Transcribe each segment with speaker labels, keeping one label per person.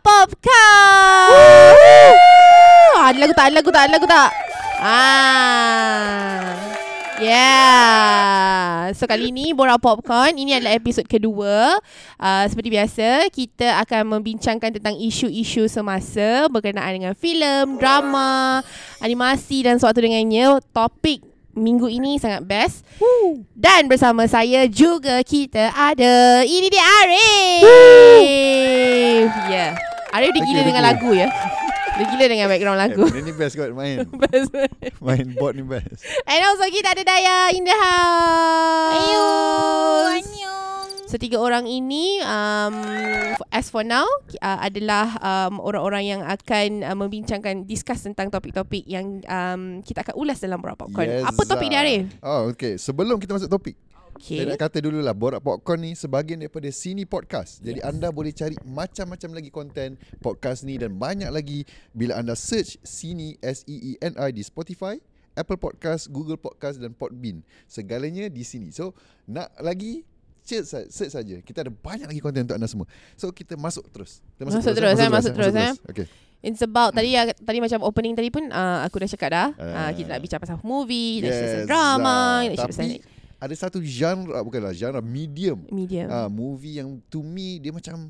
Speaker 1: Popcorn. Ah, ada lagu tak? Ada lagu tak? Ada lagu tak? Ah. Yeah. So kali ni Borak Popcorn ini adalah episod kedua. Uh, seperti biasa, kita akan membincangkan tentang isu-isu semasa berkenaan dengan filem, drama, animasi dan sewaktu dengannya. Topik minggu ini sangat best. Woo. Dan bersama saya juga kita ada ini dia Arif. Ya. Yeah. Arif dia gila
Speaker 2: you,
Speaker 1: dengan
Speaker 2: thank
Speaker 1: lagu ya. Dia gila dengan background lagu.
Speaker 2: Eh, benda ni best kot main
Speaker 1: Best.
Speaker 2: Main board ni best
Speaker 1: And also kita ada Daya in the house.
Speaker 3: Ayo, annyeong.
Speaker 1: So tiga orang ini um, as for now uh, adalah um, orang-orang yang akan uh, membincangkan discuss tentang topik-topik yang um, kita akan ulas dalam Borak Popcorn. Apa topik dia Arif?
Speaker 2: Oh okay Sebelum kita masuk topik okay. Saya nak kata dulu lah Borak Popcorn ni Sebahagian daripada Sini Podcast Jadi yes. anda boleh cari Macam-macam lagi konten Podcast ni Dan banyak lagi Bila anda search Sini S-E-E-N-I Di Spotify Apple Podcast Google Podcast Dan Podbean Segalanya di sini So nak lagi Search, search saja. Kita ada banyak lagi konten untuk anda semua. So kita masuk terus. Kita
Speaker 1: Masuk terus, eh, masuk terus, eh.
Speaker 2: Okay.
Speaker 1: It's about tadi tadi macam opening tadi pun uh, aku dah cakap dah. Uh, kita nak bincang pasal movie, yes, pasal drama,
Speaker 2: ah.
Speaker 1: nak cerita pasal
Speaker 2: Tapi ada satu genre bukanlah genre medium
Speaker 1: media.
Speaker 2: ah movie yang to me dia macam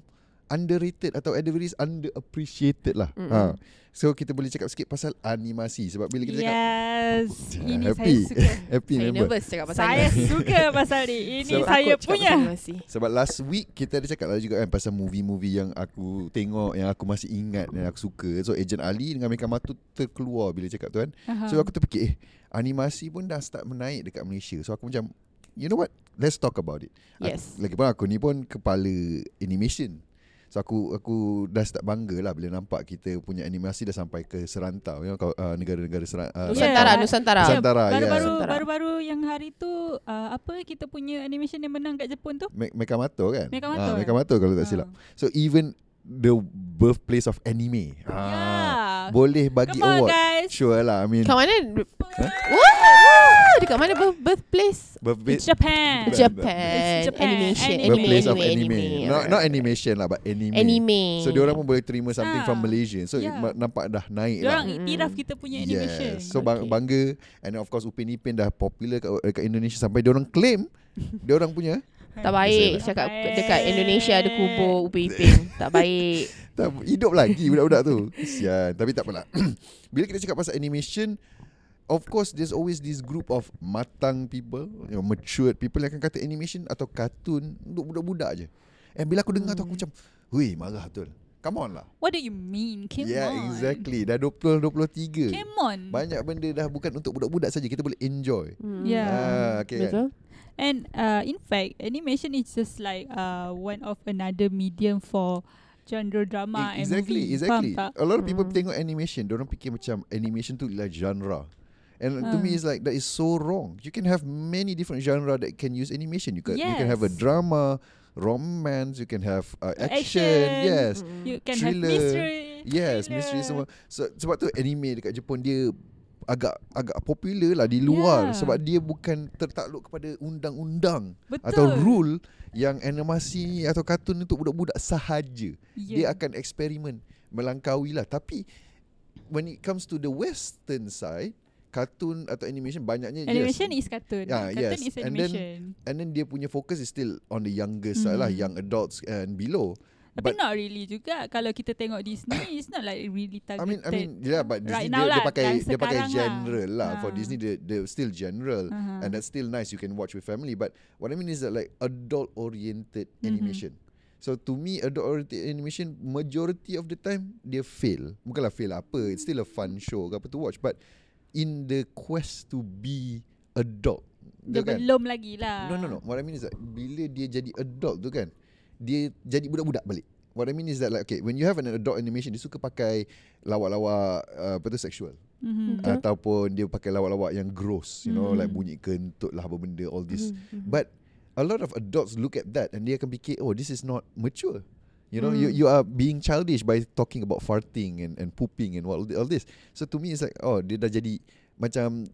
Speaker 2: underrated atau at the very least underappreciated lah.
Speaker 1: Mm-mm.
Speaker 2: Ha. So kita boleh cakap sikit pasal animasi sebab bila kita cakap
Speaker 3: Yes. Ini
Speaker 2: happy
Speaker 3: saya suka.
Speaker 2: happy
Speaker 1: Saya
Speaker 2: member.
Speaker 1: nervous cakap pasal
Speaker 3: saya
Speaker 1: ni.
Speaker 3: suka pasal ni. Ini
Speaker 2: Sebab
Speaker 3: saya punya.
Speaker 1: animasi.
Speaker 2: Sebab last week kita ada cakap lah juga kan pasal movie-movie yang aku tengok yang aku masih ingat dan aku suka. So Agent Ali dengan Meka Matu terkeluar bila cakap tu kan.
Speaker 3: Aha.
Speaker 2: So aku terfikir eh animasi pun dah start menaik dekat Malaysia. So aku macam you know what? Let's talk about it.
Speaker 1: Yes.
Speaker 2: Lagipun aku ni pun kepala animation. So aku aku dah start bangga lah bila nampak kita punya animasi dah sampai ke serantau you know, kau- uh, negara-negara seran, uh,
Speaker 1: Nusantara,
Speaker 3: Yeah.
Speaker 1: Nusantara.
Speaker 2: Nusantara.
Speaker 3: baru-baru
Speaker 2: yeah.
Speaker 3: Baru-baru yang hari tu uh, apa kita punya animation yang menang kat Jepun tu?
Speaker 2: Me- Mekamato kan?
Speaker 3: Mekamato,
Speaker 2: Ah,
Speaker 3: kan?
Speaker 2: Mekamato kalau tak silap. So even the birthplace of anime.
Speaker 3: Ya.
Speaker 2: Ah, boleh bagi
Speaker 3: Come on
Speaker 2: award.
Speaker 3: guys.
Speaker 2: Sure lah. I mean
Speaker 1: Kat mana?
Speaker 2: Huh?
Speaker 1: Wah, dekat mana birth, birthplace?
Speaker 2: birthplace
Speaker 3: It's Japan.
Speaker 2: Japan.
Speaker 1: Japan.
Speaker 3: It's Japan.
Speaker 1: Animation.
Speaker 3: Anime.
Speaker 1: Anime.
Speaker 2: birthplace of
Speaker 1: anime,
Speaker 2: anime.
Speaker 1: anime.
Speaker 2: Not not animation lah but anime.
Speaker 1: Anime.
Speaker 2: So dia orang pun boleh terima something
Speaker 3: Ah.
Speaker 2: from Malaysia. So
Speaker 3: Yeah.
Speaker 2: nampak dah naik
Speaker 3: Dia orang
Speaker 2: lah.
Speaker 3: iktiraf kita punya animation.
Speaker 2: Yes. So bang,
Speaker 1: Okay.
Speaker 2: bangga and of course Upin Ipin dah popular kat, kat Indonesia sampai dia orang claim dia orang punya
Speaker 1: Tak baik
Speaker 2: Biasalah.
Speaker 1: cakap
Speaker 3: Tak baik.
Speaker 1: dekat Indonesia ada kubur Upin Ipin. tak baik.
Speaker 2: tak hidup lagi budak-budak tu. Kesian. Tapi tak apalah. Bila kita cakap pasal animation Of course there's always this group of matang people, you know, matured people yang akan kata animation atau kartun untuk budak-budak je. And bila aku dengar tu aku macam, "Hui, marah betul." Come on lah.
Speaker 3: What do you mean? Come
Speaker 2: yeah,
Speaker 3: on.
Speaker 2: exactly. Dah 20 23.
Speaker 3: Come on.
Speaker 2: Banyak benda dah bukan untuk budak-budak saja, kita boleh enjoy.
Speaker 1: Hmm.
Speaker 3: Yeah.
Speaker 2: Ah, okay kan?
Speaker 3: And uh, in fact, animation is just like uh, one of another medium for genre drama
Speaker 2: E-
Speaker 3: and
Speaker 2: exactly,
Speaker 3: movie.
Speaker 2: exactly.
Speaker 3: Tak?
Speaker 2: A lot of people
Speaker 1: Hmm.
Speaker 2: tengok animation, orang fikir macam animation tu ialah genre. And to
Speaker 3: Ah.
Speaker 2: me it's like that is so wrong. You can have many different genre that can use animation. You can you can have a
Speaker 3: Yes.
Speaker 2: drama, romance, you can have uh, action,
Speaker 3: Action.
Speaker 2: yes.
Speaker 1: Mm.
Speaker 3: You can
Speaker 2: Thriller.
Speaker 3: have mystery.
Speaker 2: Yes,
Speaker 3: thriller.
Speaker 2: mystery semua. So, sebab tu anime dekat Jepun dia agak agak popular lah di luar
Speaker 3: Yeah.
Speaker 2: sebab dia bukan tertakluk kepada undang-undang
Speaker 3: Betul.
Speaker 2: atau rule yang animasi atau kartun untuk budak-budak sahaja. Dia
Speaker 3: Yeah.
Speaker 2: akan eksperimen melangkaui lah Tapi When it comes to the western side Kartun atau animation Banyaknya
Speaker 3: Animation
Speaker 2: yes,
Speaker 3: is cartoon.
Speaker 2: Yeah,
Speaker 3: cartoon
Speaker 2: yes.
Speaker 3: is
Speaker 2: And then-
Speaker 3: animation.
Speaker 2: And then dia punya focus is still On the younger side lah
Speaker 3: Mhm.
Speaker 2: Young adults and below
Speaker 3: Tapi
Speaker 2: but-
Speaker 3: not really juga. Kalau kita tengok Disney, it's not like really
Speaker 2: I
Speaker 3: targeted.
Speaker 2: mean I mean yeah, but
Speaker 3: Right
Speaker 2: Disney
Speaker 3: now
Speaker 2: dia, dia
Speaker 3: lah,
Speaker 2: pakai
Speaker 3: yang
Speaker 2: dia pakai
Speaker 3: lah.
Speaker 2: general lah. For
Speaker 3: Ah.
Speaker 2: Disney dia dia still general
Speaker 3: Uh-huh.
Speaker 2: and that's still nice you can watch with family but what I mean is that like adult oriented
Speaker 3: Mhm.
Speaker 2: animation. So to me adult oriented animation majority of the time dia fail. Bukanlah fail apa, it's still a fun show ke apa to watch but in the quest to be adult.
Speaker 3: Dia
Speaker 2: kan?
Speaker 3: belum lagi lah.
Speaker 2: No no no. What I mean is that bila dia jadi adult tu kan, dia jadi budak-budak balik. What I mean is that like okay, when you have an adult animation, dia suka pakai lawak-lawak uh, apa tu sexual
Speaker 3: Mhm.
Speaker 1: Betul.
Speaker 2: ataupun dia pakai lawak-lawak yang gross, you know,
Speaker 3: Mhm.
Speaker 2: like bunyi kentut lah apa benda all this.
Speaker 1: Mhm.
Speaker 2: But a lot of adults look at that and dia akan fikir, oh, this is not mature. You know,
Speaker 1: Mm.
Speaker 2: you you are being childish by talking about farting and and pooping and all all this. So to me it's like, oh, dia dah jadi macam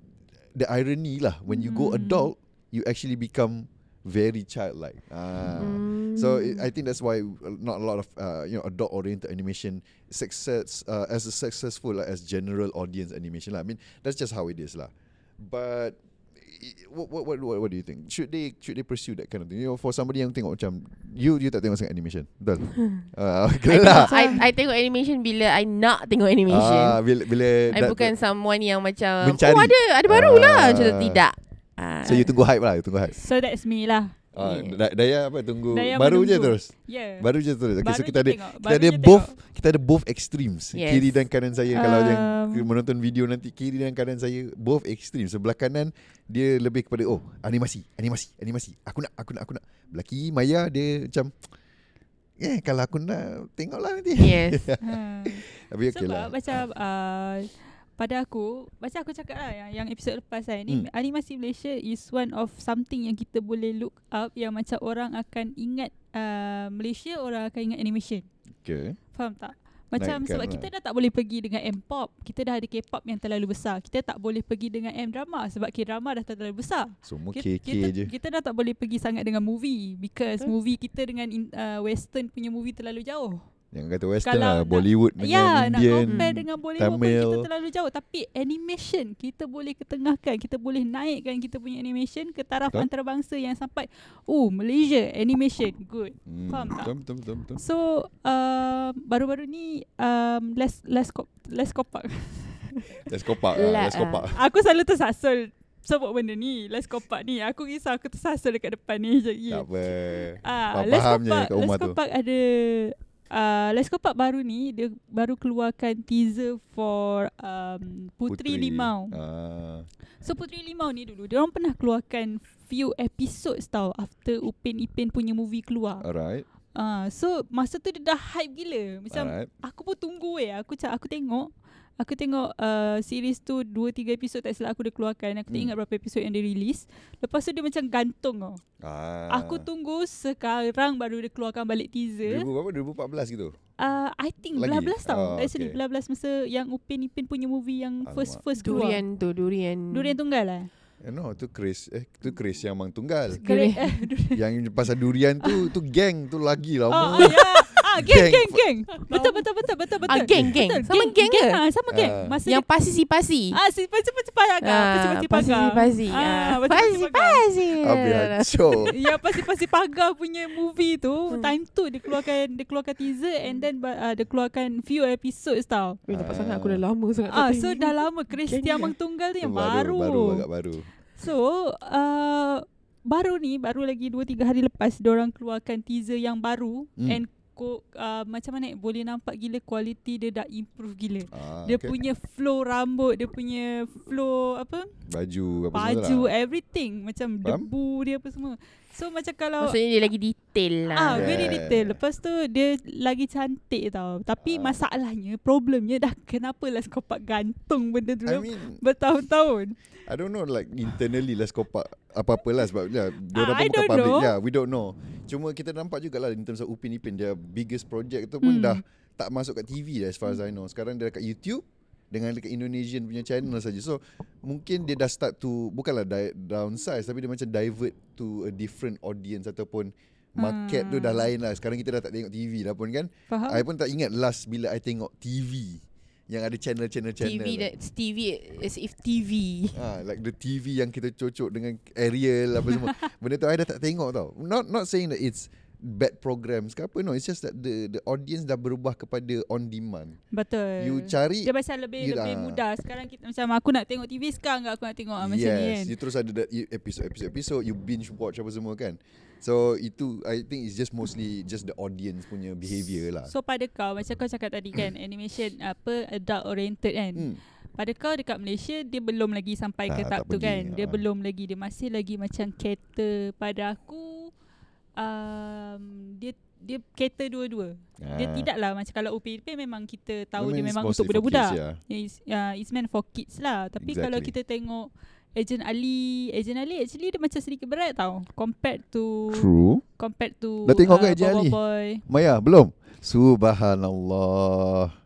Speaker 2: the irony lah when you go
Speaker 3: Mm.
Speaker 2: adult, you actually become very childlike. Ah. So it, I think that's why not a lot of uh, you know adult oriented animation success uh, as a successful like, as general audience animation lah. I mean that's just how it is lah. But i- what, what what what what do you think? Should they should they pursue that kind of thing? You know, for somebody yang tengok macam you you tak tengok sangat animation, betul? uh,
Speaker 1: I,
Speaker 2: okay lah.
Speaker 1: tengok, I, I tengok animation bila I nak tengok animation.
Speaker 2: Ah, bila bila
Speaker 1: I
Speaker 2: that-
Speaker 1: bukan someone yang macam
Speaker 2: Mencari.
Speaker 1: Oh ada Ada baru lah
Speaker 2: Ah.
Speaker 1: Macam tidak Ah.
Speaker 2: So you tunggu hype lah, you tunggu hype.
Speaker 3: So that's me lah.
Speaker 2: Ah,
Speaker 1: Yeah.
Speaker 2: Da- Daya apa tunggu
Speaker 3: Daya
Speaker 2: baru je
Speaker 3: menunggu.
Speaker 2: terus.
Speaker 3: Yeah.
Speaker 2: Baru je terus. Okay, so
Speaker 3: Baru
Speaker 2: kita
Speaker 3: je
Speaker 2: ada
Speaker 3: tengok,
Speaker 2: kita
Speaker 3: baru
Speaker 2: ada
Speaker 3: je
Speaker 2: both
Speaker 3: tengok.
Speaker 2: kita ada both extremes.
Speaker 1: Yes.
Speaker 2: Kiri dan kanan saya kalau yang
Speaker 3: Um,
Speaker 2: menonton video nanti kiri dan kanan saya both extreme. Sebelah kanan dia lebih kepada oh animasi, animasi, animasi. Aku nak, aku nak, aku nak. Belah kiri Maya dia macam eh kalau aku nak tengoklah nanti.
Speaker 1: Yes
Speaker 3: Ha.
Speaker 2: Tapi okey
Speaker 3: Sebab
Speaker 2: lah.
Speaker 3: macam uh, pada aku macam aku cakap lah yang, yang episod lepas kan ni
Speaker 2: Hmm.
Speaker 3: animasi Malaysia is one of something yang kita boleh look up yang macam orang akan ingat uh, Malaysia orang akan ingat animation.
Speaker 2: Okay.
Speaker 3: Faham tak? Macam
Speaker 2: Naikkan
Speaker 3: sebab
Speaker 2: lah.
Speaker 3: kita dah tak boleh pergi dengan M-pop. Kita dah ada K-pop yang terlalu besar. Kita tak boleh pergi dengan M-drama sebab K-drama dah terlalu besar.
Speaker 2: Semua
Speaker 3: Kita,
Speaker 2: KK
Speaker 3: kita,
Speaker 2: je.
Speaker 3: kita dah tak boleh pergi sangat dengan movie because
Speaker 1: Betul.
Speaker 3: movie kita dengan in, uh, western punya movie terlalu jauh.
Speaker 2: Yang kata western
Speaker 3: Kalau
Speaker 2: lah,
Speaker 3: nak-
Speaker 2: Bollywood dengan
Speaker 3: Ya, nak
Speaker 2: Indian.
Speaker 3: compare dengan Bollywood pun
Speaker 2: Tamil.
Speaker 3: kita terlalu jauh. Tapi animation, kita boleh ketengahkan. Kita boleh naikkan kita punya animation ke taraf
Speaker 2: Betul.
Speaker 3: antarabangsa yang sampai, oh Malaysia, animation, good.
Speaker 2: Hmm,
Speaker 3: Faham tak?
Speaker 2: Betul, betul, betul, betul.
Speaker 3: So, uh, baru-baru ni, um, let's, let's, cop, let's kopak.
Speaker 2: Let's kopak
Speaker 1: La-
Speaker 2: lah, let's kopak.
Speaker 3: aku selalu tersasul sebut benda ni. Let's kopak ni. Aku risau aku tersasul dekat depan ni. je.
Speaker 2: Tak apa.
Speaker 3: Ah,
Speaker 2: Faham-
Speaker 3: Let's
Speaker 2: je
Speaker 3: Kopak,
Speaker 2: kat rumah
Speaker 3: Let's
Speaker 2: tu.
Speaker 3: Kopak ada uh, Let's Kopak baru ni dia baru keluarkan teaser for um, Putri, Limau.
Speaker 2: Ah.
Speaker 3: So Putri Limau ni dulu dia orang pernah keluarkan few episodes tau after Upin Ipin punya movie keluar.
Speaker 2: Alright.
Speaker 3: Ah, so masa tu dia dah hype gila. Macam
Speaker 2: Alright.
Speaker 3: aku pun tunggu eh. Aku cak aku tengok Aku tengok uh, series tu 2-3 episod tak silap aku dah keluarkan Aku tak
Speaker 2: Hmm.
Speaker 3: ingat berapa episod yang dia release Lepas tu dia macam gantung tau
Speaker 2: Ah.
Speaker 3: Aku tunggu sekarang baru dia keluarkan balik teaser
Speaker 2: 2000 berapa? 2014 gitu.
Speaker 3: uh, I think
Speaker 2: Lagi?
Speaker 3: belas-belas tau
Speaker 2: Oh,
Speaker 3: Actually
Speaker 2: okay.
Speaker 3: belas-belas masa yang Upin Ipin punya movie yang
Speaker 2: Alamak.
Speaker 3: first-first keluar
Speaker 1: Durian tu Durian
Speaker 3: Durian tunggal lah
Speaker 2: Eh no, tu Chris. Eh, tu Chris yang mang tunggal.
Speaker 1: Durian.
Speaker 3: Correct eh,
Speaker 2: yang pasal durian tu, tu geng tu lagi lama.
Speaker 3: ah, ya. Ah, geng,
Speaker 2: Geng.
Speaker 3: geng, geng. Betul, betul, betul, betul, betul.
Speaker 1: Ah, geng, geng.
Speaker 3: Betul,
Speaker 1: Sama geng ke?
Speaker 3: Ah, sama geng.
Speaker 2: Ah.
Speaker 3: Masa
Speaker 1: Yang pasi si pasi
Speaker 3: ah, si pasi pasi pagar. Pasi pasi pagar.
Speaker 1: Pasi-pasi
Speaker 3: Ah,
Speaker 1: Pasi
Speaker 3: pasi-pasi pagar.
Speaker 1: pasi
Speaker 2: Habis hancur.
Speaker 3: Ya pasi-pasi pagar punya movie tu
Speaker 1: Hmm.
Speaker 3: Time tu dia keluarkan Dia keluarkan teaser And then uh, Dia keluarkan few episodes tau
Speaker 1: Eh, nampak
Speaker 2: Ah.
Speaker 1: sangat aku dah lama sangat
Speaker 3: Ah, so dah lama Christian
Speaker 1: Geng
Speaker 3: Mang Tunggal tu yang
Speaker 2: baru,
Speaker 3: baru.
Speaker 2: baru, agak baru.
Speaker 3: So, uh, baru ni, baru lagi 2-3 hari lepas, orang keluarkan teaser yang baru
Speaker 2: Hmm.
Speaker 3: and ko, uh, macam mana eh, boleh nampak gila quality dia dah improve gila.
Speaker 2: Ah,
Speaker 3: Dia
Speaker 2: okay.
Speaker 3: punya flow rambut, dia punya flow apa?
Speaker 2: baju apa
Speaker 3: Baju,
Speaker 2: lah.
Speaker 3: everything. Macam
Speaker 2: Faham?
Speaker 3: debu dia apa semua. So macam kalau
Speaker 1: Maksudnya dia lagi detail lah
Speaker 3: Ah, very
Speaker 2: Yeah.
Speaker 3: detail. Lepas tu dia lagi cantik tau. Tapi
Speaker 2: Ah.
Speaker 3: masalahnya, problemnya dah kenapa lah Skopak gantung benda tu
Speaker 2: I mean,
Speaker 3: bertahun-tahun.
Speaker 2: I don't know like internally let's kopak apa-apa lah sebab ya, dia
Speaker 3: Ah,
Speaker 2: pun
Speaker 3: I
Speaker 2: bukan public.
Speaker 3: know.
Speaker 2: Yeah, we don't know. Cuma kita nampak jugalah in terms of Upin Ipin dia biggest project tu pun
Speaker 3: Hmm.
Speaker 2: dah tak masuk kat TV dah as far as I know. Sekarang dia dekat YouTube dengan dekat Indonesian punya channel saja. So mungkin dia dah start to bukanlah di- downsize tapi dia macam divert to a different audience ataupun market tu dah
Speaker 3: Hmm.
Speaker 2: lain lah. Sekarang kita dah tak tengok TV dah pun kan.
Speaker 3: Faham?
Speaker 2: I pun tak ingat last bila I tengok TV yang ada channel-channel channel.
Speaker 1: TV that's TV as if TV
Speaker 2: Ha, like the TV yang kita cocok dengan aerial apa semua. Benda tu I dah tak tengok tau. Not not saying that it's bad programs ke apa no it's just that the the audience dah berubah kepada on demand.
Speaker 3: Betul.
Speaker 2: You cari
Speaker 3: Dia macam lebih
Speaker 2: you-
Speaker 3: lebih
Speaker 2: ah.
Speaker 3: mudah. Sekarang kita macam aku nak tengok TV sekarang enggak aku nak tengok ah, macam ni kan.
Speaker 2: yes, you terus ada that i- episode episode episode you binge watch apa semua kan. So itu I think it's just mostly just the audience punya behaviour lah.
Speaker 3: So pada kau macam kau cakap tadi kan animation apa adult oriented kan.
Speaker 2: hmm.
Speaker 3: Pada kau dekat Malaysia dia belum lagi sampai ke
Speaker 2: Tak,
Speaker 3: tahap tu
Speaker 2: pergi,
Speaker 3: kan. Dia
Speaker 2: ah.
Speaker 3: belum lagi dia masih lagi macam cater pada aku um, dia dia cater dua-dua. Dia
Speaker 2: Ah.
Speaker 3: tidaklah macam kalau Ipin memang kita tahu dia
Speaker 2: Memang
Speaker 3: untuk budak-budak.
Speaker 2: kids, yeah.
Speaker 3: It's, uh, it's meant for kids lah. Tapi exactly. kalau kita tengok Agent Ali, Agent Ali actually dia macam sedikit berat tau. Compared to
Speaker 2: True.
Speaker 3: compared to
Speaker 2: Dah tengok ke
Speaker 3: uh,
Speaker 2: Agent
Speaker 3: Bobo
Speaker 2: Ali?
Speaker 3: Boy.
Speaker 2: Maya belum? Subhanallah.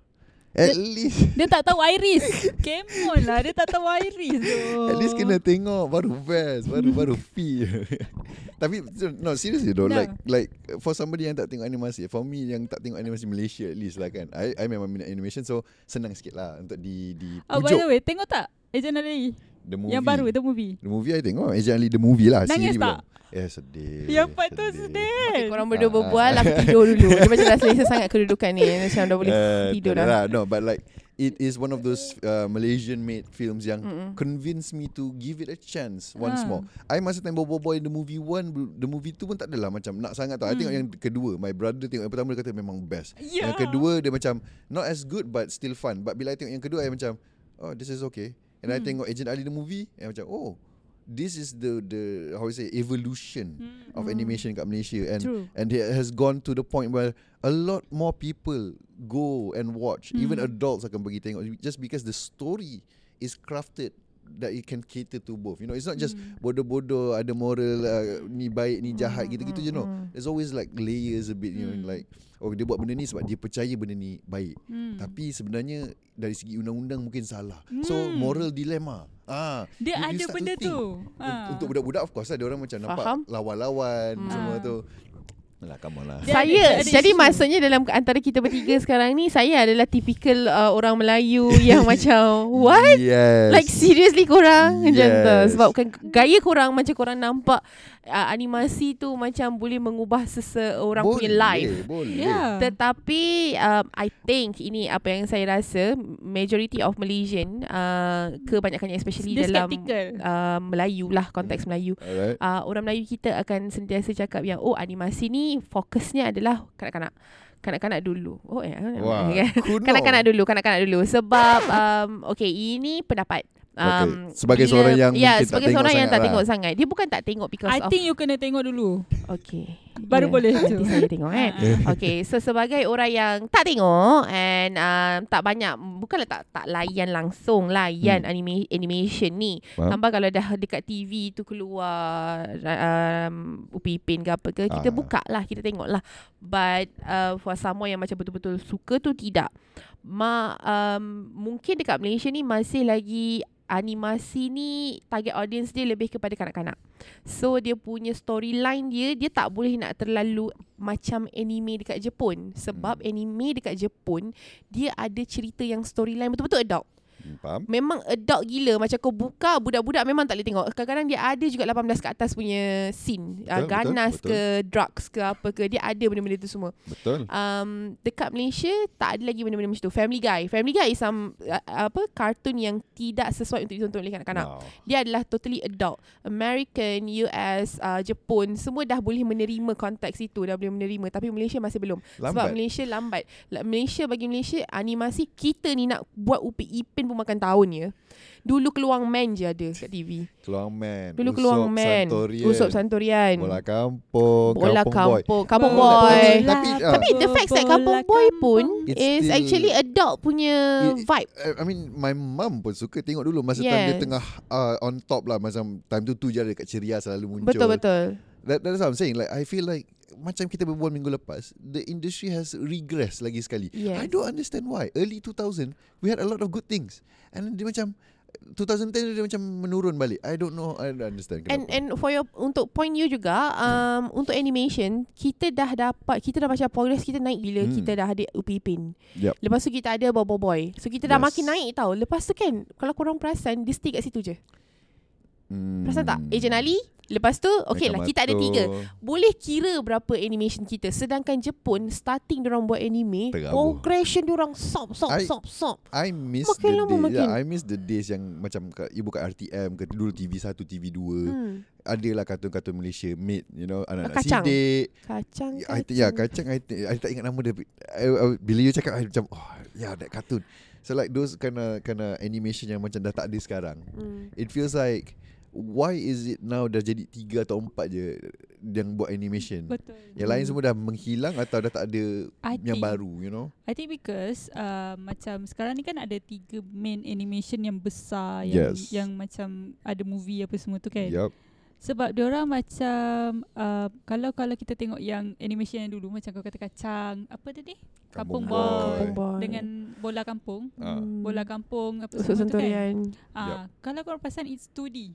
Speaker 2: At least
Speaker 3: Dia tak tahu Iris. Come on lah, dia tak tahu Iris tu.
Speaker 2: At least kena tengok Baru best Baru baru feel Tapi No seriously though
Speaker 3: No.
Speaker 2: Like like For somebody yang tak tengok animasi For me yang tak tengok animasi Malaysia at least lah kan I, I memang minat animation So senang sikit lah Untuk di, di
Speaker 3: Oh, by the way, tengok tak? Agent Ali.
Speaker 2: The movie
Speaker 3: Yang baru, the movie.
Speaker 2: The movie I tengok Agent Ali the movie lah
Speaker 3: Nangis
Speaker 2: Siri
Speaker 3: tak?
Speaker 2: belum Eh sedih
Speaker 3: Yang part tu sedih.
Speaker 1: Okay, korang berdua
Speaker 2: Ah,
Speaker 1: berbual. Aku tidur dulu Dia macam dah selesa sangat kedudukan ni Macam dah boleh
Speaker 2: Eh,
Speaker 1: tidur dah
Speaker 2: lah. No but like It is one of those uh, Malaysian made films yang
Speaker 1: Mm-mm.
Speaker 2: convince me to give it a chance once
Speaker 3: Ah.
Speaker 2: more. I masa time bobo-boy the movie one, the movie two pun tak adalah macam nak sangat tau. I tengok
Speaker 3: Hmm.
Speaker 2: yang kedua. My brother tengok yang pertama dia kata memang best.
Speaker 3: Ya.
Speaker 2: Yang kedua dia macam not as good but still fun. But bila I tengok yang kedua I macam oh this is okay. And I
Speaker 3: Hmm.
Speaker 2: tengok Agent Ali the movie I macam oh this is the the how you say evolution
Speaker 3: Hmm.
Speaker 2: of animation kat Malaysia and
Speaker 3: True.
Speaker 2: and it has gone to the point where a lot more people go and watch even
Speaker 3: Hmm.
Speaker 2: adults akan pergi tengok just because the story is crafted that it can cater to both you know it's not just
Speaker 3: Hmm.
Speaker 2: bodoh-bodoh ada moral uh, ni baik ni jahat
Speaker 1: Hmm,
Speaker 2: gitu-gitu
Speaker 1: hmm,
Speaker 2: je no
Speaker 1: hmm.
Speaker 2: there's always like layers a bit you know
Speaker 3: Hmm.
Speaker 2: like oh dia buat benda ni sebab dia percaya benda ni baik
Speaker 3: Hmm.
Speaker 2: tapi sebenarnya dari segi undang-undang mungkin salah so
Speaker 3: Hmm.
Speaker 2: moral dilemma ah
Speaker 3: dia
Speaker 2: you- you
Speaker 3: ada benda tu.
Speaker 2: Un- Untuk budak-budak of course lah Dia orang macam nampak
Speaker 1: Faham.
Speaker 2: Lawan-lawan
Speaker 1: Hmm.
Speaker 2: Semua
Speaker 3: Ah.
Speaker 2: tu Alah come on lah.
Speaker 1: Saya jadi maksudnya dalam antara kita bertiga sekarang ni saya adalah typical uh, orang Melayu yang macam what?
Speaker 2: Yes.
Speaker 1: Like seriously korang? Macam tu.
Speaker 2: Yes.
Speaker 1: sebab kan gaya korang macam korang nampak uh, animasi tu macam boleh mengubah seseorang punya life.
Speaker 2: Boleh.
Speaker 3: Ya.
Speaker 1: Tetapi um, I think ini apa yang saya rasa majority of Malaysian uh, kebanyakannya especially
Speaker 3: Dia
Speaker 1: dalam
Speaker 3: skeptical.
Speaker 1: uh, Melayu lah konteks Melayu.
Speaker 2: Alright.
Speaker 1: Uh, orang Melayu kita akan sentiasa cakap yang oh animasi ni fokusnya adalah kanak-kanak kanak-kanak dulu. Oh ya.
Speaker 2: Wah kuno.
Speaker 1: Kanak-kanak dulu, kanak-kanak dulu sebab um okay ini pendapat. Um,
Speaker 2: Okay. Sebagai seorang yang
Speaker 1: ya,
Speaker 2: tak
Speaker 1: sebagai
Speaker 2: tengok
Speaker 1: seorang yang
Speaker 2: sangat
Speaker 1: tak
Speaker 2: lah.
Speaker 1: tengok sangat. Dia bukan tak tengok because
Speaker 3: I
Speaker 1: of
Speaker 3: think you kena tengok dulu.
Speaker 1: okay.
Speaker 3: Baru
Speaker 1: Ya,
Speaker 3: boleh
Speaker 1: nanti
Speaker 3: tu.
Speaker 1: saya tengok eh.
Speaker 3: Ah.
Speaker 1: Okay, so sebagai orang yang tak tengok and um, tak banyak bukanlah tak tak layan langsung layan
Speaker 2: Hmm.
Speaker 1: anime animation ni.
Speaker 2: Faham.
Speaker 1: Tambah kalau dah dekat TV tu keluar um, Upi Ipin ke apa ke, kita
Speaker 2: Ah.
Speaker 1: buka lah, kita tengok lah. But uh, for someone yang macam betul-betul suka tu tidak. Ma um, mungkin dekat Malaysia ni masih lagi animasi ni target audience dia lebih kepada kanak-kanak. So dia punya storyline dia dia tak boleh nak terlalu macam anime dekat Jepun sebab
Speaker 2: Hmm.
Speaker 1: anime dekat Jepun dia ada cerita yang storyline betul-betul adult.
Speaker 2: Hmm, Faham.
Speaker 1: Memang adult gila. Macam kau buka Budak-budak memang tak boleh tengok. Kadang-kadang dia ada juga 18 ke atas punya scene.
Speaker 2: Betul,
Speaker 1: uh,
Speaker 2: betul,
Speaker 1: Ganas
Speaker 2: betul.
Speaker 1: ke Drugs ke apa ke Dia ada benda-benda tu semua.
Speaker 2: Betul.
Speaker 1: Um, Dekat Malaysia Tak ada lagi benda-benda macam tu. Family Guy. Family Guy is some uh, Apa Kartun yang Tidak sesuai untuk ditonton oleh kanak-kanak.
Speaker 2: Wow.
Speaker 1: Dia adalah totally adult. American US uh, Jepun Semua dah boleh menerima konteks itu. Dah boleh menerima. Tapi Malaysia masih belum. Sebab
Speaker 2: Lambat.
Speaker 1: Malaysia lambat. La- Malaysia bagi Malaysia Animasi Kita ni nak buat Upi Ipin pun makan tahun ya. Dulu Keluang Man je ada kat TV
Speaker 2: Keluang Man.
Speaker 1: Dulu
Speaker 2: Usop
Speaker 1: Keluang Man.
Speaker 2: Santorian,
Speaker 1: Usop Santorian.
Speaker 2: Bola kampung
Speaker 1: Bola
Speaker 2: Kampung Boy.
Speaker 1: Kampung Kampung
Speaker 3: Bola
Speaker 1: Boy.
Speaker 2: Tapi- tapi, ah,
Speaker 1: Tapi the fact that Kampung Boy pun
Speaker 2: It's
Speaker 1: Is
Speaker 2: still-
Speaker 1: actually adult punya
Speaker 2: It-
Speaker 1: vibe.
Speaker 2: I mean my mum pun suka tengok dulu masa time dia
Speaker 1: Yes.
Speaker 2: tengah uh, on top lah. Macam time tu tu je ada kat ceria selalu muncul.
Speaker 1: Betul-betul
Speaker 2: That, that's what I'm saying like I feel like macam kita berbual minggu lepas the industry has regressed lagi sekali.
Speaker 1: Yes.
Speaker 2: I don't understand why. Early 2000 we had a lot of good things and dia macam 2010 dia macam menurun balik. I don't know I don't understand
Speaker 1: And
Speaker 2: kenapa.
Speaker 1: and for your untuk point you juga um untuk animation kita dah dapat kita dah macam progress kita naik bila
Speaker 2: Hmm.
Speaker 1: hmm. kita dah ada Upi Ipin.
Speaker 2: Yup.
Speaker 1: Lepas tu kita ada Bobo Boy. So kita dah
Speaker 2: Yes.
Speaker 1: makin naik tau. Lepas tu kan kalau korang perasan dia stay kat situ je.
Speaker 2: Hmm.
Speaker 1: Perasan tak? Agent Ali Lepas tu Okay lah kita ada tiga Boleh kira berapa animation kita Sedangkan Jepun Starting diorang buat anime
Speaker 2: Terabur.
Speaker 1: Progression diorang Sop sop
Speaker 2: I-
Speaker 1: sop sop
Speaker 2: I miss
Speaker 1: Makin
Speaker 2: the
Speaker 1: lama
Speaker 2: days.
Speaker 1: makin.
Speaker 2: Yeah, I miss the days yang macam kat, you buka RTM ke dulu TV1, TV2.
Speaker 1: hmm.
Speaker 2: Adalah kartun-kartun Malaysia made, you know, anak-anak
Speaker 1: Kacang.
Speaker 2: sidik.
Speaker 1: Kacang
Speaker 2: I, think- ya, kacang I, I tak ingat nama dia. I, I, bila you cakap I macam oh yeah that cartoon. So like those kind of kind of animation yang macam dah tak ada sekarang.
Speaker 1: hmm.
Speaker 2: It feels like why is it now dah jadi tiga atau empat je yang buat animation.
Speaker 3: Betul.
Speaker 2: Yang lain semua dah menghilang atau dah tak ada
Speaker 3: I
Speaker 2: yang
Speaker 3: think-
Speaker 2: baru, you know.
Speaker 3: I think because uh, macam sekarang ni kan ada tiga main animation yang besar yang
Speaker 2: Yes.
Speaker 3: yang macam ada movie apa semua tu kan.
Speaker 2: Yup.
Speaker 3: Sebab diorang macam uh, kalau kalau kita tengok yang animation yang dulu macam kau kata kacang apa tadi? Kampung,
Speaker 2: Boy.
Speaker 3: Boy.
Speaker 1: Kampung Boy.
Speaker 3: Dengan bola kampung.
Speaker 2: Ah.
Speaker 1: Hmm.
Speaker 3: Bola kampung apa semua tu kan. Ah, kalau kau perasan it's 2D.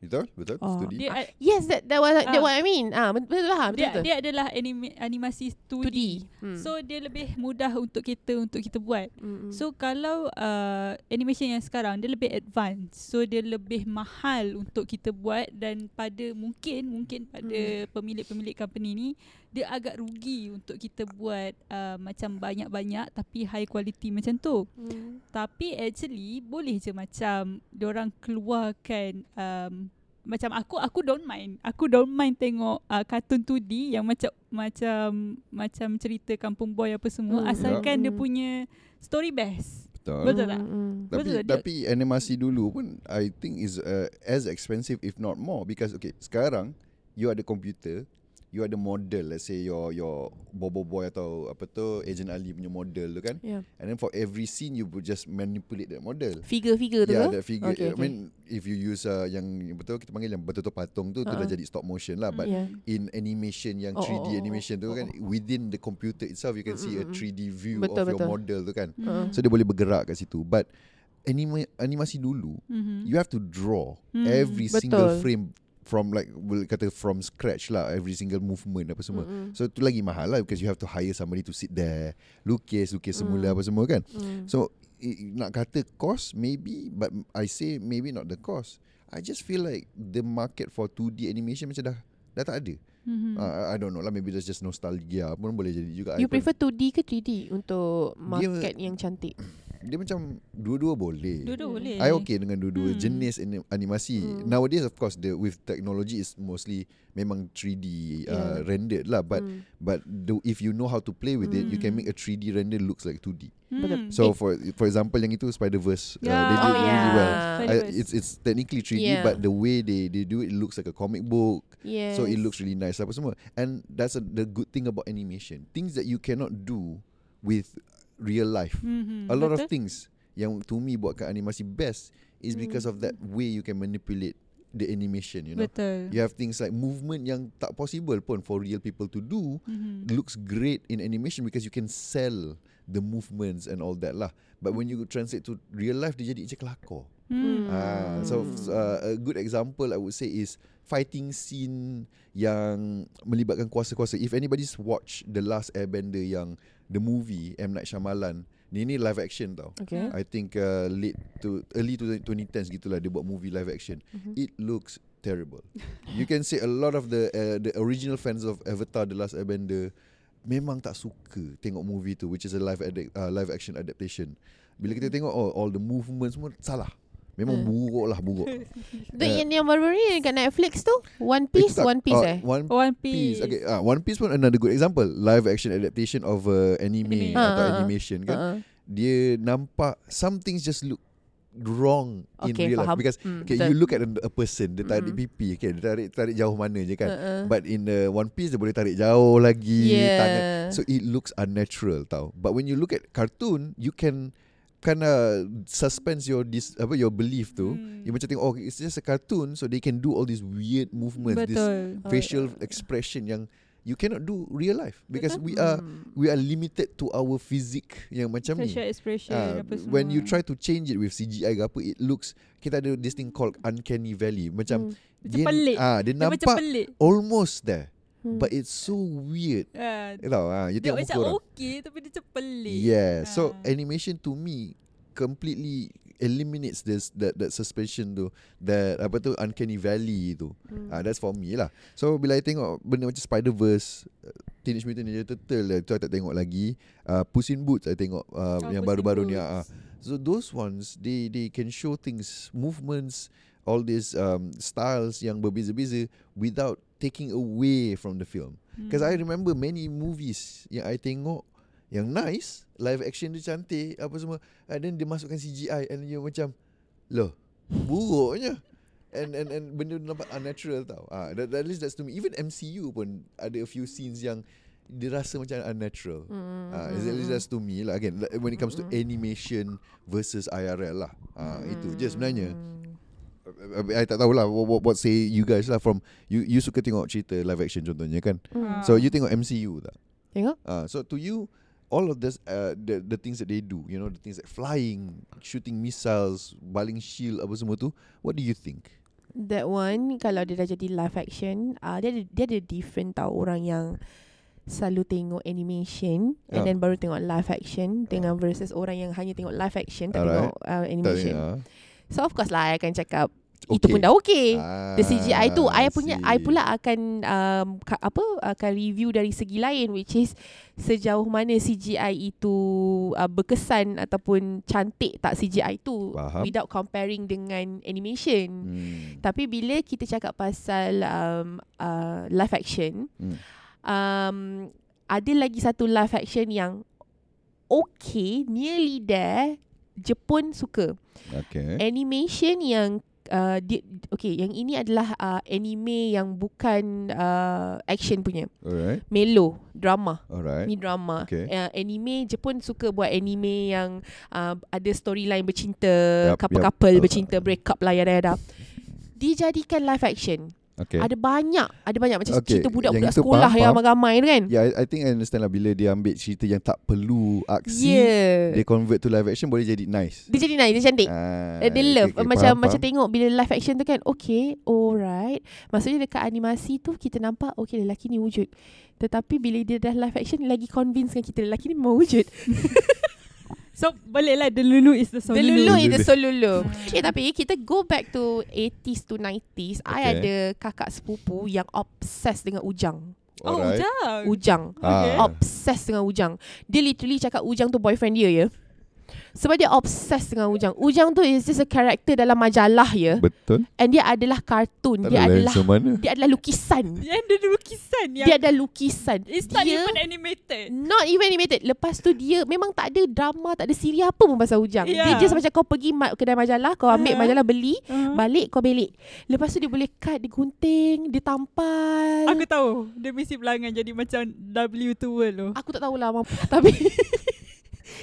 Speaker 2: Betul? Betul?
Speaker 1: Oh.
Speaker 2: Studi.
Speaker 3: Dia
Speaker 1: Yes, that that was that
Speaker 3: Ah.
Speaker 1: what I mean. Ah, betul betul faham. Betul
Speaker 3: dia,
Speaker 1: betul.
Speaker 3: dia adalah anime, animasi 2D.
Speaker 1: 2D. Hmm.
Speaker 3: So dia lebih mudah untuk kita untuk kita buat.
Speaker 1: Mm-mm.
Speaker 3: So kalau uh, animation yang sekarang dia lebih advance. So dia lebih mahal untuk kita buat dan pada mungkin mungkin pada pemilik-pemilik company ni dia agak rugi untuk kita buat uh, macam banyak-banyak tapi high quality macam tu.
Speaker 1: Hmm.
Speaker 3: Tapi actually boleh je macam diorang keluarkan um, macam aku aku don't mind. Aku don't mind tengok uh, kartun 2D yang macam macam macam cerita kampung boy apa semua
Speaker 1: Hmm.
Speaker 3: asalkan dia
Speaker 1: Hmm.
Speaker 3: punya story best.
Speaker 2: Betul.
Speaker 3: Betul tak?
Speaker 1: Mm-mm.
Speaker 2: Tapi
Speaker 3: Betul tak? Dia-
Speaker 2: tapi animasi dulu pun I think is uh, as expensive if not more because okay sekarang you ada komputer you ada model let's say your your Bobo Boy atau apa tu Agent Ali punya model tu kan
Speaker 1: Yeah.
Speaker 2: and then for every scene you would just manipulate that model
Speaker 1: Figure-figure tu
Speaker 2: Yeah,
Speaker 1: ke?
Speaker 2: that figure.
Speaker 1: Okay,
Speaker 2: I
Speaker 1: okay.
Speaker 2: mean, if you use uh, yang betul kita panggil yang betul-betul patung tu, tu dah
Speaker 1: Uh-uh.
Speaker 2: jadi stop motion lah. But
Speaker 1: Yeah.
Speaker 2: in animation yang
Speaker 1: Oh,
Speaker 2: 3D
Speaker 1: oh, oh,
Speaker 2: animation tu
Speaker 1: oh,
Speaker 2: kan, within the computer itself, you can see a
Speaker 1: Mm, mm, mm.
Speaker 2: 3D view
Speaker 1: Betul,
Speaker 2: of your
Speaker 1: betul.
Speaker 2: model tu kan.
Speaker 1: Uh-uh.
Speaker 2: So dia boleh bergerak kat situ. But anima, animasi dulu,
Speaker 3: Mm-hmm.
Speaker 2: you have to draw
Speaker 3: Hmm,
Speaker 2: every
Speaker 1: betul.
Speaker 2: single frame from like boleh kata from scratch lah every single movement apa semua.
Speaker 1: Mm-mm.
Speaker 2: So tu lagi mahal lah because you have to hire somebody to sit there lukis lukis semula
Speaker 1: Mm.
Speaker 2: apa semua kan.
Speaker 1: Mm.
Speaker 2: So i- nak kata cost maybe but I say maybe not the cost. I just feel like the market for 2D animation macam dah dah tak ada.
Speaker 3: Mm-hmm.
Speaker 2: Uh, I don't know lah maybe that's just nostalgia pun boleh jadi juga. I
Speaker 1: You
Speaker 2: pun-
Speaker 1: prefer 2D ke 3D untuk
Speaker 2: Dia-
Speaker 1: market yang cantik?
Speaker 2: Dia macam dua-dua boleh.
Speaker 3: Dua-dua boleh.
Speaker 2: I okay dengan dua-dua
Speaker 3: Hmm.
Speaker 2: jenis ani- animasi.
Speaker 1: Hmm.
Speaker 2: Nowadays of course the with technology is mostly memang 3D uh,
Speaker 1: Yeah.
Speaker 2: rendered lah but
Speaker 1: Mm.
Speaker 2: but the, if you know how to play with it you can
Speaker 3: Hmm.
Speaker 2: make a 3D render looks like 2D.
Speaker 3: Hmm.
Speaker 2: So for for example yang itu Spider-Verse uh,
Speaker 3: Yeah.
Speaker 2: they did
Speaker 1: Oh,
Speaker 2: really
Speaker 1: yeah.
Speaker 2: well. I,
Speaker 3: Spider-Verse.
Speaker 2: it's it's technically 3D
Speaker 1: Yeah.
Speaker 2: but the way they they do it, it looks like a comic book.
Speaker 1: Yes.
Speaker 2: So it looks really nice apa semua. And that's a, the good thing about animation. Things that you cannot do with real life.
Speaker 3: Mm-hmm.
Speaker 2: A lot of
Speaker 3: Betul?
Speaker 2: things yang to me buatkan animasi best is because of that way you can manipulate the animation, you know.
Speaker 3: Betul.
Speaker 2: You have things like movement yang tak possible pun for real people to do
Speaker 3: Mm-hmm.
Speaker 2: looks great in animation because you can sell the movements and all that lah. But when you translate to real life dia jadi macam kelakar.
Speaker 3: Hmm.
Speaker 2: Ah, so uh, a good example I would say is fighting scene yang melibatkan kuasa-kuasa. If anybody's watch The Last Airbender yang the movie M Night Shyamalan, ni ni live action tau.
Speaker 1: Okay.
Speaker 2: I think uh, late to early to 2010s gitulah dia buat movie live action.
Speaker 1: Mhm.
Speaker 2: It looks terrible. you can say a lot of the uh, the original fans of Avatar The Last Airbender memang tak suka tengok movie tu which is a live uh, live action adaptation. Bila kita tengok oh, all the movements semua salah. Memang
Speaker 1: Hmm.
Speaker 2: buruk lah buruk.
Speaker 1: Tu yang yang baru ni dekat Netflix tu One
Speaker 2: Itu
Speaker 1: Piece
Speaker 2: tak-
Speaker 1: One Piece
Speaker 2: oh,
Speaker 1: eh
Speaker 2: One
Speaker 3: One
Speaker 2: Piece.
Speaker 3: Piece.
Speaker 2: Okay, uh, One Piece pun another good example. Live action adaptation of uh, anime,
Speaker 3: Anime.
Speaker 2: atau
Speaker 1: ah.
Speaker 2: animation kan.
Speaker 1: uh-uh.
Speaker 2: Dia nampak some things just look wrong in
Speaker 1: Okay
Speaker 2: real
Speaker 1: faham
Speaker 2: life because
Speaker 1: Hmm,
Speaker 2: okay,
Speaker 1: betul.
Speaker 2: you look at a, a person dia tarik
Speaker 1: Mm.
Speaker 2: pipi okay, dia tarik tarik jauh mana je kan.
Speaker 1: Uh-uh.
Speaker 2: But in the One Piece dia boleh tarik jauh lagi
Speaker 1: Yeah.
Speaker 2: tangan. So it looks unnatural tau. But when you look at cartoon, you can kind of suspend your dis, apa your belief tu.
Speaker 3: Hmm.
Speaker 2: You macam tengok oh it's just a cartoon so they can do all these weird movements, this
Speaker 3: Betul.
Speaker 1: Oh,
Speaker 2: facial
Speaker 1: yeah.
Speaker 2: expression yang you cannot do real life because
Speaker 3: Betul.
Speaker 2: we are
Speaker 1: Hmm.
Speaker 2: we are limited to our physique yang macam ni.
Speaker 3: Facial expression
Speaker 2: Ah,
Speaker 3: apa semua.
Speaker 2: when you try to change it with CGI ke apa it looks kita ada this thing called uncanny valley macam
Speaker 1: Hmm.
Speaker 3: Macam pelik.
Speaker 2: ah dia
Speaker 3: Dia macam
Speaker 2: nampak
Speaker 3: pelik.
Speaker 2: almost there
Speaker 1: Hmm.
Speaker 2: but it's so weird
Speaker 3: Ah,
Speaker 2: you tahu ah you
Speaker 3: dia
Speaker 2: tengok muka orang
Speaker 3: okay tapi dia macam pelik.
Speaker 2: yeah so
Speaker 3: Ah.
Speaker 2: animation to me completely eliminates this that that suspension tu that apa tu uncanny valley tu
Speaker 1: Hmm.
Speaker 2: Ah, that's for me lah. So bila I tengok benda macam Spider-Verse, uh, Teenage Mutant Ninja Turtle lah, tu I tak tengok lagi. Uh, Puss in Boots I tengok uh,
Speaker 3: Oh,
Speaker 2: yang
Speaker 3: Puss
Speaker 2: baru-baru ni. Ah. So those ones they they can show things, movements, all these um, styles yang berbeza-beza without taking away from the film. Because I
Speaker 3: Hmm.
Speaker 2: remember many movies yang I tengok yang nice, live action dia cantik apa semua, and then dia masukkan CGI and you macam loh, buruknya. And and and benda tu nampak unnatural tau. Ah, that, at least that's to me. Even MCU pun ada a few scenes yang dia rasa macam unnatural.
Speaker 1: Hmm.
Speaker 2: Ah, at least that's to me lah. Again, when it comes to animation versus IRL lah. Ah, itu je sebenarnya.
Speaker 1: Hmm.
Speaker 2: I tak tahulah what, what, what say you guys lah from you you suka tengok cerita live action contohnya kan.
Speaker 1: Hmm.
Speaker 2: So you tengok MCU tak?
Speaker 1: Tengok.
Speaker 2: Uh, so to you all of this uh, the the things that they do, you know, the things like flying, shooting missiles, baling shield apa semua tu, what do you think?
Speaker 1: That one kalau dia dah jadi live action, uh, dia ada dia ada different tau orang yang selalu tengok animation and
Speaker 2: Ah.
Speaker 1: then baru tengok live action dengan versus orang yang hanya tengok live action tak
Speaker 2: Alright.
Speaker 1: tengok uh,
Speaker 2: Tak
Speaker 1: animation.
Speaker 2: ah.
Speaker 1: So of course lah I akan cakap itu
Speaker 2: Okay.
Speaker 1: pun dah okay.
Speaker 2: Ah,
Speaker 1: The CGI tu I punya
Speaker 2: see.
Speaker 1: I pula akan um, ka, apa akan review dari segi lain which is sejauh mana CGI itu uh, berkesan ataupun cantik tak CGI tu
Speaker 2: Faham.
Speaker 1: without comparing dengan animation.
Speaker 2: Hmm.
Speaker 1: Tapi bila kita cakap pasal um, uh, live action,
Speaker 2: Hmm.
Speaker 1: um, ada lagi satu live action yang okay, nearly there, Jepun suka.
Speaker 2: Okay.
Speaker 1: Animation yang uh, di, okay, yang ini adalah uh, anime yang bukan uh, action punya.
Speaker 2: Alright.
Speaker 1: Melo, drama.
Speaker 2: Alright.
Speaker 1: Ni drama.
Speaker 2: Okay.
Speaker 1: Uh, anime Jepun suka buat anime yang uh, ada storyline bercinta,
Speaker 2: Yup,
Speaker 1: couple-couple
Speaker 2: yup.
Speaker 1: bercinta, break up lah yada-yada. Dijadikan live action.
Speaker 2: Okay.
Speaker 1: Ada banyak, ada banyak macam
Speaker 2: Okay,
Speaker 1: cerita budak-budak
Speaker 2: yang
Speaker 1: sekolah
Speaker 2: faham,
Speaker 1: yang ramai-ramai tu kan.
Speaker 2: Yeah, I, I think I understand lah bila dia ambil cerita yang tak perlu aksi,
Speaker 1: Yeah.
Speaker 2: dia convert to live action boleh jadi nice.
Speaker 1: Dia jadi nice, dia cantik.
Speaker 2: Ah,
Speaker 1: Uh, dia love
Speaker 2: okay, okay,
Speaker 1: macam
Speaker 2: faham,
Speaker 1: macam
Speaker 2: faham.
Speaker 1: tengok bila live action tu kan okay alright maksudnya dekat animasi tu kita nampak okay lelaki ni wujud tetapi bila dia dah live action lagi convince kan kita lelaki ni memang wujud
Speaker 3: So baliklah The Lulu is the
Speaker 1: the
Speaker 3: Solulu.
Speaker 1: lulu
Speaker 2: Lulu.
Speaker 1: is the solulu
Speaker 3: Hmm.
Speaker 1: eh tapi kita go back to 80s to 90s I
Speaker 2: Okay.
Speaker 1: ada kakak sepupu yang obsessed dengan Ujang
Speaker 3: Oh,
Speaker 2: Alright.
Speaker 3: Ujang.
Speaker 1: Ujang
Speaker 3: Okay.
Speaker 2: Ah.
Speaker 1: obsessed dengan Ujang dia literally cakap Ujang tu boyfriend dia ya sebab dia obsessed dengan Ujang Ujang tu is just a character dalam majalah ya
Speaker 2: Betul.
Speaker 1: And dia adalah kartun
Speaker 2: Tak
Speaker 1: Dia
Speaker 2: ada
Speaker 1: adalah
Speaker 2: mana.
Speaker 1: Dia adalah lukisan
Speaker 3: dia ada lukisan yang
Speaker 1: Dia ada lukisan
Speaker 3: It's not
Speaker 1: Dia
Speaker 3: even animated.
Speaker 1: Not even animated Lepas tu dia Memang tak ada drama Tak ada siri apa pun pasal Ujang Dia
Speaker 3: Yeah.
Speaker 1: just macam kau pergi ma- kedai majalah Kau ambil
Speaker 3: Uh-huh.
Speaker 1: majalah beli
Speaker 3: Uh-huh.
Speaker 1: Balik kau belik Lepas tu dia boleh cut Dia gunting Dia tampal
Speaker 3: Aku tahu Dia mesti belangan jadi macam W2 world tu.
Speaker 1: Aku tak tahulah mampu. Tapi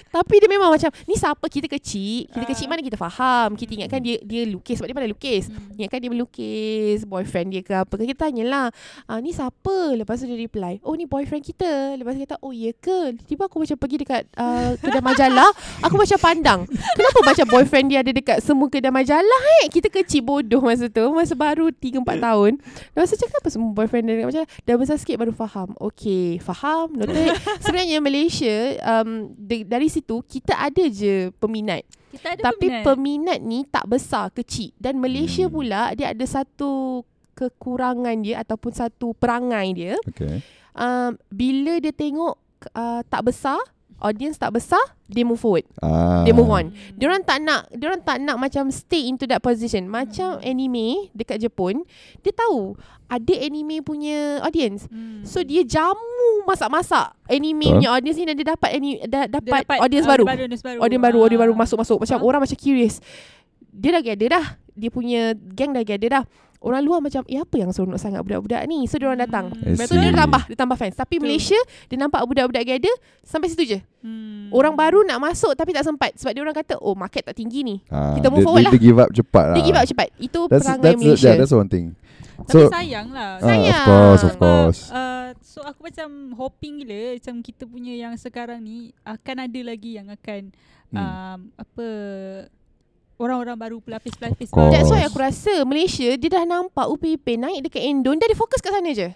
Speaker 1: Tapi dia memang macam Ni siapa? Kita kecil. Kita
Speaker 3: Ah.
Speaker 1: kecil mana kita faham? Kita ingatkan dia dia lukis. Sebab dia pandai lukis.
Speaker 3: Hmm.
Speaker 1: Ingatkan dia melukis. Boyfriend dia ke apa ke Kita tanyalah ah, Ni siapa? Lepas tu dia reply Oh ni boyfriend kita. Lepas tu dia kata Oh ya ke? Tiba aku macam pergi dekat uh, Kedai majalah. Aku macam pandang Kenapa macam boyfriend dia ada dekat Semua kedai majalah eh? Kita kecil bodoh masa tu. Masa baru 3-4 tahun. Lepas tu cakap apa semua boyfriend dia dekat majalah? Dah besar sikit baru faham. Okay Faham Noted. Sebenarnya Malaysia um, de- Dari situ Kita ada je peminat
Speaker 3: Kita ada
Speaker 1: tapi
Speaker 3: peminat.
Speaker 1: peminat ni tak besar, kecil. Dan Malaysia
Speaker 2: Hmm.
Speaker 1: pula dia ada satu kekurangan dia ataupun satu perangai dia.
Speaker 2: Okay.
Speaker 1: Um, bila dia tengok uh, tak besar, audience tak besar, dia move forward.
Speaker 2: Ah.
Speaker 1: Dia move on. Diorang tak nak diorang tak nak macam stay into that position. Macam anime dekat Jepun, dia tahu ada anime punya audience.
Speaker 3: Hmm.
Speaker 1: So dia jamu masak-masak anime
Speaker 2: Betul.
Speaker 1: punya audience ni dan dia dapat ani, da,
Speaker 3: Dia
Speaker 1: dapat, audience
Speaker 3: ah,
Speaker 1: baru.
Speaker 3: audience baru.
Speaker 1: Audience baru, audience baru
Speaker 3: Ah.
Speaker 1: masuk-masuk. Macam
Speaker 3: Faham.
Speaker 1: orang macam curious. Dia dah gather dah. Dia punya gang dah gather dah. Orang luar macam, eh apa yang seronok sangat budak-budak ni? So, diorang datang.
Speaker 3: Hmm.
Speaker 2: I
Speaker 1: So, dia tambah. Dia tambah fans. Tapi
Speaker 3: Betul.
Speaker 1: Malaysia, dia nampak budak-budak gather, sampai situ je.
Speaker 3: Hmm.
Speaker 1: Orang baru nak masuk tapi tak sempat. Sebab dia orang kata, oh market tak tinggi ni.
Speaker 2: Ah,
Speaker 1: Kita move
Speaker 2: dia,
Speaker 1: forward
Speaker 2: dia,
Speaker 1: lah.
Speaker 2: Dia give up cepat lah.
Speaker 1: Dia give up cepat. Itu
Speaker 2: That's,
Speaker 1: perangai
Speaker 2: that's,
Speaker 1: Malaysia.
Speaker 2: yeah, that's one thing.
Speaker 3: Tapi
Speaker 2: So,
Speaker 3: sayang lah.
Speaker 2: ah, of
Speaker 1: sayang.
Speaker 2: course, of
Speaker 3: Sebab,
Speaker 2: course.
Speaker 3: Uh, so aku macam hoping gila macam kita punya yang sekarang ni akan ada lagi yang akan
Speaker 2: Hmm.
Speaker 3: um, apa orang-orang baru pelapis-pelapis.
Speaker 1: That's why aku rasa Malaysia, dia dah nampak UPP naik dekat Indon, dia ada fokus kat sana je.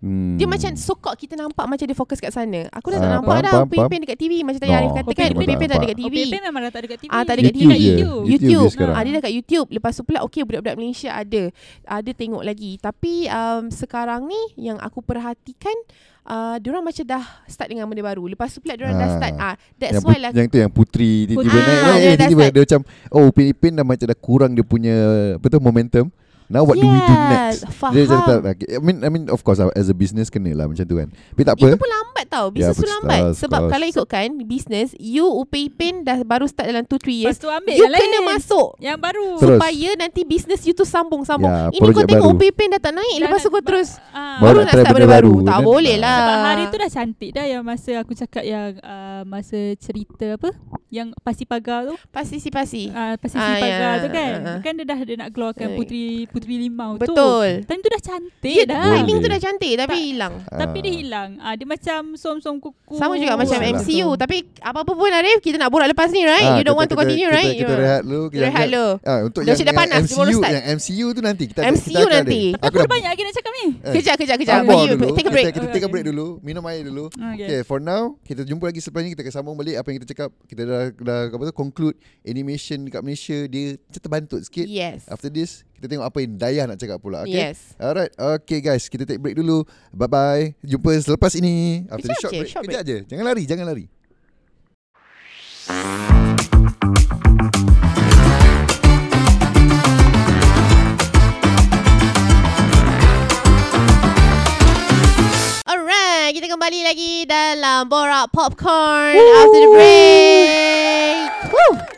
Speaker 2: Hmm.
Speaker 1: Dia macam sokok kita nampak macam dia fokus kat sana. Aku dah tak
Speaker 2: Ah,
Speaker 1: nampak
Speaker 2: faham,
Speaker 1: dah
Speaker 2: faham,
Speaker 1: UPP dekat TV macam tadi
Speaker 2: No,
Speaker 1: Arif kata kan
Speaker 3: UPP
Speaker 1: tak
Speaker 2: nampak.
Speaker 1: dekat TV.
Speaker 3: OPP memang dah tak dekat TV.
Speaker 1: Ah, tak ada kat
Speaker 2: YouTube
Speaker 1: TV.
Speaker 2: je.
Speaker 3: YouTube.
Speaker 2: YouTube sekarang.
Speaker 1: Ah, dia dekat YouTube. Lepas tu pula okey budak-budak Malaysia ada. Ada tengok lagi. Tapi um, sekarang ni yang aku perhatikan uh, diorang macam dah start dengan benda baru. Lepas tu pula diorang dah
Speaker 2: Ah.
Speaker 1: start ah that's
Speaker 2: yang,
Speaker 1: why
Speaker 2: put,
Speaker 1: lah
Speaker 2: yang tu yang putri tiba-tiba naik
Speaker 1: Ah, dia
Speaker 2: eh,
Speaker 1: dah
Speaker 2: tiba-tiba dia macam oh Upin Ipin dah macam dah kurang dia punya betul momentum Now what do we do next?
Speaker 1: Faham.
Speaker 2: Dia macam tak, okay. I mean, I mean of course as a business kena lah macam tu kan. Tapi tak apa.
Speaker 1: Itu pun lambat tau Bisnes
Speaker 2: Ya,
Speaker 1: tu lambat
Speaker 2: of
Speaker 1: Sebab
Speaker 2: course.
Speaker 1: kalau ikutkan Bisnes You Upay Pin Dah baru start dalam 2-3 years
Speaker 3: Lepas tu ambil
Speaker 1: You
Speaker 3: yang
Speaker 1: kena
Speaker 3: lain.
Speaker 1: masuk
Speaker 3: Yang baru.
Speaker 2: Terus.
Speaker 1: Supaya nanti bisnes you tu sambung-sambung
Speaker 2: Ya,
Speaker 1: Ini kau tengok. Upay Pin dah tak naik
Speaker 3: Dah
Speaker 1: Lepas tu kau terus
Speaker 3: Ah.
Speaker 2: Baru nak
Speaker 1: start
Speaker 2: benda
Speaker 1: baru
Speaker 2: baru.
Speaker 1: Tak
Speaker 2: Dan-
Speaker 1: boleh lah
Speaker 3: Sebab hari tu dah cantik dah yang masa aku cakap yang uh, masa cerita apa? Yang pasi pagar tu.
Speaker 1: Pasti-pasti
Speaker 3: Uh, pasi
Speaker 1: Ah,
Speaker 3: pagar
Speaker 1: ya.
Speaker 3: tu kan.
Speaker 1: Ah, ah.
Speaker 3: Kan dia dah dia nak keluarkan
Speaker 1: Eh.
Speaker 3: Putri putri limau tu.
Speaker 1: Betul
Speaker 3: Time tu dah cantik
Speaker 1: Ya,
Speaker 3: dah.
Speaker 1: timing tu dah cantik Tapi
Speaker 3: Tak.
Speaker 1: hilang
Speaker 3: Tapi dia
Speaker 2: Ah.
Speaker 3: hilang. Ah dia macam som-som kuku.
Speaker 1: Sama juga macam. MCU Tapi apa-apa pun Arif Kita nak borak lepas ni right
Speaker 2: Ah,
Speaker 1: You don't
Speaker 2: kita-
Speaker 1: want to
Speaker 2: kita-
Speaker 1: continue
Speaker 2: kita,
Speaker 1: right
Speaker 2: Kita
Speaker 1: You-
Speaker 2: rehat dulu. Kita
Speaker 1: Rehat dulu
Speaker 2: Ah, untuk
Speaker 1: Dah
Speaker 2: yang, yang
Speaker 1: panas,
Speaker 2: MCU, yang MCU tu nanti kita
Speaker 1: MCU
Speaker 2: kita akan
Speaker 1: nanti.
Speaker 2: Ada.
Speaker 3: Tapi
Speaker 2: Aku
Speaker 3: ada
Speaker 2: dah
Speaker 3: banyak lagi nak cakap ni.
Speaker 2: Eh.
Speaker 1: Kejap, kejap, kejap. Take a break
Speaker 2: Kita, kita take a break dulu. Minum air dulu.
Speaker 3: Okay.
Speaker 2: For now kita jumpa lagi selepas ni kita akan sambung balik apa yang kita cakap. Kita dah dah apa tu conclude animation dekat Malaysia dia macam terbantut sikit.
Speaker 1: Yes
Speaker 2: After this kita tengok apa yang Dayah nak cakap pula. Okay.
Speaker 1: Yes
Speaker 2: Alright, okay guys, kita take break dulu. Bye bye. Jumpa selepas ini. After
Speaker 1: Kejap
Speaker 2: this short
Speaker 1: je,
Speaker 2: break.
Speaker 1: short
Speaker 2: Kejap je. Jangan lari, jangan lari.
Speaker 1: Alright, kita kembali lagi dalam Borak Popcorn after the break. Woo.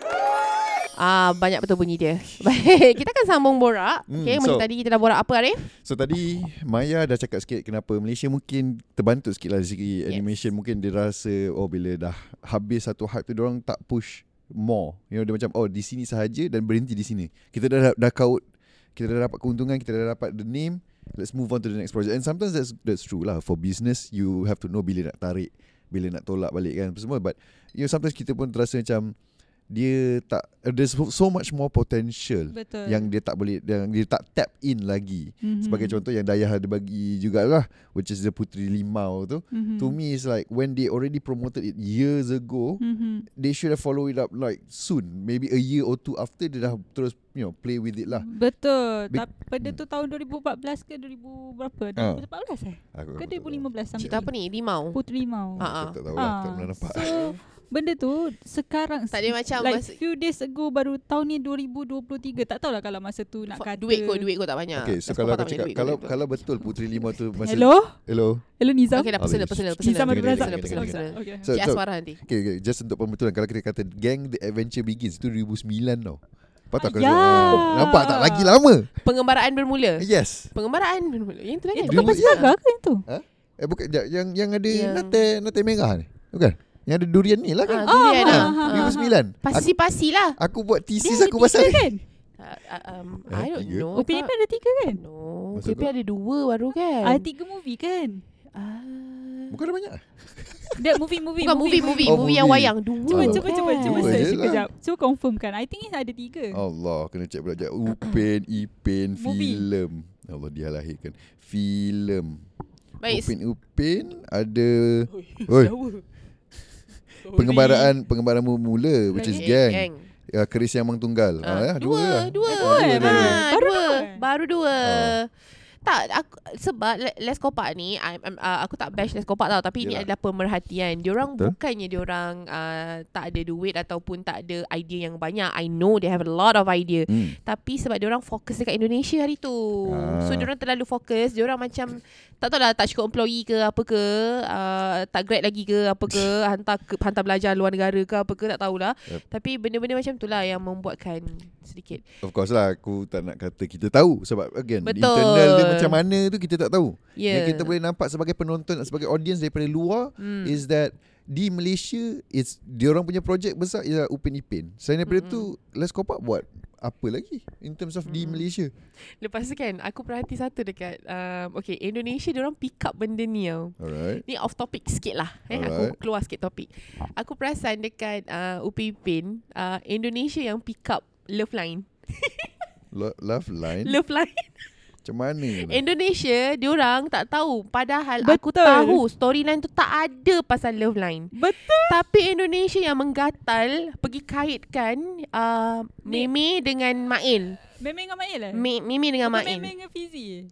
Speaker 1: Ah, banyak betul bunyi dia. Baik, kita akan sambung borak.
Speaker 2: Hmm,
Speaker 1: okay, macam
Speaker 2: so-
Speaker 1: tadi kita dah borak apa Arif?
Speaker 2: So tadi Maya dah cakap sikit kenapa Malaysia mungkin terbantu sikit lah dari segi
Speaker 1: Yes.
Speaker 2: animation mungkin dia rasa oh bila dah habis satu hype tu orang tak push more. You know dia macam oh di sini sahaja dan berhenti di sini. Kita dah dah kaut kita dah dapat keuntungan, kita dah dapat the name. Let's move on to the next project. And sometimes that's that's true lah. For business you have to know bila nak tarik, bila nak tolak balik kan semua but you know sometimes kita pun terasa macam dia tak there's so much more potential
Speaker 3: Betul.
Speaker 2: yang dia tak boleh yang dia tak tap in lagi.
Speaker 3: Mhm.
Speaker 2: Sebagai contoh yang Dayah ada bagi jugalah which is the Putri Limau tu.
Speaker 3: Mhm.
Speaker 2: To me is like when they already promoted it years ago,
Speaker 3: Mhm.
Speaker 2: they should have followed it up like soon. Maybe a year or two after dia dah terus you know play with it lah.
Speaker 3: Betul.
Speaker 2: Big-
Speaker 3: Tapi pada tu tahun 2014 ke 2000 berapa?
Speaker 2: Ah.
Speaker 3: 2014 eh?
Speaker 2: Aku,
Speaker 3: Ke
Speaker 2: aku tak tahu.
Speaker 3: 2015 something.
Speaker 1: Cerita apa ni? Limau.
Speaker 3: Putri Limau.
Speaker 1: Ah, ah.
Speaker 2: Aku tak tahu lah, tak pernah nampak.
Speaker 3: So benda tu sekarang
Speaker 1: Tak ada macam
Speaker 3: like
Speaker 1: masa-
Speaker 3: few days ago baru tahun ni 2023 tak tahulah kalau masa tu nak kata
Speaker 1: Duit kot, duit kot tak banyak.
Speaker 2: Okay, so kalau kau cakap
Speaker 1: duit,
Speaker 2: kalau
Speaker 1: betul.
Speaker 2: kalau betul Putri Limau tu masa
Speaker 3: Hello
Speaker 2: Hello.
Speaker 3: Hello Nizam
Speaker 1: Okay dah personal, personal,
Speaker 3: Nizam
Speaker 1: personal. Personal, personal.
Speaker 3: Okay.
Speaker 2: So,
Speaker 1: Cik
Speaker 2: so
Speaker 1: nanti.
Speaker 2: okay, okay, just untuk pembetulan kalau kita kata Gang The Adventure Begins tu 2009 tau. Patut aku rasa,
Speaker 3: ya.
Speaker 2: oh, Nampak tak lagi lama.
Speaker 1: Pengembaraan bermula.
Speaker 2: Yes.
Speaker 1: Pengembaraan bermula. Yang tu lah kan?
Speaker 3: Itu kan pagar ke yang tu?
Speaker 2: Eh bukan yang yang, ada
Speaker 1: Yang-
Speaker 2: nate nate merah ni. Bukan? Yang ada durian ni lah kan.
Speaker 1: Ah, durian
Speaker 3: Ah,
Speaker 1: lah.
Speaker 3: ah, ah,
Speaker 2: 2009. Aku,
Speaker 1: Pasi-pasi lah.
Speaker 2: aku buat
Speaker 3: ada
Speaker 2: aku
Speaker 3: tiga
Speaker 2: pasal ni.
Speaker 3: kan?
Speaker 1: Uh, uh, um,
Speaker 2: Eh,
Speaker 1: I don't
Speaker 2: tiga?
Speaker 1: know.
Speaker 3: Oh PNP ada tiga kan?
Speaker 1: No.
Speaker 2: Maksud kau?
Speaker 1: ada dua baru kan?
Speaker 3: Ah tiga movie kan?
Speaker 1: Ah.
Speaker 2: Bukan ada banyak.
Speaker 3: Dia movie movie
Speaker 1: Bukan movie, movie,
Speaker 2: Oh,
Speaker 1: movie yang
Speaker 2: movie.
Speaker 1: wayang. Dua
Speaker 3: Cuba
Speaker 2: Oh.
Speaker 3: cuba cuba cuba
Speaker 2: Dua
Speaker 3: search
Speaker 2: je lah.
Speaker 3: kejap. Cuba confirmkan. I think ada tiga.
Speaker 2: Allah, kena check pula. Sekejap. Upin, Ipin,
Speaker 3: Movie.
Speaker 2: filem. Allah dia lahirkan. Filem.
Speaker 1: Baik.
Speaker 2: Upin, Upin ada Oi. Pengembaraan pengembaraan mula which is gang.
Speaker 1: gang.
Speaker 2: Ya, Keris yang Tunggal.
Speaker 1: Ah,
Speaker 2: Ah, ya,
Speaker 1: dua,
Speaker 2: lah.
Speaker 1: dua.
Speaker 3: Dua, eh,
Speaker 2: dua,
Speaker 3: baru.
Speaker 2: dua.
Speaker 1: Ah,
Speaker 3: Baru
Speaker 1: dua.
Speaker 3: dua, eh?
Speaker 1: Baru dua.
Speaker 2: Oh.
Speaker 1: Tak, aku, sebab Le- Les Kopak ni, I, um, uh, aku tak bash Les Kopak tau. Tapi ini
Speaker 2: Yelah.
Speaker 1: adalah pemerhatian. Diorang
Speaker 2: Betul.
Speaker 1: bukannya diorang uh, tak ada duit ataupun tak ada idea yang banyak. I know they have a lot of idea.
Speaker 2: Hmm.
Speaker 1: Tapi sebab diorang fokus dekat Indonesia hari tu.
Speaker 2: Ah.
Speaker 1: So diorang terlalu fokus. Diorang macam tak tahu lah tak cukup employee ke apa ke. Uh, tak grad lagi ke apa ke. hantar ke, hantar belajar luar negara ke apa ke. Tak tahulah.
Speaker 2: Yep.
Speaker 1: Tapi benda-benda macam tu lah yang membuatkan sedikit.
Speaker 2: Of course lah Aku tak nak kata kita tahu Sebab again
Speaker 1: Betul.
Speaker 2: Internal dia macam mana tu Kita tak tahu
Speaker 1: Yeah.
Speaker 2: Yang kita boleh nampak Sebagai penonton Sebagai audience Daripada luar
Speaker 1: Hmm.
Speaker 2: Is that Di Malaysia It's Diorang punya projek besar Ialah Upin Ipin Selain daripada
Speaker 1: Mm-mm.
Speaker 2: tu Les Kopak buat Apa lagi In terms of di
Speaker 1: Mm-mm.
Speaker 2: Malaysia
Speaker 1: Lepas tu kan Aku perhati satu dekat um, Okay Indonesia Diorang pick up benda ni tau
Speaker 2: Alright
Speaker 1: Ni off topic sikit lah eh. Aku
Speaker 2: Alright.
Speaker 1: keluar sikit topik Aku perasan dekat uh, Upi Pin uh, Indonesia yang pick up Love Line
Speaker 2: Lo- Love line
Speaker 1: Love Line
Speaker 2: Macam mana?
Speaker 1: Indonesia Diorang tak tahu Padahal aku
Speaker 3: Betul.
Speaker 1: tahu Storyline tu tak ada Pasal Love Line
Speaker 3: Betul.
Speaker 1: Tapi Indonesia yang menggatal Pergi kaitkan uh, Meme dengan Mail
Speaker 3: Memang dengan Mail eh?
Speaker 1: Me- Meme dengan Mail
Speaker 3: Memang dengan Fizi.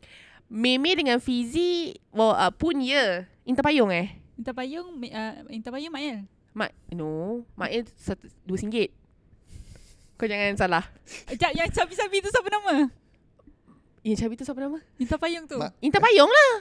Speaker 1: Meme dengan Fizi well, uh, Pun ya Inta Payung eh
Speaker 3: Intan Payung, me- uh, Intan Payung Mail.
Speaker 1: Mak No Mail satu, dua singgit Kau jangan salah
Speaker 3: Sekejap, yang sapi-sapi tu siapa nama?
Speaker 1: Yang cabi tu siapa nama?
Speaker 3: Minta payung tu.
Speaker 2: Mak-
Speaker 1: Intan Payung lah.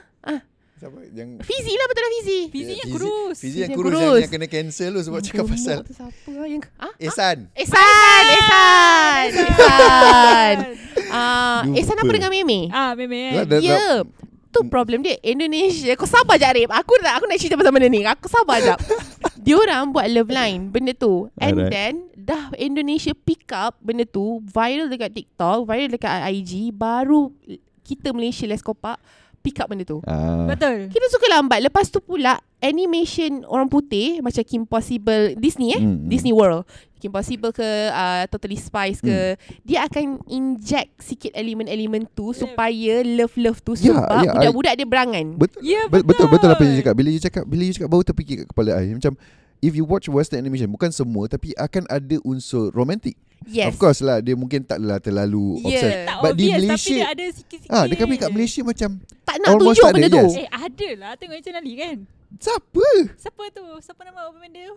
Speaker 2: Siapa yang
Speaker 1: Fizi lah betul lah Fizi.
Speaker 3: Fizi yang kurus.
Speaker 2: Fizi yang
Speaker 1: yang
Speaker 2: kurus
Speaker 1: kurus.
Speaker 2: yang, yang kena cancel tu sebab cakap pasal
Speaker 1: tu siapa lah yang ah?
Speaker 2: Ehsan.
Speaker 1: Ehsan, Ehsan, Ehsan. Ah,
Speaker 2: Lupa.
Speaker 1: Ehsan apa dengan Meme?
Speaker 3: Ah, memang
Speaker 2: Lah,
Speaker 1: Ya. Tu problem dia Indonesia Kau sabar jap Rip Aku nak aku nak cerita pasal benda ni Aku sabar jap Diorang buat love line Benda tu And
Speaker 2: Alright.
Speaker 1: then Dah Indonesia pick up Benda tu Viral dekat TikTok Viral dekat IG Baru Kita Malaysia Let's Kopak Pick up benda tu
Speaker 2: Ah.
Speaker 3: Betul.
Speaker 1: Kita suka lambat Lepas tu pula Animation orang putih Macam Kim Possible Disney eh
Speaker 2: Mm, mm.
Speaker 1: Disney World Kim Possible ke uh, Totally Spice ke Dia akan inject Sikit elemen-elemen tu Supaya love-love tu
Speaker 2: Ya,
Speaker 1: Sebab
Speaker 2: ya, I-
Speaker 1: budak-budak dia berangan
Speaker 2: Betul.
Speaker 3: Ya,
Speaker 2: Be- betul
Speaker 3: betul.
Speaker 2: betul apa yang you cakap. Bila you cakap bila you cakap baru terfikir kat kepala I macam if you watch western animation bukan semua tapi akan ada unsur romantik.
Speaker 1: Yes
Speaker 2: Of course lah dia mungkin taklah terlalu
Speaker 1: Yeah.
Speaker 2: obsessed.
Speaker 3: Tak
Speaker 2: But di
Speaker 3: obvious
Speaker 2: Malaysia
Speaker 3: tapi dia ada sikit-sikit.
Speaker 2: Ah, dekat kat Malaysia macam
Speaker 1: Tak nak
Speaker 2: Almost
Speaker 1: tunjuk
Speaker 2: tak ada,
Speaker 1: benda tu
Speaker 2: yes.
Speaker 3: Eh, ada lah. Tengok Encik Ali kan.
Speaker 2: siapa
Speaker 3: Siapa tu? Siapa nama Open dia?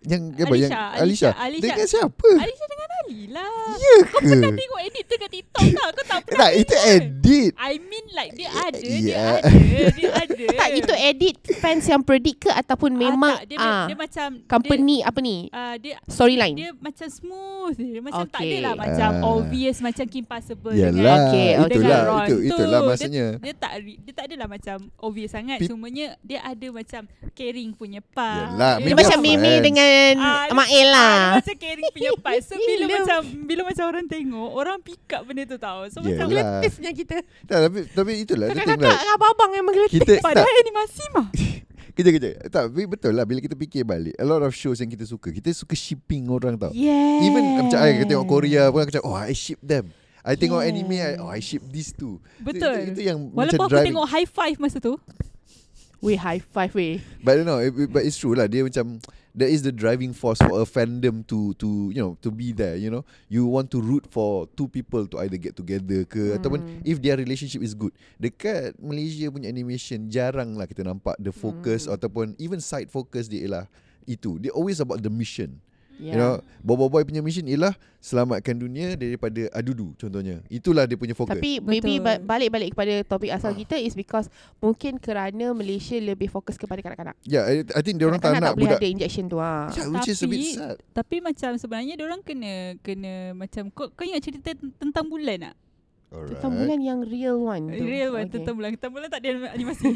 Speaker 2: Yang apa yang
Speaker 3: Alisha,
Speaker 2: Alisha,
Speaker 3: Alisha.
Speaker 2: dengan siapa?
Speaker 3: Alisha dengan Ali lah.
Speaker 2: Ya
Speaker 3: Kau pernah
Speaker 2: ke?
Speaker 3: tengok edit tu kat TikTok tak? Kau tak pernah
Speaker 2: Tak, itu
Speaker 3: tengok.
Speaker 2: edit.
Speaker 3: I mean like dia ada,
Speaker 2: Yeah.
Speaker 3: dia ada, dia ada.
Speaker 1: Tak itu edit Fans yang predict ke Ataupun memang
Speaker 3: ah, tak, dia,
Speaker 1: ah,
Speaker 3: dia macam
Speaker 1: Company apa ni
Speaker 3: dia, ah, dia
Speaker 1: Storyline
Speaker 3: dia macam smooth Dia macam tak
Speaker 1: Okay.
Speaker 3: adalah macam
Speaker 2: Ah.
Speaker 3: obvious Macam Kim Possible
Speaker 2: Yalah,
Speaker 1: Okay, okay.
Speaker 2: itulah
Speaker 3: Dengan
Speaker 2: itu
Speaker 3: Ron
Speaker 2: itulah
Speaker 3: tu.
Speaker 2: maksudnya.
Speaker 3: Dia, dia tak dia tak adalah macam obvious sangat
Speaker 2: Pip-
Speaker 3: Cumanya dia ada macam caring punya part
Speaker 2: Yalah,
Speaker 1: Dia macam. Mimi dengan
Speaker 3: Ah, dia-
Speaker 1: Mael
Speaker 3: Ah,
Speaker 1: lah
Speaker 3: dia macam caring punya part So bila macam Bila macam orang tengok Orang pick up benda tu tau So macam
Speaker 2: Yalah.
Speaker 1: Tesnya kita
Speaker 2: Tak, tapi tapi itulah the thing
Speaker 1: Kakak-kakak
Speaker 2: lah.
Speaker 1: Abang-abang yang menggeletik
Speaker 2: Kita tak
Speaker 3: Padahal animasi mah
Speaker 2: kejap kejap. Tak, tapi betul lah bila kita fikir balik. A lot of shows yang kita suka, kita suka shipping orang tau.
Speaker 1: Yeah
Speaker 2: Even macam I tengok Korea pun aku cakap, oh I ship them. I tengok
Speaker 1: Yeah.
Speaker 2: anime, I, oh I ship these two.
Speaker 3: Betul.
Speaker 2: Itu, itu yang
Speaker 3: Walaupun
Speaker 2: macam
Speaker 3: aku
Speaker 2: driving.
Speaker 3: tengok high five masa tu
Speaker 1: Weh high five weh
Speaker 2: But you know, it, but it's true lah. Dia macam there is the driving force for a fandom to to you know to be there. You know, you want to root for two people to either get together ke
Speaker 1: Hmm.
Speaker 2: ataupun if their relationship is good. Dekat Malaysia punya animation jarang lah kita nampak the focus
Speaker 1: Hmm.
Speaker 2: ataupun even side focus dia ialah itu. Dia always about the mission.
Speaker 1: Yeah.
Speaker 2: You know, Boy Boy punya mission ialah selamatkan dunia daripada adudu contohnya. Itulah dia punya fokus.
Speaker 1: Tapi maybe
Speaker 3: Betul.
Speaker 1: ba- balik-balik kepada topik asal kita is because mungkin kerana Malaysia lebih fokus kepada kanak-kanak.
Speaker 2: yeah, I, I think dia orang tak nak
Speaker 1: tak boleh
Speaker 2: budak
Speaker 1: ada injection tu ah.
Speaker 2: yeah, which is a bit
Speaker 3: Tapi-
Speaker 2: sad.
Speaker 3: Tapi macam sebenarnya orang kena kena macam kau kau ingat cerita ten- tentang bulan tak?
Speaker 2: Alright.
Speaker 1: Tentang bulan yang real one tu.
Speaker 3: Real one
Speaker 1: Okay.
Speaker 3: tentang bulan. Tentang bulan tak ada animasi.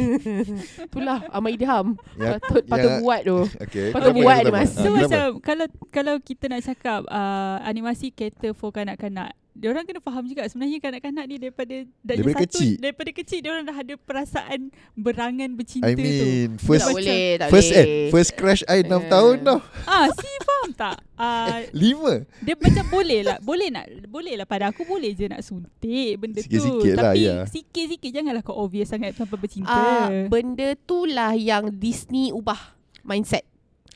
Speaker 1: Itulah Ahmad Idham.
Speaker 2: Ya,
Speaker 1: Patut patut
Speaker 2: ya.
Speaker 1: buat tu.
Speaker 2: Okay.
Speaker 1: Patut
Speaker 2: kenapa,
Speaker 1: buat Mas.
Speaker 2: Ah,
Speaker 3: So
Speaker 2: kenapa?
Speaker 3: macam kalau kalau kita nak cakap uh, animasi cater for kanak-kanak, dia orang kena faham juga sebenarnya kanak-kanak ni daripada
Speaker 2: Daripada
Speaker 3: satu
Speaker 2: kecil.
Speaker 3: daripada kecil dia orang dah ada perasaan berangan bercinta
Speaker 2: I
Speaker 3: tu.
Speaker 2: mean first
Speaker 1: tak boleh, tak
Speaker 2: first
Speaker 1: boleh.
Speaker 2: eh first crush I 6
Speaker 1: Eh.
Speaker 2: tahun dah.
Speaker 3: Ah, si faham tak? Ah,
Speaker 2: Lima.
Speaker 3: dia macam boleh lah Boleh nak Boleh lah pada aku Boleh je nak suntik Benda tu
Speaker 2: Sikit-sikit lah,
Speaker 3: Tapi
Speaker 2: ya.
Speaker 3: sikit-sikit Janganlah kau obvious sangat Sampai bercinta
Speaker 1: Ah, benda tu lah yang Disney ubah mindset.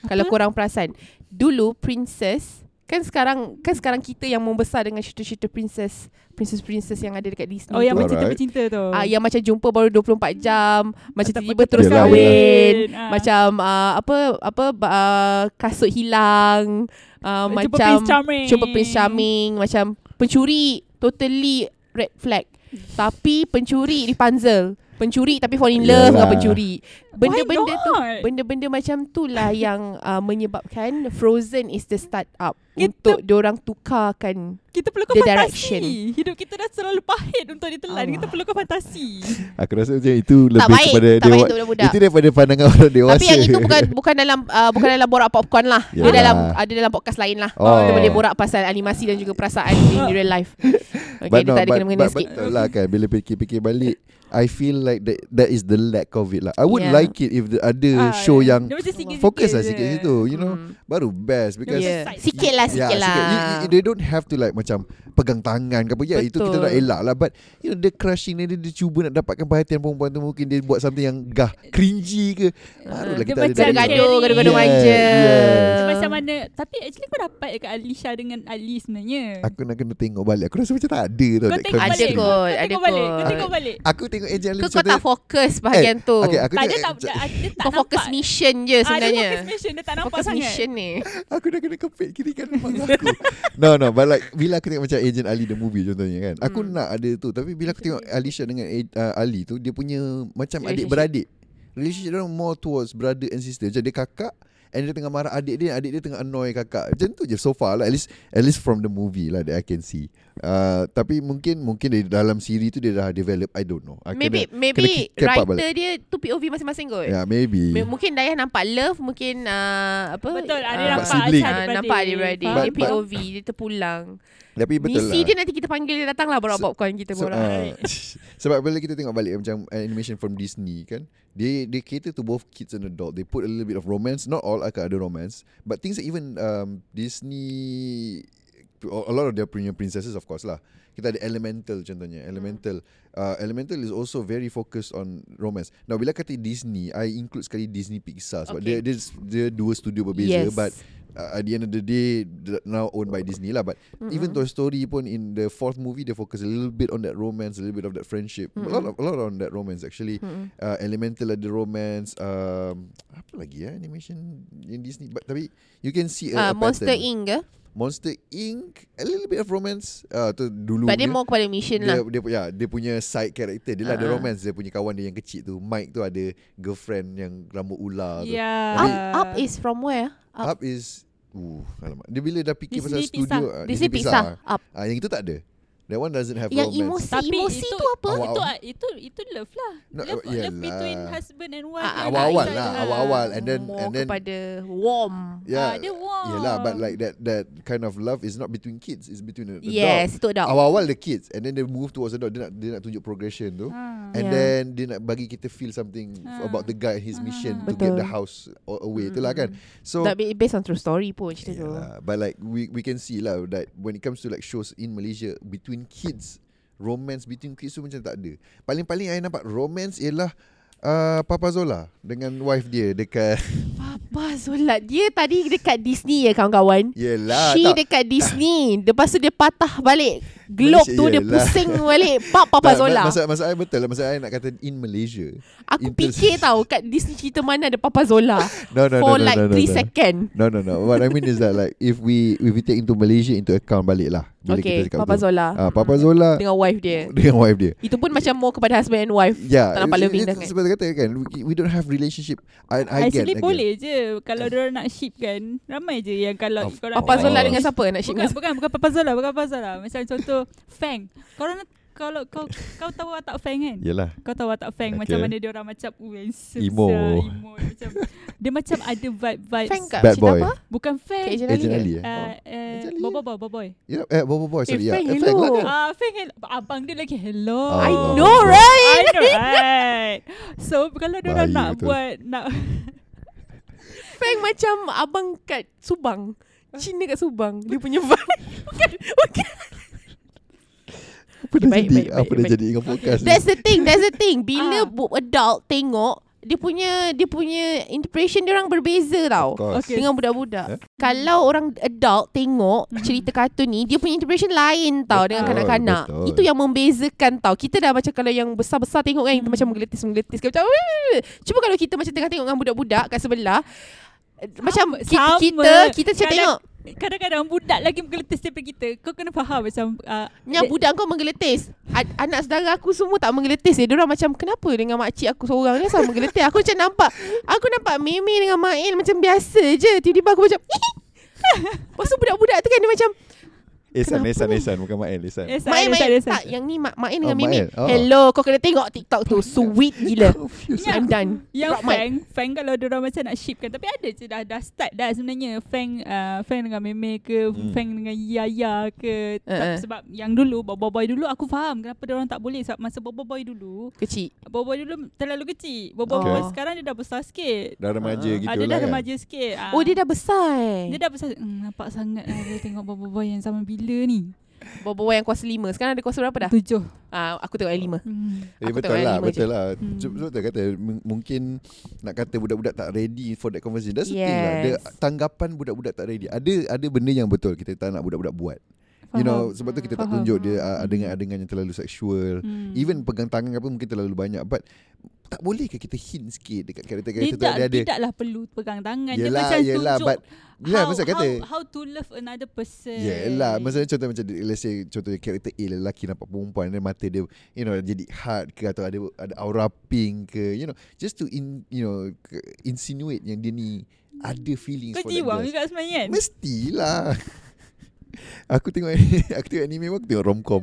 Speaker 1: Kalau
Speaker 3: Apa?
Speaker 1: korang perasan. Dulu princess kan sekarang kan sekarang kita yang membesar dengan cerita-cerita princess princess-princess yang ada dekat Disney
Speaker 3: Oh yang
Speaker 1: tu.
Speaker 2: Alright.
Speaker 3: bercinta-bercinta tu
Speaker 1: Ah yang macam jumpa baru 24 jam, macam tiba-tiba terus
Speaker 2: Yelah,
Speaker 1: kahwin.
Speaker 3: Ah.
Speaker 1: Macam uh, apa apa uh, kasut hilang, uh,
Speaker 3: Jumpa
Speaker 1: macam
Speaker 3: Prince Charming
Speaker 1: jumpa Prince Charming, macam pencuri totally red flag. Tapi pencuri Rapunzel. Pencuri tapi fall in love
Speaker 2: Yalah.
Speaker 1: dengan pencuri. Benda-benda tu, benda-benda macam tu lah yang uh, menyebabkan Frozen is the start up
Speaker 3: Kita-
Speaker 1: untuk diorang tukarkan.
Speaker 3: Kita perlukan
Speaker 1: The
Speaker 3: fantasi
Speaker 1: direction.
Speaker 3: Hidup kita dah terlalu pahit Untuk ditelan
Speaker 1: Allah.
Speaker 3: Kita perlukan fantasi
Speaker 2: Aku rasa macam itu lebih
Speaker 1: tak baik,
Speaker 2: kepada
Speaker 1: tak baik
Speaker 2: dewa.
Speaker 1: untuk budak-budak.
Speaker 2: Itu daripada pandangan orang dewasa.
Speaker 1: Tapi yang itu bukan bukan dalam uh, bukan dalam borak popcorn lah. Dia
Speaker 2: Yalah.
Speaker 1: dalam ada dalam podcast lain lah.
Speaker 2: Oh.
Speaker 1: Kita boleh borak pasal animasi dan juga perasaan in real life. Okay,
Speaker 2: but
Speaker 1: dia
Speaker 2: no,
Speaker 1: tak ada
Speaker 2: but,
Speaker 1: kena-mengena
Speaker 2: but
Speaker 1: sikit.
Speaker 2: betul lah kan Bila fikir-fikir balik I feel like that that is the lack of it lah I would
Speaker 1: Yeah.
Speaker 2: like it if the ada
Speaker 3: Ah,
Speaker 2: show
Speaker 3: yeah.
Speaker 2: yang
Speaker 3: Dia
Speaker 2: Fokus lah sikit situ You know
Speaker 1: Hmm.
Speaker 2: Baru best Because
Speaker 3: Yeah.
Speaker 1: Yeah. Sikit lah, sikit
Speaker 2: Yeah,
Speaker 1: lah.
Speaker 2: sikit. You- you- They don't have to like macam pegang tangan ke apa. Ya, itu kita nak elak lah. But you know, the crushing ni dia, dia cuba nak dapatkan perhatian perempuan tu mungkin dia buat something yang gah, cringy ke. Barulah
Speaker 3: Dia
Speaker 2: kita ada
Speaker 3: macam gaduh,
Speaker 1: Gaduh, gaduh-gaduh
Speaker 2: Yeah,
Speaker 1: manja.
Speaker 3: Dia macam mana Tapi actually kau dapat Dekat Alisha dengan Ali sebenarnya
Speaker 2: Aku nak kena tengok balik. Aku rasa macam tak ada tau.
Speaker 3: Kau tengok
Speaker 1: Ada
Speaker 3: balik Kau
Speaker 1: ada
Speaker 3: tengok balik Kau tengok balik
Speaker 2: Aku tengok Agent Ali
Speaker 1: kau tak fokus bahagian tu
Speaker 2: Okay aku
Speaker 3: Tak, dia
Speaker 2: tengok
Speaker 3: tak, dia, dia tak
Speaker 1: Kau fokus mission je
Speaker 3: Ah, dia
Speaker 1: sebenarnya.
Speaker 3: fokus mission, dia tak nampak
Speaker 1: Fokus
Speaker 3: sangat.
Speaker 1: mission ni
Speaker 2: Aku dah kena kepit kiri kan aku. No no But like Bila aku tengok macam Agent Ali the movie contohnya kan Aku
Speaker 1: Hmm.
Speaker 2: nak ada tu. Tapi bila aku tengok Alicia dengan uh, Ali tu Dia punya Macam adik-beradik. Relationship dia orang more towards Brother and sister. Macam dia kakak And dia tengah marah adik dia Adik dia tengah annoy kakak. Macam tu je so far lah At least At least from the movie lah That I can see uh, Tapi mungkin Mungkin dari dalam siri tu Dia dah develop I don't know I
Speaker 1: Maybe
Speaker 2: kena,
Speaker 1: maybe
Speaker 2: kena
Speaker 1: writer dia tu POV masing-masing kot
Speaker 2: Ya yeah, maybe
Speaker 1: M- Mungkin Dayah nampak love Mungkin uh, apa
Speaker 3: Betul, ada
Speaker 1: ah,
Speaker 2: nampak sibling.
Speaker 1: ah,
Speaker 3: adik-beradik.
Speaker 1: Nampak? Dia
Speaker 2: But- but-
Speaker 1: POV Dia terpulang
Speaker 2: Tapi betul
Speaker 1: Misi
Speaker 2: lah
Speaker 1: dia nanti kita panggil dia datang lah Borak
Speaker 2: So-
Speaker 1: popcorn kita
Speaker 2: So,
Speaker 1: borak
Speaker 2: uh, sebab bila kita tengok balik macam animation from Disney kan, they they cater to both kids and adult. They put a little bit of romance, not all akan ada romance, but things that even um, Disney a lot of their punya princesses of course lah. Kita ada Elemental contohnya. Elemental. Uh, Elemental is also very focused on romance. Now bila kata Disney, I include sekali Disney Pixar sebab
Speaker 1: Okay.
Speaker 2: dia, dia dia dua studio berbeza
Speaker 1: Yes.
Speaker 2: but uh, at the end of the day now owned by Disney lah but mm-hmm. even Toy Story pun in the fourth movie they focus a little bit on that romance a little bit of that friendship mm-hmm. a lot of a lot on that romance actually mm-hmm. uh, Elemental ada romance um, apa lagi ya animation in Disney but tapi you can see a,
Speaker 1: Ah,
Speaker 2: a
Speaker 1: Monster. Inc ke
Speaker 2: Monster Inc a little bit of romance uh, tu dulu
Speaker 1: But dia
Speaker 2: dia-
Speaker 1: more kepada mission
Speaker 2: dia,
Speaker 1: lah
Speaker 2: dia, ya, dia punya side character Dia lah ada
Speaker 1: Ah.
Speaker 2: romance Dia punya kawan dia yang kecil tu Mike tu ada girlfriend Yang rambut ular tu
Speaker 3: Ya.
Speaker 1: Up, up is from where
Speaker 2: Up is Uh, alamak. Dia bila dah fikir pasal
Speaker 3: Disney
Speaker 2: studio
Speaker 3: pisah.
Speaker 2: ah,
Speaker 1: Disney Pixar Up
Speaker 2: Ah, yang itu tak ada. That one doesn't have
Speaker 1: Yang
Speaker 2: romance.
Speaker 1: emosi
Speaker 3: Tapi
Speaker 1: Emosi
Speaker 3: itu-
Speaker 1: tu apa
Speaker 2: Awal-
Speaker 3: Itu itu itu love lah.
Speaker 2: No,
Speaker 3: love, love between husband and wife.
Speaker 1: Ah,
Speaker 3: yang
Speaker 2: awal-awal lah,
Speaker 3: ada.
Speaker 2: awal-awal. And then-
Speaker 1: More
Speaker 2: and then-
Speaker 1: kepada warm
Speaker 2: Yeah.
Speaker 3: Ah, dia warm.
Speaker 2: Yelah, but like that that kind of love is not between kids, it's between the
Speaker 1: Yes Itu dah
Speaker 2: Awal-awal the kids and then they move towards adult. Dia nak dia nak tunjuk progression tu.
Speaker 3: Ah.
Speaker 2: And
Speaker 1: Yeah.
Speaker 2: then dia nak bagi kita feel something
Speaker 3: Ah.
Speaker 2: about the guy his mission to
Speaker 1: Betul.
Speaker 2: get the house a- away tu lah kan. So
Speaker 1: That ba- based on true story pun cerita tu
Speaker 2: Yeah, but like we we can see lah that when it comes to like shows in Malaysia between kids, romance between kids tu macam tak ada. Paling-paling I nampak romance ialah uh, Papa Zola dengan wife dia dekat
Speaker 1: Papa Zola. Dia tadi dekat Disney ya kawan-kawan?
Speaker 2: Yelah
Speaker 1: She
Speaker 2: tak,
Speaker 1: dekat Disney. Lepas tu dia patah balik Globe
Speaker 2: Malaysia,
Speaker 1: tu dia pusing balik. Pap Papa
Speaker 2: tak,
Speaker 1: Zola.
Speaker 2: Masa masa I betul lah. Masa I nak kata in Malaysia.
Speaker 1: Aku
Speaker 2: Inter-
Speaker 1: fikir tau Kat Disney cerita mana ada Papa Zola.
Speaker 2: No no
Speaker 1: For
Speaker 2: no no
Speaker 1: like
Speaker 2: no, no,
Speaker 1: 3
Speaker 2: no.
Speaker 1: second.
Speaker 2: No no no. What I mean is that like If we if we take into Malaysia into account balik lah. Bila
Speaker 1: Okay
Speaker 2: kita cakap
Speaker 1: Papa
Speaker 2: tu.
Speaker 1: Zola.
Speaker 2: Ah, Papa Zola.
Speaker 1: Dengan wife dia.
Speaker 2: Dengan wife dia.
Speaker 1: Itu pun macam more kepada husband and wife.
Speaker 2: Ya
Speaker 1: Tak nampak loving
Speaker 2: it's-
Speaker 1: sangat.
Speaker 2: Sebab kata kan we, we don't have relationship. I, I get,
Speaker 3: Actually
Speaker 2: I get.
Speaker 3: boleh je. Kalau dia nak ship kan Ramai je yang kalau
Speaker 1: Papa. Zola dengan siapa nak ship
Speaker 3: Bukan,
Speaker 1: dengan
Speaker 3: bukan, bukan Papa Zola, bukan Papa Zola. Macam contoh Fang. Korang nak- kalau kau kau tahu watak Fang kan?
Speaker 2: Yelah
Speaker 3: Kau tahu watak Fang
Speaker 2: Okay.
Speaker 3: macam mana dia orang macam uh, handsome
Speaker 2: Emo.
Speaker 3: sia, emo macam dia macam ada vibe-vibe
Speaker 1: Fang kat
Speaker 2: Bad
Speaker 1: cerita
Speaker 2: boy.
Speaker 1: apa
Speaker 3: bukan Fang.
Speaker 1: Kat Agent
Speaker 2: Agent
Speaker 1: Ali
Speaker 2: Ali
Speaker 1: ke?
Speaker 2: eh?
Speaker 3: Uh,
Speaker 2: Oh.
Speaker 3: uh, Bobo
Speaker 2: ya?
Speaker 3: Boy, Bobo Boy.
Speaker 2: Ya, eh, Bobo Boy, sorry.
Speaker 1: Eh,
Speaker 2: ya.
Speaker 1: Fang,
Speaker 2: Eh,
Speaker 1: hello.
Speaker 2: lah kan?
Speaker 3: Ah, Fang abang dia lagi hello.
Speaker 2: Oh.
Speaker 1: I know right
Speaker 3: I know right. So kalau dia orang nak
Speaker 2: betul.
Speaker 3: buat nak
Speaker 1: Fang macam abang kat Subang Cina kat Subang Dia punya vibe Bukan Bukan
Speaker 2: Apa dah
Speaker 1: Baik,
Speaker 2: jadi?
Speaker 1: baik,
Speaker 2: Apa
Speaker 1: baik,
Speaker 2: dah
Speaker 1: baik.
Speaker 2: jadi dengan podcast ni?
Speaker 1: That's the thing That's the thing Bila
Speaker 3: Ah.
Speaker 1: bu- adult tengok dia punya dia punya impression dia orang berbeza tau.
Speaker 3: Okay.
Speaker 1: Dengan budak-budak.
Speaker 2: Eh?
Speaker 1: Kalau orang adult tengok
Speaker 3: Mhm.
Speaker 1: cerita kartun ni, dia punya impression lain tau dengan
Speaker 3: Betul,
Speaker 1: kanak-kanak.
Speaker 2: betul.
Speaker 1: Itu yang membezakan tau. Kita dah macam kalau yang besar-besar tengok kan, kita
Speaker 3: Hmm.
Speaker 1: macam menggeletis-menggeletis. Macam, "Weh." Cuba kalau kita macam tengah tengok dengan budak-budak kat sebelah, macam
Speaker 3: Sama,
Speaker 1: kita, kita, kita macam tengok,
Speaker 3: kadang-kadang budak lagi menggeletis daripada kita. Kau kena faham macam uh,
Speaker 1: yang budak kau menggeletis. Ad, anak saudara aku semua tak menggeletis dia. Diorang macam kenapa dengan makcik aku seorang ni sama menggeletis. Aku macam nampak aku nampak Mimi dengan Mail macam biasa je. Tiba-tiba aku macam Lepas tu budak-budak tu kan dia macam Kenapa
Speaker 2: Ihsan,
Speaker 1: ni?
Speaker 2: Ihsan. Bukan Mael,
Speaker 1: Mail
Speaker 3: yes, yes.
Speaker 1: tak yang ni Mak Mail dengan
Speaker 2: Oh,
Speaker 1: Mimi.
Speaker 2: Mail. Oh.
Speaker 1: Hello kau kena tengok TikTok tu. Sweet gila.
Speaker 2: Confused.
Speaker 1: I'm done.
Speaker 3: Yang
Speaker 1: Drop mic.
Speaker 3: Fang Fang kalau dia orang macam nak shipkan Tapi ada je dah Dah start dah sebenarnya Fang uh, Fang dengan Meme ke
Speaker 2: Hmm.
Speaker 3: Fang dengan Yaya ke
Speaker 1: Uh, uh.
Speaker 3: Sebab yang dulu Bobo Boy dulu Aku faham Kenapa dia orang tak boleh Sebab masa Bobo Boy dulu
Speaker 1: Kecil.
Speaker 3: Bobo Boy dulu terlalu kecil Bobo
Speaker 1: Okay.
Speaker 3: Boy sekarang dia dah besar sikit
Speaker 2: Dah remaja
Speaker 1: Ah.
Speaker 2: gitu
Speaker 3: Ah, Dia
Speaker 2: lah
Speaker 3: dah
Speaker 2: kan.
Speaker 3: remaja sikit Ah.
Speaker 1: Oh dia dah besar eh.
Speaker 3: Dia dah besar hmm, Nampak sangat lah Dia tengok Bobo Boy yang zaman bila ni
Speaker 1: Bawa-bawa yang kuasa lima. Sekarang ada kuasa berapa dah?
Speaker 3: Tujuh
Speaker 1: Ah, aku tengok yang lima.
Speaker 3: hmm.
Speaker 2: Eh,
Speaker 1: Aku
Speaker 2: betul
Speaker 1: tengok yang
Speaker 2: lah, betul
Speaker 1: je.
Speaker 2: lah.
Speaker 3: Hmm.
Speaker 2: Sebab betul kata m- mungkin nak kata budak-budak tak ready for that conversation. That's the thing lah. Tanggapan budak-budak tak ready. Ada ada benda yang betul kita tak nak budak-budak buat. You know
Speaker 3: Faham.
Speaker 2: sebab tu kita tak
Speaker 3: Faham.
Speaker 2: tunjuk dia uh, adegan-adegan yang terlalu seksual.
Speaker 3: Hmm.
Speaker 2: Even pegang tangan apa mungkin terlalu banyak but tak boleh ke kita hint sikit dekat karakter-karakter tu dia ada
Speaker 3: tidaklah perlu pegang tangan.
Speaker 2: Yelah,
Speaker 3: dia macam
Speaker 2: yelah,
Speaker 3: tunjuk
Speaker 2: but- Yelah,
Speaker 3: how,
Speaker 2: masa kata
Speaker 3: how, how to love another person.
Speaker 2: Yelah Maksudnya contoh macam Let's say Contohnya karakter A Lelaki nampak perempuan Dan mata dia You know Jadi hard ke Atau ada ada aura pink ke You know Just to in You know Insinuate yang dia ni Ada feelings
Speaker 3: Kau
Speaker 2: for
Speaker 3: jiwang
Speaker 2: that girl
Speaker 3: juga sebenarnya kan?
Speaker 2: Mestilah Aku tengok Aku tengok anime pun Aku tengok romcom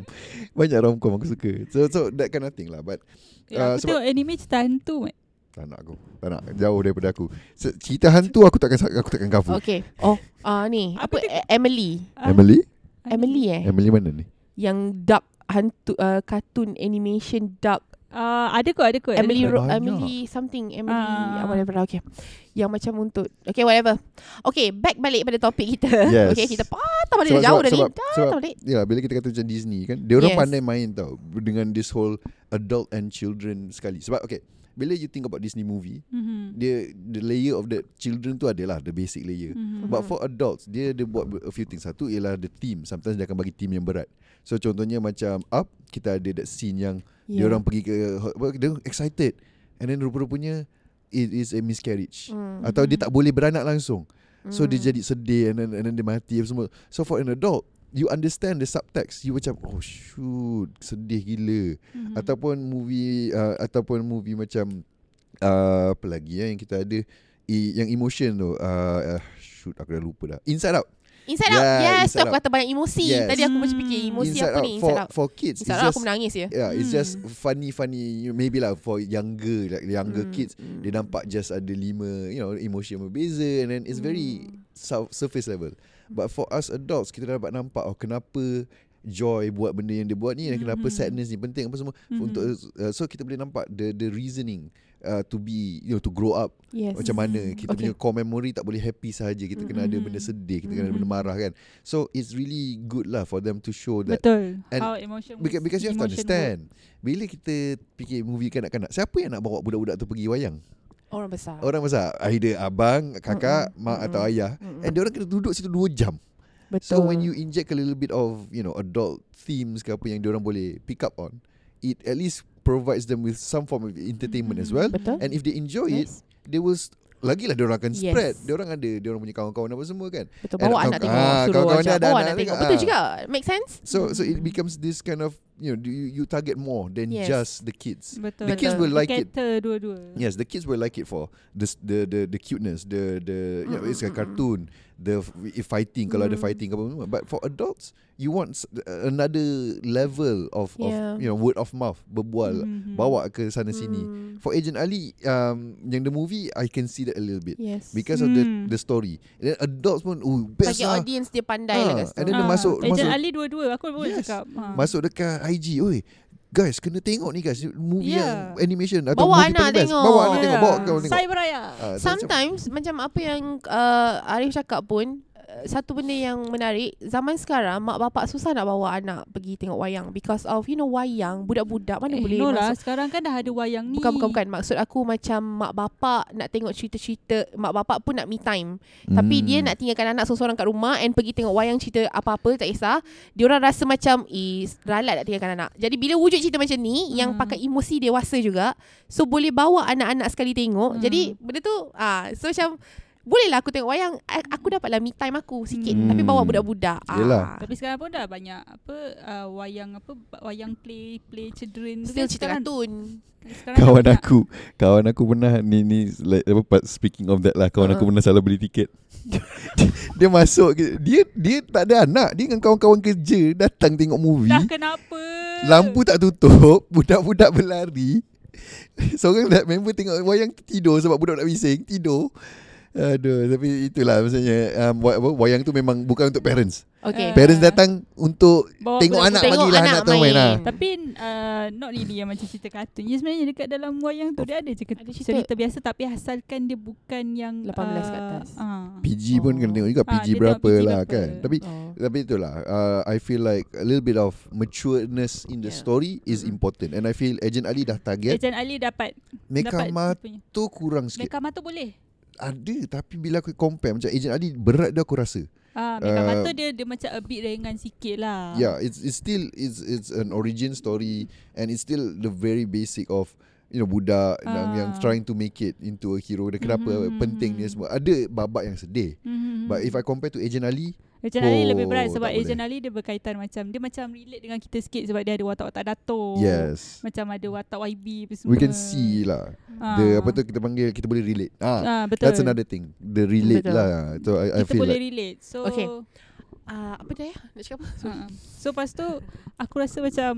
Speaker 2: Banyak romcom aku suka So so that kind of thing lah But
Speaker 3: Ya,
Speaker 2: uh,
Speaker 3: aku
Speaker 2: sebab-
Speaker 3: tengok anime cerita hantu. Mat.
Speaker 2: Tak nak aku Tak nak Jauh daripada aku Se- Cerita hantu Aku takkan Aku takkan cover
Speaker 1: Okay. Oh, ah ni.
Speaker 3: Apa
Speaker 1: Apa, E- Emily.
Speaker 3: Ah,
Speaker 2: Emily
Speaker 1: Emily eh.
Speaker 2: Emily mana ni
Speaker 1: Yang dark hantu uh, cartoon animation dark
Speaker 3: Ah, ada kot, ada kot. ada
Speaker 1: Emily
Speaker 3: kot.
Speaker 1: Ro-. Emily something Emily uh, whatever lah, okay. Yang macam untuk Okay whatever Okay back balik pada topik kita
Speaker 2: Yes.
Speaker 1: Okay kita patah balik jauh dah ni
Speaker 2: sebab,
Speaker 1: Patah
Speaker 2: sebab
Speaker 1: balik
Speaker 2: Ya, bila kita kata macam Disney kan, dia orang
Speaker 1: Yes.
Speaker 2: pandai main tau dengan this whole adult and children sekali. Sebab okay, bila you think about Disney movie,
Speaker 3: Mhm.
Speaker 2: dia the layer of the children tu adalah the basic layer.
Speaker 3: Mhm.
Speaker 2: But for adults, dia dia buat a few things. Satu ialah the theme. Sometimes dia akan bagi theme yang berat. So contohnya macam Up, kita ada that scene yang yeah. dia orang pergi ke apa, dia excited and then rupa-rupanya it is a miscarriage.
Speaker 1: Hmm.
Speaker 2: Atau dia tak boleh beranak langsung. So dia
Speaker 1: Hmm.
Speaker 2: jadi sedih and then, and then dia mati apa semua. So for an adult, you understand the subtext. You macam oh shoot, sedih gila.
Speaker 3: Mhm.
Speaker 2: Ataupun movie uh, ataupun movie macam uh, apa lagi ya yang kita ada i, yang emotion tu. Uh, uh, shoot aku dah lupa dah. Inside Out.
Speaker 1: Inside
Speaker 2: Yeah,
Speaker 1: Out Yes
Speaker 2: Inside
Speaker 1: tu aku kata banyak emosi
Speaker 2: Yes.
Speaker 1: Tadi aku macam fikir Emosi
Speaker 2: Inside
Speaker 1: apa
Speaker 2: Out
Speaker 1: ni
Speaker 2: for
Speaker 1: Inside Out
Speaker 2: for kids.
Speaker 1: Inside Out
Speaker 2: just
Speaker 1: aku menangis ya
Speaker 2: Yeah, it's just
Speaker 3: Hmm.
Speaker 2: funny funny you- maybe lah for younger like younger
Speaker 1: Hmm,
Speaker 2: kids
Speaker 1: hmm.
Speaker 2: dia nampak just ada lima you know emotion berbeza and then it's very
Speaker 1: Hmm.
Speaker 2: sur- surface level. But for us adults kita dapat nampak oh kenapa Joy buat benda yang dia buat ni dan kenapa
Speaker 3: Mhm.
Speaker 2: sadness ni penting apa semua
Speaker 3: Mhm.
Speaker 2: untuk uh, so kita boleh nampak the the reasoning uh, to be you know to grow up
Speaker 1: Yes.
Speaker 2: macam mana? Kita
Speaker 1: Okay.
Speaker 2: punya core memory tak boleh happy saja kita kena ada benda sedih kita kena ada benda marah kan? So it's really good lah for them to show that.
Speaker 3: Betul.
Speaker 2: and
Speaker 3: How emotion
Speaker 2: Because, because you have to understand Bila kita fikir movie kanak-kanak Siapa yang nak bawa budak-budak tu pergi wayang?
Speaker 1: Orang besar.
Speaker 2: Orang besar. Either abang, kakak,
Speaker 1: Mm-mm,
Speaker 2: mak
Speaker 1: mm-mm.
Speaker 2: atau ayah.
Speaker 1: Mm-mm.
Speaker 2: And dia orang kena duduk situ 2 jam.
Speaker 1: Betul.
Speaker 2: So when you inject a little bit of You know adult themes ke apa Yang dia orang boleh pick up on It at least provides them with some form of entertainment as well.
Speaker 1: Betul.
Speaker 2: And if they enjoy it
Speaker 1: Yes.
Speaker 2: They will st- Lagilah dia orang akan
Speaker 1: Yes.
Speaker 2: spread Dia orang ada Dia orang punya kawan-kawan apa semua kan.
Speaker 1: Betul. Bawa
Speaker 2: nak
Speaker 1: anak
Speaker 2: kau-
Speaker 1: tengok
Speaker 2: ah,
Speaker 1: Suruh
Speaker 2: kawan-kawan
Speaker 1: ajak
Speaker 2: ada
Speaker 1: Bawa
Speaker 2: anak
Speaker 1: anak tengok.
Speaker 2: tengok,
Speaker 1: Betul
Speaker 2: ah.
Speaker 1: juga. Make sense?
Speaker 2: So so it becomes this kind of You know you, you target more Than
Speaker 1: Yes.
Speaker 2: just the kids
Speaker 3: Betul.
Speaker 2: The kids will like it
Speaker 3: dua-dua.
Speaker 2: Yes, the kids will like it for the s- the the, the cuteness, the the you know, it's a
Speaker 1: Mm, mm, mm,
Speaker 2: cartoon, the if fighting kalau ada
Speaker 1: Mm.
Speaker 2: fighting apa semua. But for adults, you want s- another level of
Speaker 1: Yeah.
Speaker 2: of you know word of mouth berbual,
Speaker 3: Mhm.
Speaker 2: bawa ke sana sini.
Speaker 1: Hmm.
Speaker 2: For Agent Ali, um, yang the movie I can see that a little bit
Speaker 1: Yes
Speaker 2: because of the
Speaker 3: Hmm.
Speaker 2: the story. And then adults pun, oh best
Speaker 1: Bagi
Speaker 2: lah.
Speaker 1: audience dia pandai
Speaker 2: Ah,
Speaker 1: lah
Speaker 2: and then dia
Speaker 3: Ah,
Speaker 2: masuk-
Speaker 3: Agent
Speaker 2: masuk-
Speaker 3: Ali dua-dua. Aku boleh
Speaker 2: Yes.
Speaker 3: cakap. Ah.
Speaker 2: Masuk dekat IG, oi. Guys, kena tengok ni guys Movie
Speaker 3: Yeah.
Speaker 2: yang animation Atau
Speaker 1: Bawa
Speaker 2: movie
Speaker 1: anak
Speaker 2: paling best
Speaker 1: tengok.
Speaker 2: Bawa anak
Speaker 3: Yeah.
Speaker 2: tengok Bawa kau tengok
Speaker 3: Saya beraya.
Speaker 2: Ah, so macam-
Speaker 1: Sometimes macam apa yang uh, Arif cakap pun uh, satu benda yang menarik zaman sekarang mak bapak susah nak bawa anak pergi tengok wayang because of you know wayang budak-budak mana
Speaker 3: Eh,
Speaker 1: boleh
Speaker 3: no lah. Sekarang kan dah ada wayang ni.
Speaker 1: Bukan bukan bukan maksud aku macam mak bapak nak tengok cerita-cerita mak bapak pun nak me time tapi
Speaker 2: Hmm.
Speaker 1: dia nak tinggalkan anak seorang-seorang kat rumah and pergi tengok wayang cerita apa-apa tak kisah dia orang rasa macam is ralat nak tinggalkan anak jadi bila wujud cerita macam ni yang
Speaker 3: Hmm.
Speaker 1: pakai emosi dewasa juga so boleh bawa anak-anak sekali tengok
Speaker 3: Hmm.
Speaker 1: jadi benda tu ah so macam Bolehlah aku tengok wayang Aku dapatlah me time aku sikit
Speaker 2: Hmm.
Speaker 1: Tapi bawa budak-budak
Speaker 2: Yelah.
Speaker 1: ah.
Speaker 3: Tapi sekarang pun dah banyak apa uh, wayang apa wayang play play children tu
Speaker 1: Still
Speaker 3: kan
Speaker 1: cerita kartun
Speaker 3: sekarang
Speaker 2: Kawan
Speaker 3: banyak.
Speaker 2: aku Kawan aku pernah Ni ni like, apa, Speaking of that lah Kawan aku
Speaker 1: Uh-uh.
Speaker 2: pernah salah beli tiket Dia masuk Dia dia tak ada anak Dia dengan kawan-kawan kerja Datang tengok movie
Speaker 3: Dah kenapa?
Speaker 2: Lampu tak tutup Budak-budak berlari Seorang member tengok wayang tidur Sebab budak nak bising Tidur Aduh Tapi itulah Maksudnya um, wa- wa- Wayang tu memang Bukan untuk parents
Speaker 1: Okay
Speaker 3: Ah.
Speaker 2: Parents datang Untuk
Speaker 3: Bawa
Speaker 2: Tengok anak
Speaker 1: Tengok
Speaker 2: bagilah
Speaker 1: anak
Speaker 2: anak tu main
Speaker 1: main.
Speaker 2: lah
Speaker 3: Tapi uh, not really yang macam cerita kartun. Ya sebenarnya dekat dalam wayang tu dia ada cerita,
Speaker 1: Ada cerita.
Speaker 3: cerita biasa tapi asalkan dia bukan yang
Speaker 1: 18 ke atas.
Speaker 3: Uh,
Speaker 2: PG pun kena tengok juga
Speaker 3: Ah,
Speaker 2: PG
Speaker 3: tengok
Speaker 2: berapa
Speaker 3: PG
Speaker 2: lah
Speaker 3: berapa.
Speaker 2: kan Tapi
Speaker 1: oh.
Speaker 2: Tapi itulah uh, I feel like A little bit of Matureness In the
Speaker 1: Yeah.
Speaker 2: story Is
Speaker 1: Mm-mm.
Speaker 2: important And I feel Agent Ali dah target
Speaker 3: Ejen Ali dapat
Speaker 2: Mekama
Speaker 3: dapat
Speaker 2: tu kurang sikit
Speaker 3: Mekama tu boleh.
Speaker 2: Ada Tapi bila aku compare Macam Agent Ali Berat dia aku rasa
Speaker 3: Ah, Mega
Speaker 2: Uh,
Speaker 3: Mata dia dia macam a bit ringan sikit lah.
Speaker 2: Yeah, it's it's still it's it's an origin story and it's still the very basic of you know budak yang,
Speaker 3: Ah.
Speaker 2: yang trying to make it into a hero. Dan kenapa
Speaker 3: Mhm,
Speaker 2: penting dia
Speaker 3: mhm.
Speaker 2: semua. Ada babak yang sedih.
Speaker 3: Mm-hmm.
Speaker 2: But if I compare to Agent Ali,
Speaker 3: Agent Ali
Speaker 2: Oh,
Speaker 3: lebih berat sebab
Speaker 2: tak boleh.
Speaker 3: Agent Ali dia berkaitan macam dia macam relate dengan kita sikit sebab dia ada watak-watak dato.
Speaker 2: yes,
Speaker 3: Macam ada watak YB apa semua.
Speaker 2: we can see lah.
Speaker 3: Ah.
Speaker 2: The apa tu kita panggil kita boleh relate. Ah,
Speaker 3: Ah, betul.
Speaker 2: that's another thing. The relate
Speaker 1: Betul.
Speaker 2: lah. So I, I
Speaker 3: kita
Speaker 2: feel
Speaker 3: boleh
Speaker 2: like
Speaker 3: relate. So
Speaker 1: Okay. Uh, apa dia? Nak cakap apa?
Speaker 3: Uh, so lepas tu aku rasa macam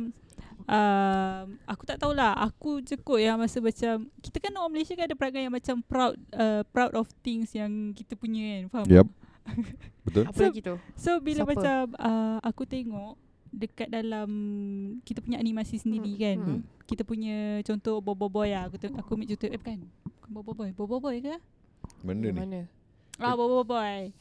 Speaker 3: um, aku tak tahulah aku je kot yang masa macam kita kan orang Malaysia kan ada perangai yang macam proud uh, proud of things yang kita punya kan faham
Speaker 2: Yep. Betul?
Speaker 1: Apa
Speaker 3: So-
Speaker 1: lagi tu?
Speaker 3: so bila
Speaker 1: Siapa?
Speaker 3: macam uh, aku tengok dekat dalam kita punya animasi sendiri
Speaker 1: Hmm,
Speaker 3: kan
Speaker 1: hmm.
Speaker 3: kita punya contoh Bobo Boy lah aku tengok, aku ambil contoh eh bukan bukan Bobo Boy Bobo Boy ke
Speaker 2: Mana ni?
Speaker 1: Mana?
Speaker 3: ah Bobo Boy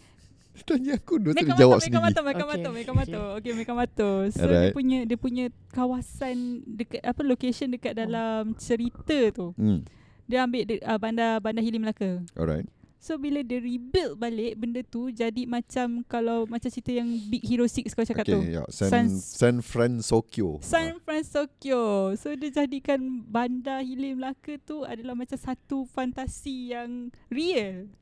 Speaker 2: Tanya aku dua
Speaker 3: Meka
Speaker 2: tadi jawab sendiri.
Speaker 3: Mato, Meka
Speaker 1: Okay,
Speaker 3: Mato, Meka
Speaker 1: okay.
Speaker 3: Mato. Okay, Meka Mato. So dia
Speaker 2: Alright.
Speaker 3: punya dia punya kawasan dekat apa location dekat dalam cerita tu.
Speaker 2: Hmm.
Speaker 3: Dia ambil de, uh, bandar bandar Hilir Melaka.
Speaker 2: Alright.
Speaker 3: So bila dia rebuild balik benda tu jadi macam kalau macam cerita yang Big Hero 6 kau cakap tu.
Speaker 2: Okay, yeah. San,
Speaker 3: Sans-
Speaker 2: San Francisco.
Speaker 3: San Francisco. So dia jadikan bandar Hilir Melaka tu adalah macam satu fantasi yang real.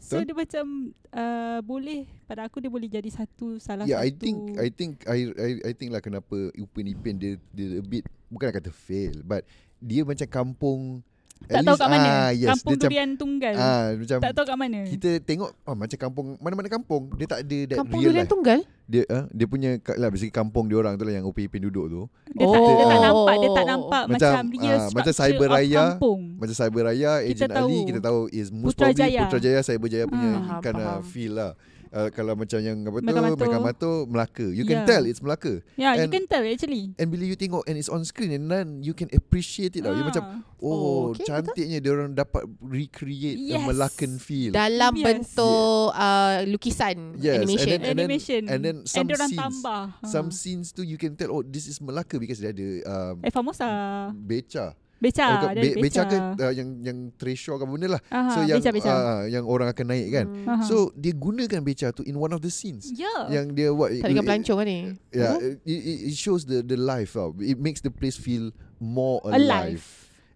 Speaker 3: So
Speaker 2: Betul?
Speaker 3: dia macam uh, boleh pada aku dia boleh jadi satu salah
Speaker 2: Yeah,
Speaker 3: satu.
Speaker 2: I think I think I I I think lah kenapa Upin Ipin dia dia a bit bukan kata fail but dia macam kampung
Speaker 3: tak
Speaker 2: at
Speaker 3: tahu
Speaker 2: least-
Speaker 3: kat mana.
Speaker 2: Ah, yes,
Speaker 3: kampung
Speaker 2: dia macam,
Speaker 3: durian tunggal.
Speaker 2: Ah, macam
Speaker 3: tak tahu kat mana.
Speaker 2: kita tengok oh, macam kampung mana-mana kampung dia tak ada that
Speaker 1: Kampung
Speaker 2: real
Speaker 1: Durian
Speaker 2: life.
Speaker 1: Tunggal?
Speaker 2: Dia ah, dia punya lah basically kampung dia orang tu lah yang Upin Ipin duduk tu.
Speaker 3: dia, tak, dia tak
Speaker 2: Oh.
Speaker 3: nampak, dia tak nampak
Speaker 2: Macam,
Speaker 3: macam, real
Speaker 2: ah, macam Cyber Raya,
Speaker 3: kampung.
Speaker 2: Macam Cyber Raya, Agent
Speaker 3: tahu.
Speaker 2: Ali kita tahu is most
Speaker 3: Putrajaya.
Speaker 2: probably Putrajaya Cyber Jaya punya of
Speaker 1: faham.
Speaker 2: feel lah. Uh, kalau macam yang apa tu
Speaker 3: Mega Mato.
Speaker 2: Melaka. You can
Speaker 3: Yeah.
Speaker 2: tell it's Melaka.
Speaker 3: Yeah, you
Speaker 2: and-
Speaker 3: can tell actually.
Speaker 2: And bila you tengok and it's on screen and then you can appreciate it tau. You
Speaker 3: Ah.
Speaker 2: macam
Speaker 1: Oh,
Speaker 2: oh,
Speaker 1: okay,
Speaker 2: cantiknya dia orang dapat recreate a
Speaker 3: Yes.
Speaker 2: Melacan feel.
Speaker 1: Dalam
Speaker 3: Yes.
Speaker 1: bentuk uh, lukisan
Speaker 2: Yes, and
Speaker 1: animation.
Speaker 2: then- and then-
Speaker 3: animation.
Speaker 2: and then some
Speaker 3: diorang
Speaker 2: scenes.
Speaker 3: tambah.
Speaker 2: Some
Speaker 3: Ha.
Speaker 2: scenes tu you can tell oh this is Melaka because dia ada um,
Speaker 3: Eh Famosa.
Speaker 2: beca.
Speaker 3: Beca, ada
Speaker 2: be, beca
Speaker 3: beca.
Speaker 2: ke uh, yang yang treasure ke benda lah.
Speaker 3: Aha,
Speaker 2: so yang
Speaker 3: beca, beca.
Speaker 2: Uh, yang orang akan naik kan.
Speaker 1: Hmm.
Speaker 3: Aha.
Speaker 2: So dia gunakan beca tu in one of the scenes.
Speaker 3: yeah.
Speaker 2: Yang dia buat
Speaker 1: tak dengan pelancong kan ni?
Speaker 2: Yeah,
Speaker 1: Oh.
Speaker 2: it, it, it shows the the life tau. It makes the place feel more alive.
Speaker 3: Alive.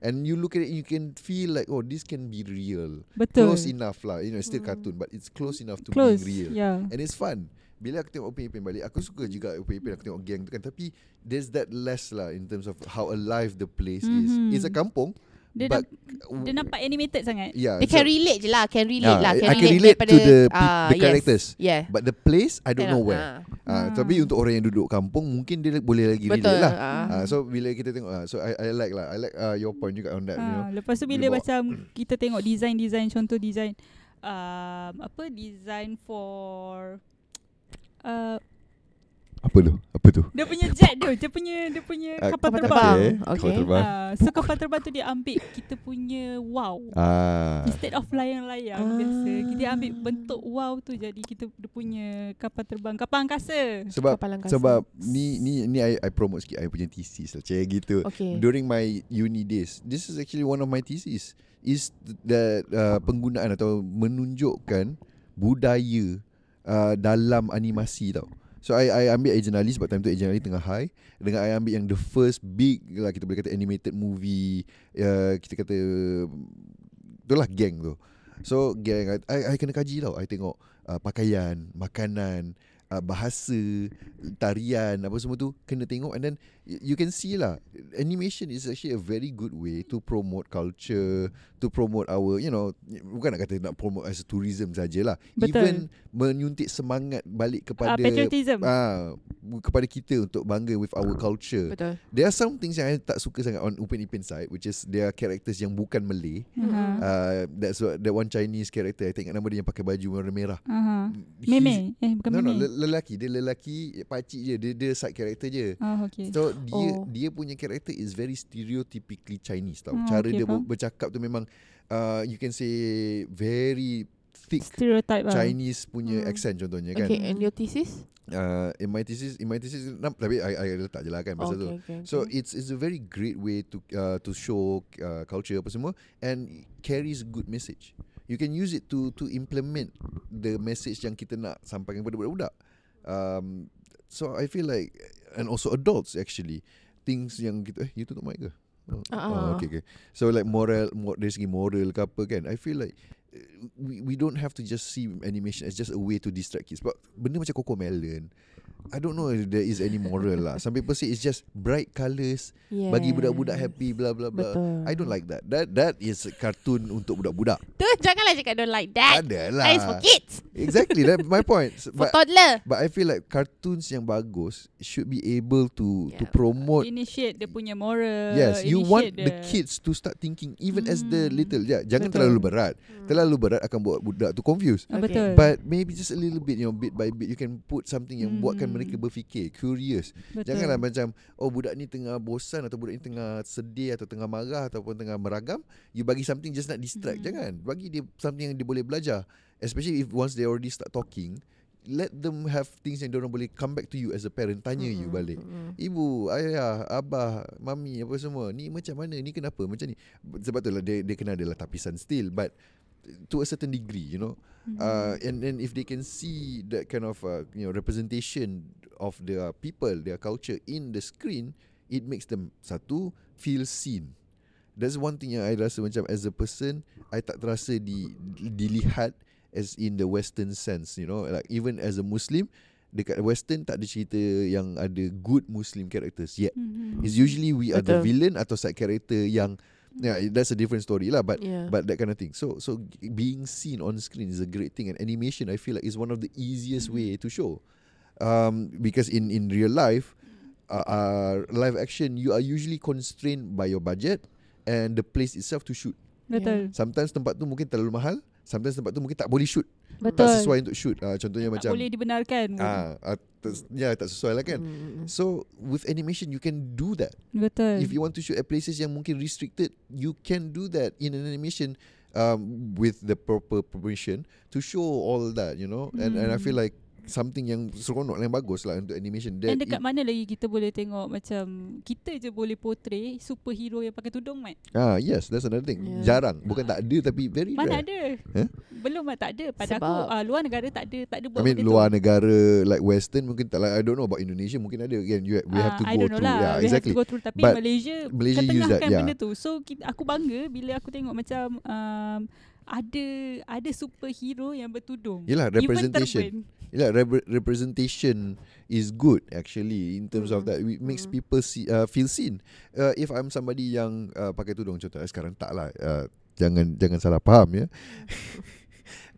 Speaker 2: And you look at it, you can feel like, oh, this can be real.
Speaker 3: Betul.
Speaker 2: Close enough lah. You know, it's still
Speaker 1: Hmm.
Speaker 2: cartoon, but it's close enough to
Speaker 3: Close.
Speaker 2: being real.
Speaker 3: Yeah.
Speaker 2: And it's fun. Bila aku tengok Upin Ipin balik, aku suka juga Upin Ipin. Aku tengok gang tu kan. Tapi there's that less lah in terms of how alive the place is.
Speaker 3: Mhm.
Speaker 2: It's a kampung.
Speaker 3: Dia,
Speaker 2: but,
Speaker 3: namp- dia nampak animated sangat.
Speaker 2: Yeah,
Speaker 1: Dia
Speaker 2: so-
Speaker 1: can relate je lah Can relate
Speaker 2: Ah,
Speaker 1: lah
Speaker 2: I
Speaker 1: Can
Speaker 2: can relate
Speaker 1: daripada,
Speaker 2: to the
Speaker 1: ah,
Speaker 2: the
Speaker 1: yes.
Speaker 2: characters.
Speaker 1: Yeah
Speaker 2: But the place, I don't know where.
Speaker 1: ah.
Speaker 2: Ah,
Speaker 3: Ah.
Speaker 2: Tapi untuk orang yang duduk kampung, mungkin dia boleh lagi
Speaker 1: Betul
Speaker 2: relate lah.
Speaker 1: ah.
Speaker 2: Ah, so bila kita tengok, ah, so I, I like lah, I like uh, your point juga on that. You know,
Speaker 3: lepas tu bila
Speaker 2: bawa.
Speaker 3: macam kita tengok design-design contoh design um, apa design for uh,
Speaker 2: apa tu? Apa tu?
Speaker 3: dia punya jet tu, dia punya dia punya
Speaker 2: Ah,
Speaker 3: kapal
Speaker 1: kapal
Speaker 3: terbang.
Speaker 1: terbang.
Speaker 2: Okay.
Speaker 1: Okay.
Speaker 2: Kapal terbang.
Speaker 3: Uh, so kapal terbang tu dia ambil kita punya wow.
Speaker 2: Ah.
Speaker 3: Instead of layang-layang
Speaker 1: Ah.
Speaker 3: biasa, kita ambil bentuk wow tu jadi kita dia punya kapal terbang, kapal angkasa.
Speaker 2: Sebab
Speaker 1: Kapal angkasa.
Speaker 2: sebab ni ni ni I, I promote sikit I punya thesis lah Cik gitu.
Speaker 1: Okay
Speaker 2: During my uni days, this is actually one of my thesis is that uh, penggunaan atau menunjukkan budaya uh, dalam animasi tau. So I I ambil Agent Ali sebab time tu Agent Ali tengah high dengan I ambil yang the first big lah kita boleh kata animated movie uh, kita kata itulah gang tu. So gang I I kena kaji tau. I tengok uh, pakaian, makanan, uh, bahasa, tarian apa semua tu kena tengok and then you can see lah animation is actually a very good way to promote culture, to promote our you know bukan nak kata nak promote as a tourism sajalah.
Speaker 3: Betul.
Speaker 2: Even menyuntik semangat balik
Speaker 3: Uh,
Speaker 2: kepada
Speaker 3: patriotism.
Speaker 2: ah kepada kita untuk bangga with our culture.
Speaker 1: Betul
Speaker 2: There are some things yang I tak suka sangat on Upin Ipin side which is there are characters yang bukan Malay.
Speaker 3: Aha.
Speaker 2: Uh, that's what that one Chinese character I think nama dia yang pakai baju warna merah. He's-
Speaker 3: Meme. Eh bukan
Speaker 2: No no
Speaker 3: meme.
Speaker 2: le- lelaki dia lelaki pakcik je dia dia side character je.
Speaker 3: Oh okay.
Speaker 2: So dia
Speaker 1: Oh.
Speaker 2: dia punya character is very stereotypically Chinese tau.
Speaker 3: Ah,
Speaker 2: Cara
Speaker 3: okay,
Speaker 2: dia
Speaker 3: faham.
Speaker 2: ber- bercakap tu memang uh, you can say very thick
Speaker 3: Stereotype lah.
Speaker 2: Chinese punya
Speaker 1: Hmm.
Speaker 2: accent contohnya kan.
Speaker 1: Okay and your thesis
Speaker 2: Uh, in my thesis in my thesis tapi I, I letak je lah kan pasal tu.
Speaker 1: okay, okay,
Speaker 2: So
Speaker 1: okay.
Speaker 2: it's it's a very great way to uh, to show uh, culture apa semua and carries good message. you can use it to to implement the message yang kita nak sampaikan kepada budak-budak. Um, so I feel like and also adults actually things yang kita eh you tutup mic ke? Oh,
Speaker 1: ah.
Speaker 2: okay okay. So like moral, mor, dari segi moral ke apa kan? I feel like uh, we we don't have to just see animation as just a way to distract kids. But benda macam Coco Melon, I don't know if there is any moral lah. Some people say it's just bright colours,
Speaker 1: yes.
Speaker 2: bagi budak-budak happy, blah blah blah.
Speaker 1: Betul.
Speaker 2: I don't like that. That that is kartun untuk budak-budak.
Speaker 1: Tu janganlah cakap don't like that.
Speaker 2: Ada lah.
Speaker 1: That is for kids.
Speaker 2: Exactly, that's my point.
Speaker 1: For
Speaker 2: But
Speaker 1: toddler.
Speaker 2: but I feel like cartoons yang bagus should be able to to
Speaker 1: Yeah.
Speaker 2: promote
Speaker 3: Initiate dia punya moral.
Speaker 2: Yes, you want
Speaker 3: initiate
Speaker 2: the kids to start thinking even as the
Speaker 3: Hmm.
Speaker 2: little. Yeah, jangan
Speaker 3: Betul.
Speaker 2: terlalu berat.
Speaker 1: Hmm.
Speaker 2: Terlalu berat akan buat budak tu confused.
Speaker 1: Okay.
Speaker 3: Betul.
Speaker 2: But maybe just a little bit, you know, bit by bit you can put something yang buatkan
Speaker 3: Hmm.
Speaker 2: mereka berfikir, curious.
Speaker 3: Betul.
Speaker 2: Janganlah macam oh budak ni tengah bosan atau budak ni tengah sedih atau tengah marah ataupun tengah meragam, you bagi something just nak distract.
Speaker 3: Hmm.
Speaker 2: Jangan. Bagi dia something yang dia boleh belajar. Especially if once they already start talking, let them have things yang dia orang boleh come back to you as a parent, tanya you
Speaker 1: Mm-mm,
Speaker 2: balik.
Speaker 1: mm-mm.
Speaker 2: Ibu, ayah, abah, mami apa semua. Ni macam mana? Ni kenapa? Macam ni. Sebab tu lah dia, dia kena adalah tapisan still but to a certain degree, you know.
Speaker 3: Hmm.
Speaker 2: Uh, and then if they can see that kind of uh, you know representation of their people, their culture in the screen, it makes them satu feel seen. That's one thing yang I rasa macam as a person, I tak terasa di dilihat as in the western sense, you know. Like even as a Muslim, dekat western tak ada cerita yang ada good Muslim characters yet.
Speaker 3: Mhm.
Speaker 2: It's usually we are the
Speaker 1: Betul.
Speaker 2: villain atau side character yang yeah, that's a different story lah but
Speaker 1: Yeah.
Speaker 2: but that kind of thing. So so being seen on screen is a great thing and animation I feel like is one of the easiest way to show. Um because in in real life uh, uh live action you are usually constrained by your budget and the place itself to shoot.
Speaker 3: Betul.
Speaker 2: Sometimes tempat tu mungkin terlalu mahal, sometimes tempat tu mungkin tak boleh shoot.
Speaker 3: Betul.
Speaker 2: Tak sesuai untuk shoot. Uh, contohnya
Speaker 3: tak
Speaker 2: macam
Speaker 3: boleh dibenarkan.
Speaker 2: ah uh, ya tak sesuai lah kan.
Speaker 1: Mm-mm.
Speaker 2: So with animation you can do that.
Speaker 3: Betul.
Speaker 2: If you want to shoot at places yang mungkin restricted, you can do that in an animation um, with the proper permission to show all that, you know. And and I feel
Speaker 3: Hmm.
Speaker 2: like something yang seronok yang bagus lah untuk animation. That
Speaker 3: Dan dekat
Speaker 2: it,
Speaker 3: mana lagi kita boleh tengok macam kita je boleh portray superhero yang pakai tudung Mat.
Speaker 2: ah yes, that's another thing.
Speaker 1: Yeah.
Speaker 2: Jarang, bukan tak ada tapi very
Speaker 3: Mana
Speaker 2: rare.
Speaker 3: ada?
Speaker 2: Eh?
Speaker 3: Belum Mat tak ada. Pada
Speaker 1: Sebab-
Speaker 3: aku ah, luar negara tak ada tak ada
Speaker 2: I
Speaker 3: buat
Speaker 2: mean
Speaker 3: benda
Speaker 2: luar
Speaker 3: tu.
Speaker 2: negara like western mungkin tak like I don't know about Indonesia mungkin ada again you we have
Speaker 3: Ah,
Speaker 2: to
Speaker 3: I
Speaker 2: go
Speaker 3: don't know
Speaker 2: through
Speaker 3: lah.
Speaker 2: yeah
Speaker 3: We
Speaker 2: exactly.
Speaker 3: have to go through tapi
Speaker 2: But
Speaker 3: Malaysia,
Speaker 2: Malaysia use that, yeah.
Speaker 3: benda tu. So kita, aku bangga bila aku tengok macam um, ada ada superhero yang bertudung. Even
Speaker 2: representation. Yeah, rep- representation is good actually in terms of
Speaker 1: Mm.
Speaker 2: that. It makes
Speaker 1: Mm.
Speaker 2: people see, uh, feel seen. Uh, if I'm somebody yang uh, pakai tudung contoh sekarang tak lah. Uh, jangan jangan salah faham ya.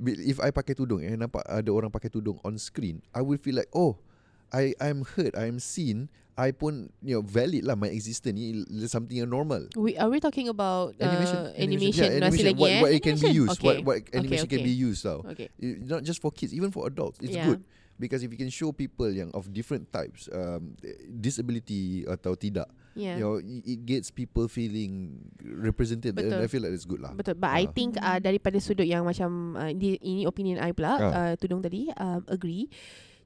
Speaker 2: If I pakai tudung and nampak ada orang pakai tudung on screen, I will feel like oh, I I'm heard, I'm seen. I pun you know valid lah my existence ni something yang normal.
Speaker 1: We are we talking about uh,
Speaker 2: Animation,
Speaker 1: animation,
Speaker 2: yeah, animation
Speaker 1: lagi
Speaker 2: what,
Speaker 1: eh?
Speaker 2: what it can be
Speaker 3: Animation.
Speaker 2: used, what
Speaker 1: Okay.
Speaker 2: what
Speaker 1: Okay,
Speaker 2: animation can
Speaker 1: okay.
Speaker 2: be used tau.
Speaker 1: Okay.
Speaker 2: It- not just for kids, even for adults, it's
Speaker 1: Yeah.
Speaker 2: good because if you can show people yang of different types, um, disability atau tidak,
Speaker 1: Yeah.
Speaker 2: you know, it, gets people feeling represented, and
Speaker 1: Betul.
Speaker 2: I feel like it's good lah.
Speaker 1: Betul But I
Speaker 2: Ah.
Speaker 1: think uh, Daripada sudut yang macam uh, ini, ini opinion I pula
Speaker 2: Ah.
Speaker 1: uh, Tudung tadi um, Agree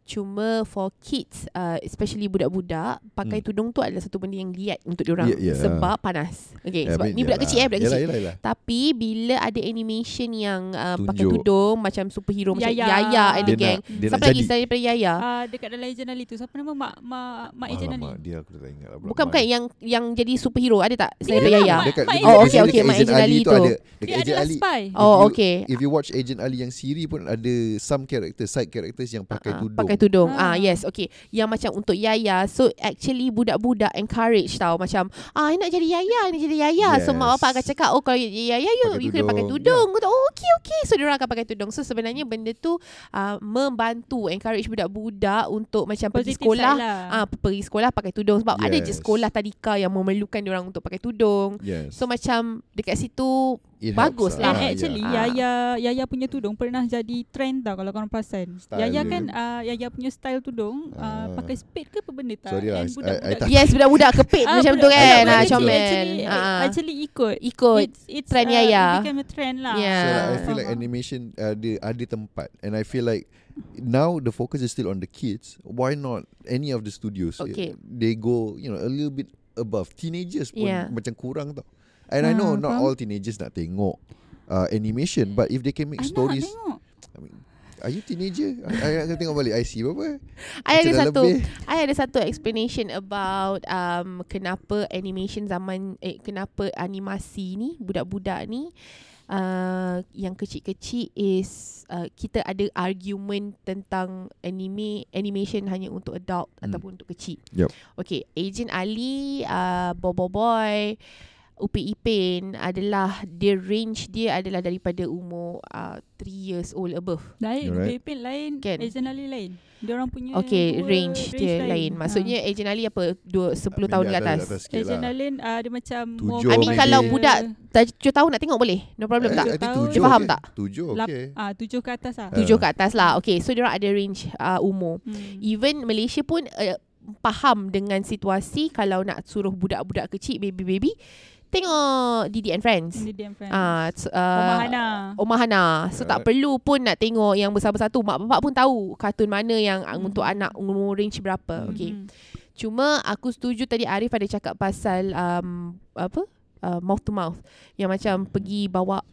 Speaker 1: Cuma for kids uh, Especially budak-budak Pakai
Speaker 2: Hmm.
Speaker 1: tudung tu adalah satu benda yang liat Untuk diorang
Speaker 2: Yeah, yeah.
Speaker 1: Sebab panas Okay
Speaker 2: Yeah,
Speaker 1: Sebab
Speaker 2: I mean,
Speaker 1: ni budak
Speaker 2: yalah.
Speaker 1: kecil eh Budak
Speaker 2: Yalah,
Speaker 1: kecil
Speaker 2: yalah, yalah.
Speaker 1: Tapi bila ada animation yang uh, pakai tudung Macam superhero Macam
Speaker 3: Yaya.
Speaker 1: Yaya and the gang
Speaker 2: nak, dia
Speaker 1: Siapa lagi selain daripada Yaya
Speaker 3: Ah dekat dalam Ejen Ali tu siapa nama mak mak mak Ejen Ali?
Speaker 2: Alamak, dia aku tak ingat lah.
Speaker 1: Bukan bukan yang yang jadi superhero Ada tak Selain daripada
Speaker 3: lah,
Speaker 1: Yaya
Speaker 2: Dekat,
Speaker 1: Oh,
Speaker 2: Agent
Speaker 1: okay, okay, Mak
Speaker 2: Agent
Speaker 1: Agent Ali tu.
Speaker 2: ada. Dekat
Speaker 3: Dia
Speaker 2: Agent
Speaker 3: adalah
Speaker 2: Ali.
Speaker 3: spy.
Speaker 1: Oh
Speaker 2: you-
Speaker 1: okay
Speaker 2: If you watch Agent Ali yang Siri pun ada some characters, side characters yang pakai
Speaker 1: Ah,
Speaker 2: tudung.
Speaker 1: Pakai tudung. Ah
Speaker 3: Ah.
Speaker 1: yes, okay. Yang macam untuk Yaya. So actually budak-budak encourage tau macam ah I nak jadi Yaya, I nak jadi Yaya. So
Speaker 2: Yes.
Speaker 1: mak bapak akan cakap oh kalau jadi Yaya you
Speaker 2: Pakai
Speaker 1: you kena pakai
Speaker 2: tudung.
Speaker 1: tudung. Kata oh okay okay. So dia akan pakai tudung. So sebenarnya benda tu uh, membantu encourage budak-budak untuk macam pergi
Speaker 3: Positive
Speaker 1: sekolah.
Speaker 3: side lah.
Speaker 1: Ah pergi sekolah pakai tudung sebab ada je
Speaker 2: Yes.
Speaker 1: sekolah tadika yang memerlukan dia orang untuk pakai tudung.
Speaker 2: Yes.
Speaker 1: So macam dekat situ
Speaker 2: It
Speaker 1: bagus
Speaker 2: helps
Speaker 1: lah.
Speaker 3: And
Speaker 2: Ah,
Speaker 3: actually
Speaker 1: yeah.
Speaker 3: Yaya Yaya punya tudung pernah jadi trend tau kalau korang perasan.
Speaker 2: Style
Speaker 3: Yaya
Speaker 2: dia.
Speaker 3: kan uh, Yaya punya style tudung
Speaker 2: Ah.
Speaker 3: uh, pakai spade ke apa benda tak?
Speaker 2: Sorry lah,
Speaker 3: And
Speaker 2: I-
Speaker 3: budak-budak
Speaker 2: I tak-
Speaker 1: Yes budak-budak kepit
Speaker 3: Ah,
Speaker 1: macam tu
Speaker 3: budak-
Speaker 1: kan.
Speaker 3: budak-budak
Speaker 1: Ah
Speaker 3: kecil
Speaker 1: comel.
Speaker 3: Actually,
Speaker 1: Ah.
Speaker 3: actually ikut.
Speaker 1: Ikut
Speaker 3: It's, it's,
Speaker 1: trend
Speaker 3: uh,
Speaker 1: Yaya.
Speaker 3: It became a trend lah.
Speaker 1: Yeah.
Speaker 2: So like, I
Speaker 1: Ah.
Speaker 2: feel like animation ada ada tempat and I feel like now the focus is still on the kids. Why not any of the studios?
Speaker 1: Okay.
Speaker 2: They go, you know, a little bit above teenagers pun
Speaker 1: Yeah.
Speaker 2: macam kurang tau. And I know
Speaker 3: Ah,
Speaker 2: not
Speaker 3: faham.
Speaker 2: all teenagers nak tengok uh, animation but if they can make
Speaker 3: I
Speaker 2: stories
Speaker 3: nak tengok.
Speaker 2: I mean, are you teenager? I akan tengok balik IC berapa?
Speaker 1: I ada
Speaker 2: Macam dah
Speaker 1: satu
Speaker 2: lebih.
Speaker 1: I ada satu explanation about um, kenapa animation zaman eh kenapa animasi ni budak-budak ni uh, yang kecil-kecil is uh, kita ada argument tentang anime animation hanya untuk adult
Speaker 2: Hmm.
Speaker 1: ataupun untuk kecil.
Speaker 2: Yup.
Speaker 1: Okay, Agent Ali, uh, Bobo Boy, Upin Ipin adalah dia range dia adalah daripada umur uh, 3 years old above.
Speaker 3: Lain,
Speaker 2: Alright.
Speaker 3: Pipin lain,
Speaker 1: Kan?
Speaker 3: Agent Ali lain. Dia orang punya
Speaker 1: Okay,
Speaker 3: dua
Speaker 1: range dia lain. Maksudnya
Speaker 3: Ha.
Speaker 1: Agent Ali apa? Dua, 10
Speaker 2: Maybe
Speaker 1: tahun ke
Speaker 2: atas-
Speaker 1: atas.
Speaker 3: Agent
Speaker 2: lah.
Speaker 3: Ali uh, dia macam
Speaker 2: Tujuh
Speaker 1: I mean
Speaker 2: maybe.
Speaker 1: kalau budak tujuh tahun nak tengok boleh? No problem
Speaker 2: I,
Speaker 1: tak?
Speaker 2: I think
Speaker 3: Tahun.
Speaker 2: tujuh
Speaker 1: Dia faham
Speaker 2: okay.
Speaker 1: tak?
Speaker 2: Tujuh
Speaker 3: Lap-
Speaker 2: okay.
Speaker 3: Ah, tujuh ke atas lah.
Speaker 2: Uh.
Speaker 1: Tujuh ke atas lah. Okay, so dia orang ada range uh, umur.
Speaker 3: Hmm.
Speaker 1: Even Malaysia pun uh, faham dengan situasi kalau nak suruh budak-budak kecil, baby-baby, tengok Didi and Friends.
Speaker 3: Ini dia friend.
Speaker 1: Ah, uh,
Speaker 3: Omah Hana.
Speaker 1: Omah Hana So tak perlu pun nak tengok Yang besar-besar tu Mak bapak pun tahu Kartun mana yang
Speaker 3: Mhm.
Speaker 1: Untuk anak Umur range berapa
Speaker 2: Hmm.
Speaker 1: Okay
Speaker 3: Hmm.
Speaker 1: Cuma aku setuju tadi Arif ada cakap pasal um, Apa uh, Mouth to mouth Yang macam pergi bawa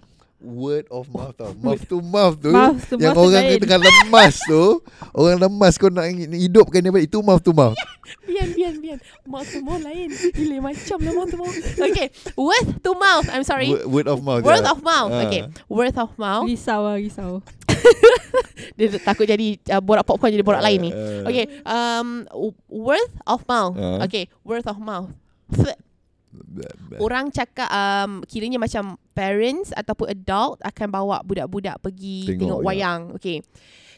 Speaker 2: Word of mouth tau. Mouth to mouth tu.
Speaker 3: Mouth to
Speaker 2: yang
Speaker 3: mouth
Speaker 2: orang
Speaker 3: lain.
Speaker 2: tengah lemas tu. Orang lemas kau nak hidupkan dia balik. Itu mouth to mouth.
Speaker 1: Bian bian bian Mouth to mouth lain Gila macam lah mouth to mouth Okay Word to mouth I'm sorry
Speaker 2: Word, word of mouth.
Speaker 1: Word
Speaker 2: ya.
Speaker 1: of mouth
Speaker 2: Ah.
Speaker 1: Okay Word of mouth
Speaker 3: Risau lah, risau.
Speaker 1: Dia takut jadi uh, Borak popcorn jadi borak lain ni
Speaker 2: Ah.
Speaker 1: Okay um, Word of mouth
Speaker 2: Ah.
Speaker 1: Okay Word of mouth Th- Orang cakap um, kiranya macam parents ataupun adult akan bawa budak-budak pergi
Speaker 2: Tengok,
Speaker 1: tengok, tengok
Speaker 2: ya.
Speaker 1: wayang. Okay.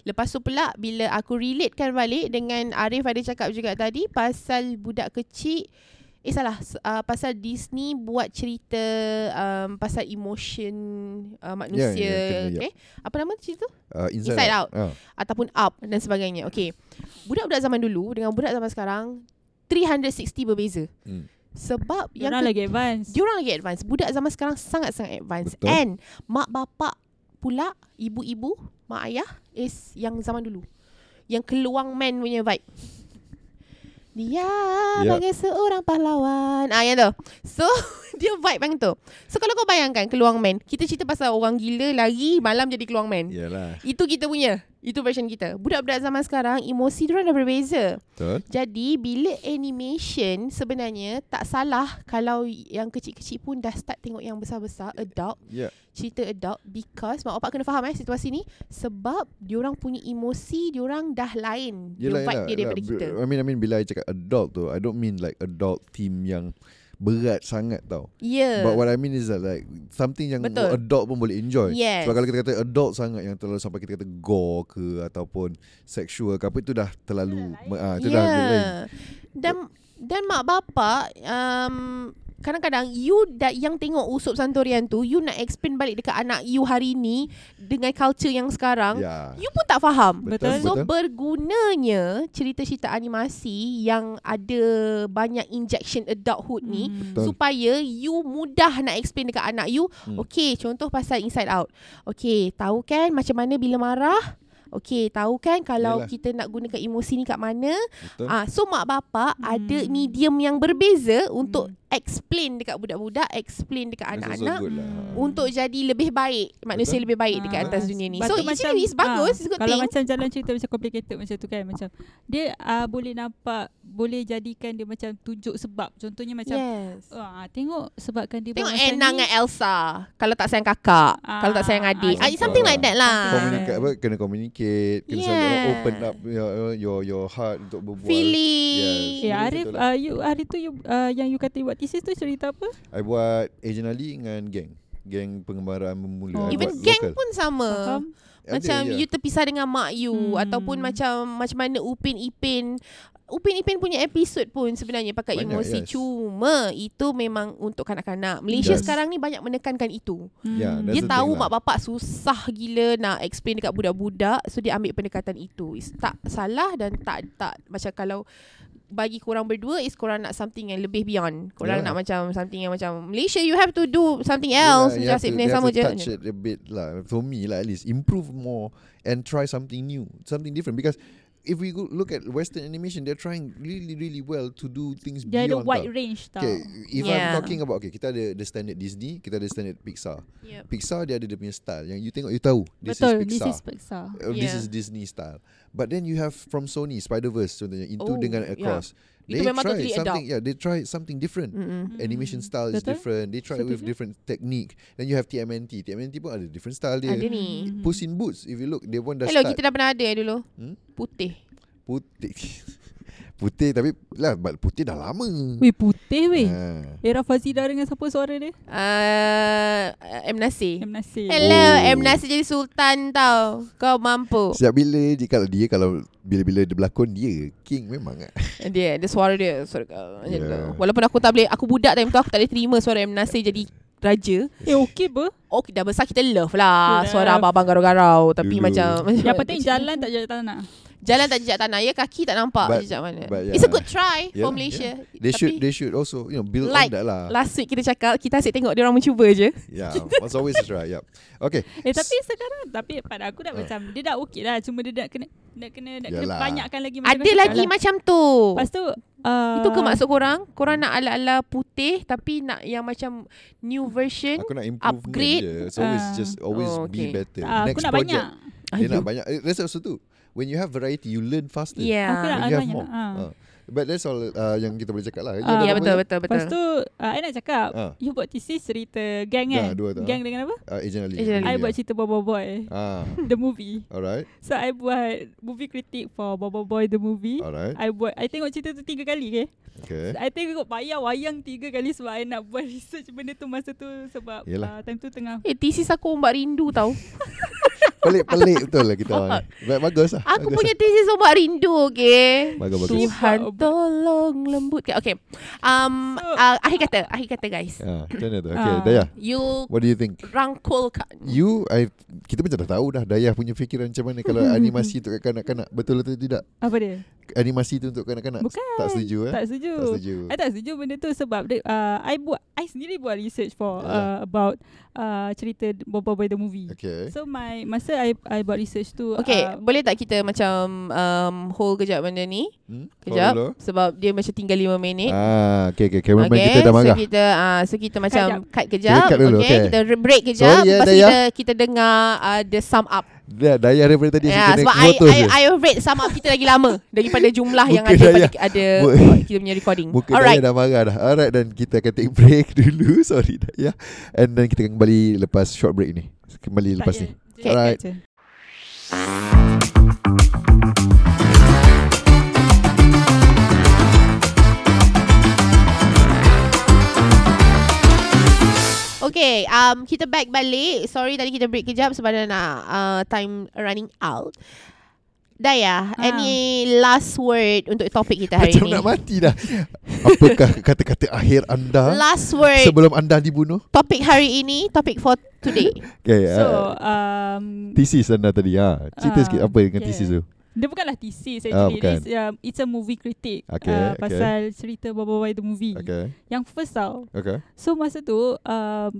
Speaker 1: Lepas tu pula bila aku relatekan balik dengan Arif ada cakap juga tadi pasal budak kecil Eh salah uh, Pasal Disney buat cerita um, Pasal emotion uh, Manusia
Speaker 2: Ya, ya, kena, ya.
Speaker 1: okay? Apa nama cerita tu?
Speaker 2: Uh, inside,
Speaker 1: Inside Out.
Speaker 2: Ah.
Speaker 1: Ataupun Up Dan sebagainya Okay Budak-budak zaman dulu Dengan budak zaman sekarang 360 berbeza
Speaker 2: Hmm.
Speaker 1: Sebab
Speaker 3: Yang
Speaker 1: yang ke-
Speaker 3: lagi advance.
Speaker 1: Diorang lagi advance. Budak zaman sekarang Sangat-sangat advance.
Speaker 2: Betul.
Speaker 1: And Mak bapak pula Ibu-ibu Mak ayah Is yang zaman dulu. Yang keluang man punya vibe. Dia
Speaker 2: Ya.
Speaker 1: bagai seorang pahlawan. Ah yang tu. So Dia vibe yang tu. So kalau kau bayangkan Keluang man Kita cerita pasal orang gila Lari malam jadi keluang man.
Speaker 2: Yalah.
Speaker 1: Itu kita punya Itu version kita Budak-budak zaman sekarang Emosi diorang dah berbeza
Speaker 2: Betul.
Speaker 1: jadi bila animation sebenarnya tak salah kalau yang kecil-kecil pun dah start tengok yang besar-besar adult
Speaker 2: Ya.
Speaker 1: cerita adult because mak bapak kena faham eh situasi ni sebab diorang punya emosi diorang dah lain
Speaker 2: Yelah,
Speaker 1: dia vibe
Speaker 2: yelah,
Speaker 1: dia daripada
Speaker 2: yelah.
Speaker 1: kita.
Speaker 2: I mean, I mean bila I cakap adult tu, I don't mean like adult theme yang berat sangat tau.
Speaker 1: Ya.
Speaker 2: But what I mean is that like something yang
Speaker 1: Betul.
Speaker 2: adult pun boleh enjoy.
Speaker 1: Yes.
Speaker 2: Sebab kalau kita kata adult sangat yang terlalu sampai kita kata gore ke ataupun sexual ke apa itu dah terlalu ah itu dah
Speaker 1: Ya.
Speaker 2: lain.
Speaker 1: Dan dan mak bapak um, kadang-kadang you da, yang tengok Usup Santorian tu you nak explain balik dekat anak you hari ni dengan culture yang sekarang
Speaker 2: Ya.
Speaker 1: you pun tak faham.
Speaker 2: Betul,
Speaker 1: So
Speaker 2: betul.
Speaker 1: bergunanya cerita-cerita animasi yang ada banyak injection adulthood ni
Speaker 3: Hmm.
Speaker 2: Betul.
Speaker 1: supaya you mudah nak explain dekat anak you.
Speaker 2: Hmm.
Speaker 1: Okay, contoh pasal Inside Out. Okay, tahu kan macam mana bila marah? Okay, tahu kan kalau
Speaker 2: Yelah.
Speaker 1: kita nak gunakan emosi ni kat mana? Ah, so mak bapak
Speaker 3: Hmm.
Speaker 1: ada medium yang berbeza untuk explain dekat budak-budak, explain dekat anak-anak
Speaker 2: good lah.
Speaker 1: Untuk jadi lebih baik, manusia
Speaker 2: Betul.
Speaker 1: lebih baik dekat
Speaker 3: Ah,
Speaker 1: atas dunia ni. So
Speaker 3: tu
Speaker 1: actually it's bagus,
Speaker 3: ah,
Speaker 1: it's good
Speaker 3: Kalau
Speaker 1: thing.
Speaker 3: macam jalan cerita macam complicated macam tu kan macam dia uh, boleh nampak boleh jadikan dia macam tunjuk sebab. Contohnya macam
Speaker 1: yes.
Speaker 3: ah tengok sebabkan dia
Speaker 1: Tengok
Speaker 3: buat macam
Speaker 1: Anna
Speaker 3: ni.
Speaker 1: dengan Elsa Kalau tak sayang kakak
Speaker 3: Ah,
Speaker 1: Kalau tak sayang adik
Speaker 3: ah,
Speaker 1: ah, Something
Speaker 2: betul.
Speaker 1: like that lah
Speaker 2: Communicate apa kena communicate, kena
Speaker 1: Yeah.
Speaker 2: selalu open up your your your heart untuk berbual.
Speaker 1: Feeling
Speaker 2: Yes. Betul
Speaker 3: Arif uh, you hari tu you uh, yang you kata you buat thesis tu cerita apa?
Speaker 2: I buat Agent Ali dengan geng. Geng pengembaraan bermula.
Speaker 3: Oh.
Speaker 2: I
Speaker 1: Even geng
Speaker 2: local.
Speaker 1: pun sama
Speaker 3: Faham?
Speaker 2: Ada,
Speaker 1: Macam
Speaker 2: ya.
Speaker 1: you terpisah dengan mak you
Speaker 3: Hmm.
Speaker 1: Ataupun macam Macam mana Upin Ipin Upin Ipin punya episod pun sebenarnya pakai
Speaker 2: Banyak,
Speaker 1: emosi
Speaker 2: yes.
Speaker 1: Cuma itu memang untuk kanak-kanak Malaysia
Speaker 2: Yes.
Speaker 1: sekarang ni banyak menekankan itu
Speaker 2: Ya,
Speaker 3: Hmm.
Speaker 2: That's
Speaker 1: Dia tahu
Speaker 2: lah.
Speaker 1: mak bapak susah gila nak explain dekat budak-budak So dia ambil pendekatan itu It's tak salah dan tak tak Macam kalau bagi korang berdua is korang nak something yang lebih beyond. Korang
Speaker 2: Yeah.
Speaker 1: nak macam something yang macam Malaysia you have to do something else. Macam asyik
Speaker 2: you
Speaker 1: yang
Speaker 2: have
Speaker 1: sama je.
Speaker 2: touch it a bit lah. For me lah at least improve more and try something new, something different because if we go look at Western animation, they're trying really, really well to do things
Speaker 3: Dia ada
Speaker 2: beyond.
Speaker 3: wide
Speaker 2: tau.
Speaker 3: range tau.
Speaker 2: Okay, if
Speaker 1: Yeah.
Speaker 2: I'm talking about okay, kita ada the standard Disney, kita ada standard Pixar.
Speaker 1: Yep.
Speaker 2: Pixar dia ada dia punya style yang you tengok you tahu this
Speaker 3: Betul,
Speaker 2: is
Speaker 3: this
Speaker 2: Pixar.
Speaker 3: is Pixar.
Speaker 2: Uh, This
Speaker 1: Yeah.
Speaker 2: is Disney style. But then you have from Sony Spider-Verse contohnya Into
Speaker 1: Oh,
Speaker 2: dengan
Speaker 1: yeah.
Speaker 2: Across.
Speaker 1: Itu
Speaker 2: They
Speaker 1: memang
Speaker 2: try
Speaker 1: totally
Speaker 2: something
Speaker 1: adult.
Speaker 2: yeah, they try something different.
Speaker 1: Mm-mm.
Speaker 2: Animation style is
Speaker 3: Betul.
Speaker 2: different. They try with
Speaker 3: Setuju.
Speaker 2: different technique. Then you have TMNT. TMNT pun ada different style dia.
Speaker 1: Ada ni.
Speaker 3: Mhm.
Speaker 2: Puss in Boots. If you look, they pun dah
Speaker 1: Hello,
Speaker 2: start
Speaker 1: kita dah pernah ada dulu.
Speaker 2: Hmm?
Speaker 1: Putih.
Speaker 2: putih. putih tapi lah putih dah lama.
Speaker 3: Weh putih weh.
Speaker 2: Ha.
Speaker 3: Era Fazida dengan siapa suara dia?
Speaker 1: Uh, M. Nasir.
Speaker 3: M. Nasir.
Speaker 1: Hello,
Speaker 2: Oh.
Speaker 1: M. Nasir jadi sultan tau. Kau mampu.
Speaker 2: Setiap bila dia kalau dia kalau bila-bila dia berlakon dia king memang ah.
Speaker 1: Dia, dia suara dia suara kau.
Speaker 2: Yeah.
Speaker 1: Walaupun aku tak boleh, aku budak time tu aku tak boleh terima suara M. Nasir jadi raja.
Speaker 3: Eh okey ber.
Speaker 1: Oh, dah besar kita love lah.
Speaker 3: Love.
Speaker 1: Suara abang-abang garau-garau. Tapi
Speaker 2: Dulu.
Speaker 1: macam...
Speaker 3: Yang penting jalan tak jalan tanah.
Speaker 1: Jalan tak jejak tanah. Ya, kaki tak nampak
Speaker 2: But-
Speaker 1: jejak mana.
Speaker 2: but
Speaker 1: It's a
Speaker 2: yeah.
Speaker 1: good try
Speaker 2: Yeah,
Speaker 1: for Malaysia.
Speaker 2: They
Speaker 1: Tapi
Speaker 2: should they should also you know build
Speaker 1: Like,
Speaker 2: on that lah.
Speaker 1: last week kita cakap, kita asyik tengok dia orang mencuba je.
Speaker 2: Yeah, must always try. Yeah. Okay.
Speaker 3: Eh tapi sekarang tapi pada aku dah
Speaker 2: Ah.
Speaker 3: macam dia dah okey lah cuma dia nak kena nak kena nak kena banyakkan lagi macam
Speaker 1: Ada lagi
Speaker 3: lah.
Speaker 1: macam tu.
Speaker 3: Lepas tu uh,
Speaker 1: Itu ke maksud korang? Korang nak ala-ala putih tapi nak yang macam new version?
Speaker 2: Aku nak
Speaker 1: Upgrade.
Speaker 2: je. It's always
Speaker 3: Ah.
Speaker 2: just always
Speaker 1: Oh,
Speaker 2: be
Speaker 1: okay.
Speaker 2: better.
Speaker 3: tak, aku
Speaker 2: Next
Speaker 3: nak
Speaker 2: project.
Speaker 3: banyak.
Speaker 2: Dia nak
Speaker 1: Ayuh.
Speaker 2: banyak. Eh, also too. When you have variety, you learn faster.
Speaker 1: Yeah.
Speaker 3: Aku nak
Speaker 2: When you have
Speaker 3: banyak.
Speaker 2: more.
Speaker 3: Ah.
Speaker 2: Ah. But that's all uh, yang kita boleh cakap lah.
Speaker 3: Ah.
Speaker 2: ada
Speaker 1: Ya
Speaker 2: apa
Speaker 1: betul betul betul.
Speaker 3: Lepas tu uh, I nak cakap
Speaker 2: Ah.
Speaker 3: You buat thesis cerita gang kan
Speaker 2: dua tu,
Speaker 3: Gang dengan apa?
Speaker 2: Uh, Agent Ali.
Speaker 1: Agent Ali.
Speaker 3: I
Speaker 2: Yeah.
Speaker 3: buat cerita Bobo Boy
Speaker 2: Ah,
Speaker 3: The movie
Speaker 2: alright,
Speaker 3: So I buat movie critic for Bobo Boy The movie
Speaker 2: alright.
Speaker 3: I buat I tengok cerita tu tiga kali ke
Speaker 2: Okay.
Speaker 3: I tengok bayar wayang tiga kali Sebab I nak buat research benda tu Masa tu Sebab
Speaker 2: Yelah.
Speaker 3: uh, time tu tengah
Speaker 1: Eh, thesis aku ombak rindu tau.
Speaker 2: Pelik-pelik betul lah kita orang. ni. Ba- Bagus lah.
Speaker 1: Aku
Speaker 2: bagus
Speaker 1: punya thesis ombak rindu, okay?
Speaker 2: Lah. Bagus, bagus.
Speaker 1: Tuhan tolong lembutkan. Okay. Um, uh, akhir kata, akhir kata guys.
Speaker 2: Ah, macam mana tu? Okay,
Speaker 3: Ah.
Speaker 2: Dayah.
Speaker 1: You
Speaker 2: What do you think?
Speaker 1: rangkulkan.
Speaker 2: You, I, kita macam dah tahu dah Dayah punya fikiran macam mana kalau animasi untuk kanak-kanak. Betul atau tidak?
Speaker 3: Apa dia?
Speaker 2: Animasi tu untuk kanak-kanak.
Speaker 3: Bukan.
Speaker 2: Tak setuju eh?
Speaker 3: Tak setuju
Speaker 2: Tak setuju.
Speaker 3: I tak setuju benda tu sebab dia, uh, I buat I sendiri buat research for
Speaker 2: Yalah.
Speaker 3: uh, about uh, cerita Bobo Boy the movie.
Speaker 2: Okay.
Speaker 3: So my masa I I buat research tu
Speaker 1: Okay,
Speaker 3: uh,
Speaker 1: boleh tak kita macam um, hold kejap benda ni?
Speaker 2: Hmm?
Speaker 1: Kejap.
Speaker 2: Follow.
Speaker 1: Sebab dia macam tinggal 5 minit.
Speaker 2: Ah, okay, okay. Cameraman
Speaker 1: okay,
Speaker 2: kita dah marah.
Speaker 1: So kita uh, so kita macam
Speaker 3: jap.
Speaker 1: cut kejap.
Speaker 2: Kita cut dulu,
Speaker 1: okay,
Speaker 2: okay.
Speaker 1: kita re- break kejap.
Speaker 2: Sorry ya,
Speaker 1: Lepas kita kita dengar uh, the sum up.
Speaker 2: Dah, Dayah daripada tadi
Speaker 1: Ya,
Speaker 2: kena
Speaker 1: sebab I, I,
Speaker 2: je.
Speaker 1: I rate up kita lagi lama daripada jumlah yang ada pada
Speaker 2: Dayah.
Speaker 1: ada kita punya recording.
Speaker 2: Muka
Speaker 1: Alright.
Speaker 2: Dah marah dah. Alright, dan kita akan take break dulu. Sorry Dayah. And then kita akan kembali lepas short break ni. Kembali lepas ni.
Speaker 3: Okay,
Speaker 2: Alright.
Speaker 1: Okay, um, kita back balik. Sorry tadi kita break kejap sebab dah nak uh, time running out. Daya,
Speaker 3: Ha.
Speaker 1: any last word untuk topik kita hari
Speaker 2: Macam
Speaker 1: ni?
Speaker 2: nak mati dah. Apakah kata-kata akhir anda
Speaker 1: Last word
Speaker 2: sebelum anda dibunuh?
Speaker 1: topik hari ini, topik for today.
Speaker 2: Okay,
Speaker 3: So
Speaker 2: uh,
Speaker 3: um,
Speaker 2: thesis anda tadi. Ha. Cerita
Speaker 3: Ah,
Speaker 2: sikit apa dengan
Speaker 3: okay.
Speaker 2: thesis tu?
Speaker 3: Dia bukanlah thesis
Speaker 2: Ah,
Speaker 3: actually.
Speaker 2: bukan.
Speaker 3: It's, um, it's a movie critic.
Speaker 2: Okay,
Speaker 3: uh,
Speaker 2: okay.
Speaker 3: Pasal cerita Bobo Boy the movie.
Speaker 2: Okay.
Speaker 3: Yang first tau.
Speaker 2: Okay.
Speaker 3: So masa tu um,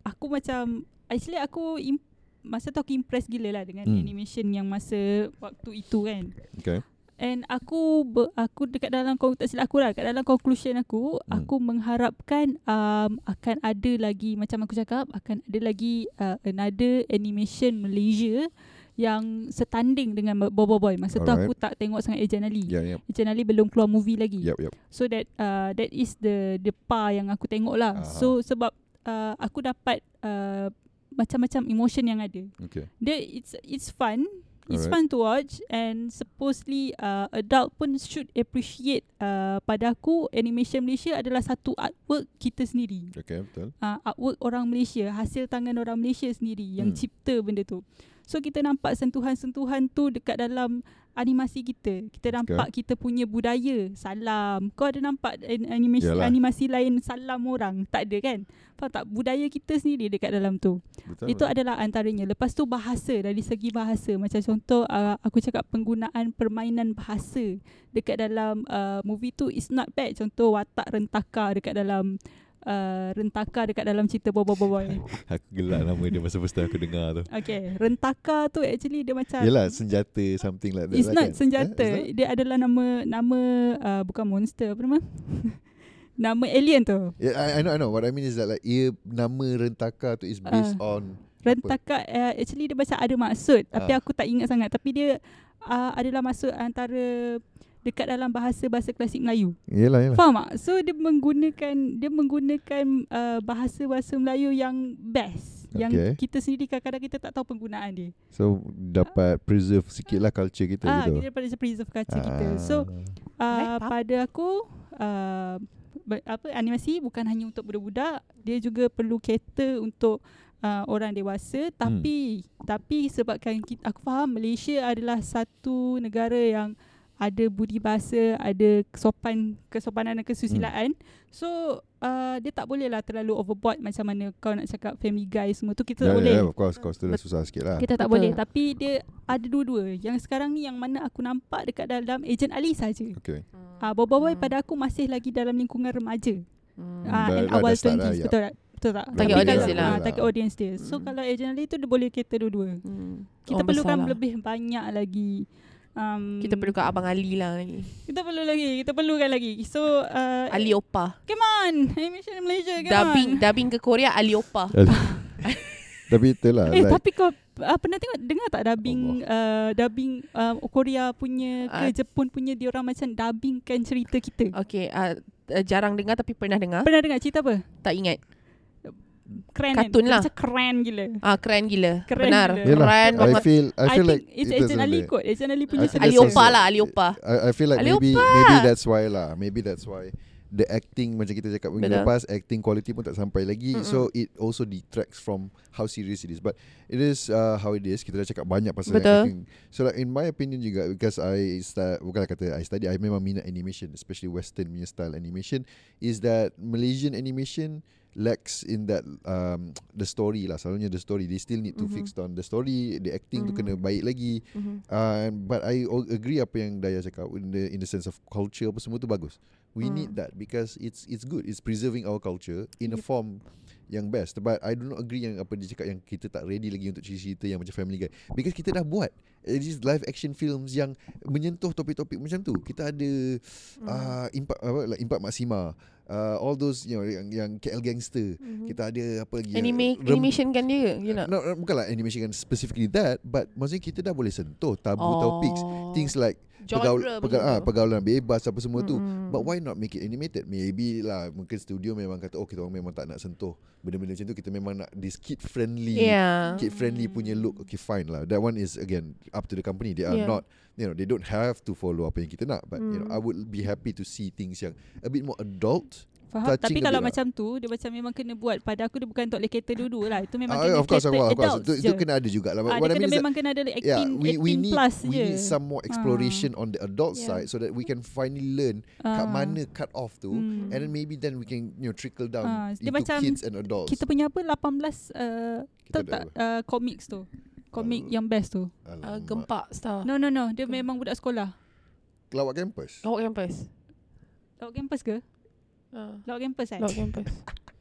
Speaker 3: aku macam actually aku im- masa tu aku impress gila lah dengan
Speaker 2: Hmm.
Speaker 3: animation yang masa waktu itu kan.
Speaker 2: Okay.
Speaker 3: And aku ber, aku dekat dalam tak silap aku lah dekat dalam conclusion aku
Speaker 2: hmm.
Speaker 3: aku mengharapkan um, akan ada lagi macam aku cakap akan ada lagi uh, another animation Malaysia yang setanding dengan Bobo Boy. Masa tu
Speaker 2: Alright.
Speaker 3: aku tak tengok sangat Ejan Ali.
Speaker 2: Yeah, yeah.
Speaker 3: Ejan Ali belum keluar movie lagi.
Speaker 2: Yep, yep.
Speaker 3: So that uh, that is the the par yang aku tengok lah.
Speaker 2: Aha.
Speaker 3: So sebab uh, aku dapat uh, macam-macam emotion yang ada.
Speaker 2: Okay.
Speaker 3: Dia it's it's fun. It's
Speaker 2: Alright.
Speaker 3: fun to watch and supposedly uh, adult pun should appreciate uh, pada aku animation Malaysia adalah satu artwork kita sendiri.
Speaker 2: Okay, betul.
Speaker 3: Uh, artwork orang Malaysia, hasil tangan orang Malaysia sendiri yang
Speaker 2: Hmm.
Speaker 3: cipta benda tu. So kita nampak sentuhan-sentuhan tu dekat dalam animasi kita. Kita nampak kita punya budaya, salam. Kau ada nampak an- animasi
Speaker 2: Yalah.
Speaker 3: animasi lain salam orang? Tak ada kan? Faham tak? Budaya kita sendiri dekat dalam tu.
Speaker 2: Betul.
Speaker 3: Itu adalah antaranya. Lepas tu bahasa dari segi bahasa. Macam contoh uh, aku cakap penggunaan permainan bahasa dekat dalam uh, movie tu is not bad. Contoh watak rentaka dekat dalam uh, rentaka dekat dalam cerita Bobo Boy.
Speaker 2: Aku gelak nama dia masa first time aku dengar tu.
Speaker 3: Okay, rentaka tu actually dia macam
Speaker 2: Yelah senjata something like that
Speaker 3: It's
Speaker 2: lah
Speaker 3: not
Speaker 2: kan?
Speaker 3: senjata.
Speaker 2: Eh, it's
Speaker 3: Dia adalah nama nama uh, bukan monster apa nama? nama alien tu.
Speaker 2: not? Yeah, I, I know I know what I mean is that like ia nama rentaka tu is based on
Speaker 3: Rentaka uh, actually dia macam ada maksud tapi
Speaker 2: Ah.
Speaker 3: aku tak ingat sangat tapi dia uh, adalah maksud antara dekat dalam bahasa-bahasa klasik Melayu.
Speaker 2: Yelah yelah
Speaker 3: Faham tak? So dia menggunakan dia menggunakan uh, bahasa-bahasa Melayu yang best. Yang
Speaker 2: Okay.
Speaker 3: kita sendiri kadang-kadang kita tak tahu penggunaan dia.
Speaker 2: So dapat preserve sikit lah culture kita
Speaker 3: ah,
Speaker 2: gitu
Speaker 3: kita daripada preserve culture kita.
Speaker 2: Ah.
Speaker 3: So uh, pada aku uh, ber- apa animasi bukan hanya untuk budak-budak, dia juga perlu cater untuk uh, orang dewasa tapi tapi sebabkan kita, aku faham Malaysia adalah satu negara yang ada budi bahasa, ada kesopan kesopanan dan kesusilaan. So uh, dia tak boleh lah terlalu overboard macam mana kau nak cakap family guy semua tu kita tak
Speaker 2: yeah,
Speaker 3: boleh.
Speaker 2: yeah, of course, course tu dah susah sikit lah
Speaker 3: Kita tak
Speaker 1: Betul.
Speaker 3: boleh tapi dia ada dua-dua. Yang sekarang ni yang mana aku nampak dekat dalam Agent Ali saja.
Speaker 2: Okay
Speaker 3: Ah uh, Boba Boy
Speaker 1: Hmm.
Speaker 3: pada aku masih lagi dalam lingkungan remaja.
Speaker 1: Hmm.
Speaker 3: Ah uh, and
Speaker 2: dah-
Speaker 3: awal
Speaker 2: dah start
Speaker 3: 20s
Speaker 2: lah, ya.
Speaker 3: betul tak? Betul tak?
Speaker 1: Target
Speaker 3: Tapi
Speaker 1: audience dia lah.
Speaker 3: ah, target audience dia. So
Speaker 1: Hmm.
Speaker 3: kalau Agent Ali tu dia boleh cater dua-dua.
Speaker 1: Hmm.
Speaker 3: Kita
Speaker 1: Oh,
Speaker 3: perlukan
Speaker 1: masalah.
Speaker 3: lebih banyak lagi um,
Speaker 1: Kita perlukan Abang Ali lah ni.
Speaker 3: kita perlu lagi kita perlukan lagi so uh,
Speaker 1: Ali Opa.
Speaker 3: come on animation in Malaysia come
Speaker 1: Dubbing
Speaker 3: on
Speaker 1: dubbing ke Korea Ali Opa.
Speaker 2: Tapi itulah
Speaker 3: eh
Speaker 2: like,
Speaker 3: tapi kau uh, pernah tengok dengar tak dubbing uh, dubbing uh, Korea punya ke
Speaker 1: Ah.
Speaker 3: Jepun punya dia orang macam dubbingkan cerita kita
Speaker 1: Okay, uh, uh, jarang dengar tapi pernah dengar.
Speaker 3: pernah dengar cerita apa
Speaker 1: Tak ingat.
Speaker 3: Keren
Speaker 1: Kartun
Speaker 3: kan?
Speaker 1: lah.
Speaker 3: macam keren gila
Speaker 1: Ah, keren gila.
Speaker 3: Keren
Speaker 1: Benar.
Speaker 3: gila.
Speaker 2: Yelah,
Speaker 1: Keren
Speaker 2: I
Speaker 1: banget.
Speaker 2: feel I
Speaker 3: I,
Speaker 2: feel like
Speaker 3: it's
Speaker 2: it
Speaker 3: Agent Ali kot Agent Ali
Speaker 2: I
Speaker 3: punya
Speaker 2: feel
Speaker 1: Ali Opa lah, Ali Opa.
Speaker 2: I, I feel like
Speaker 1: Ali
Speaker 2: maybe
Speaker 1: Opa.
Speaker 2: maybe that's why lah. Maybe that's why the acting macam kita cakap minggu lepas acting quality pun tak sampai lagi
Speaker 1: Mm-mm.
Speaker 2: so it also detracts from how serious it is but it is uh, how it is kita dah cakap banyak pasal
Speaker 1: Betul.
Speaker 2: acting so like in my opinion juga because I start bukanlah kata I study I memang minat animation especially western punya style animation is that Malaysian animation lacks in that um, the story lah selalunya the story they still need to
Speaker 1: Mhm.
Speaker 2: fix on the story the acting tu
Speaker 1: Mhm.
Speaker 2: kena baik lagi
Speaker 1: Mhm.
Speaker 2: Uh, but I agree apa yang Daya cakap in the in the sense of culture apa semua tu bagus. We
Speaker 1: Hmm.
Speaker 2: need that because it's it's good. It's preserving our culture in a
Speaker 1: Yep.
Speaker 2: form yang best. But I do not agree yang apa dia cakap yang kita tak ready lagi untuk cerita yang macam Family Guy because kita dah buat uh, these live action films yang menyentuh topik-topik macam tu. Kita ada
Speaker 1: Hmm.
Speaker 2: uh, Impak apa like Impak Maksima. Uh, all those you know yang, yang KL Gangster.
Speaker 1: Mhm.
Speaker 2: Kita ada apa lagi?
Speaker 1: Anime,
Speaker 2: Rem-
Speaker 1: animation kan dia you know?
Speaker 2: No, no, bukanlah animation kan specifically that but maksudnya kita dah boleh sentuh tabu topics things like
Speaker 1: Oh. Genre
Speaker 2: pegaul,
Speaker 1: macam
Speaker 2: ah, pergaulan bebas apa semua tu.
Speaker 1: Mm-mm.
Speaker 2: but why not make it animated? Maybe lah mungkin studio memang kata oh kita orang memang tak nak sentuh benda-benda macam tu. Kita memang nak this kid friendly
Speaker 1: Yeah.
Speaker 2: kid friendly punya look. Okay fine lah. That one is again up to the company. They are
Speaker 1: Yeah.
Speaker 2: not you know they don't have to follow apa yang kita nak. But you know
Speaker 1: Mm.
Speaker 2: I would be happy to see things yang a bit more adult
Speaker 3: Faham?
Speaker 2: touching
Speaker 3: Tapi kalau
Speaker 2: lah.
Speaker 3: macam tu Dia macam memang kena buat Pada aku dia bukan untuk cater dua-dua lah Itu memang
Speaker 2: Ah,
Speaker 3: kena
Speaker 2: of course, of
Speaker 3: cater
Speaker 2: course, of course.
Speaker 3: adults
Speaker 2: Itu,
Speaker 3: je
Speaker 2: itu kena ada juga lah. But
Speaker 3: Ah,
Speaker 2: what
Speaker 3: dia
Speaker 2: I
Speaker 3: kena
Speaker 2: mean
Speaker 3: memang kena ada like
Speaker 2: yeah,
Speaker 3: 18,
Speaker 2: we we
Speaker 3: 18
Speaker 2: need
Speaker 3: plus
Speaker 2: we
Speaker 3: je.
Speaker 2: need some more exploration on the adult
Speaker 1: Yeah.
Speaker 2: side so that we can finally learn kat
Speaker 3: Ah.
Speaker 2: mana cut off tu
Speaker 3: Hmm.
Speaker 2: and then maybe then we can you know trickle down
Speaker 3: dia
Speaker 2: into
Speaker 3: macam
Speaker 2: kids and adults.
Speaker 3: Kita punya apa 18 uh,
Speaker 2: Kita
Speaker 3: Tahu tak uh, Comics tu Komik
Speaker 2: Uh,
Speaker 3: yang best tu
Speaker 1: uh. Gempak star
Speaker 3: No no no Dia memang budak sekolah
Speaker 2: Lawak campus.
Speaker 1: Lawak campus
Speaker 3: Lawak campus ke?
Speaker 1: Uh,
Speaker 3: Lawak campus eh?
Speaker 1: Lawak campus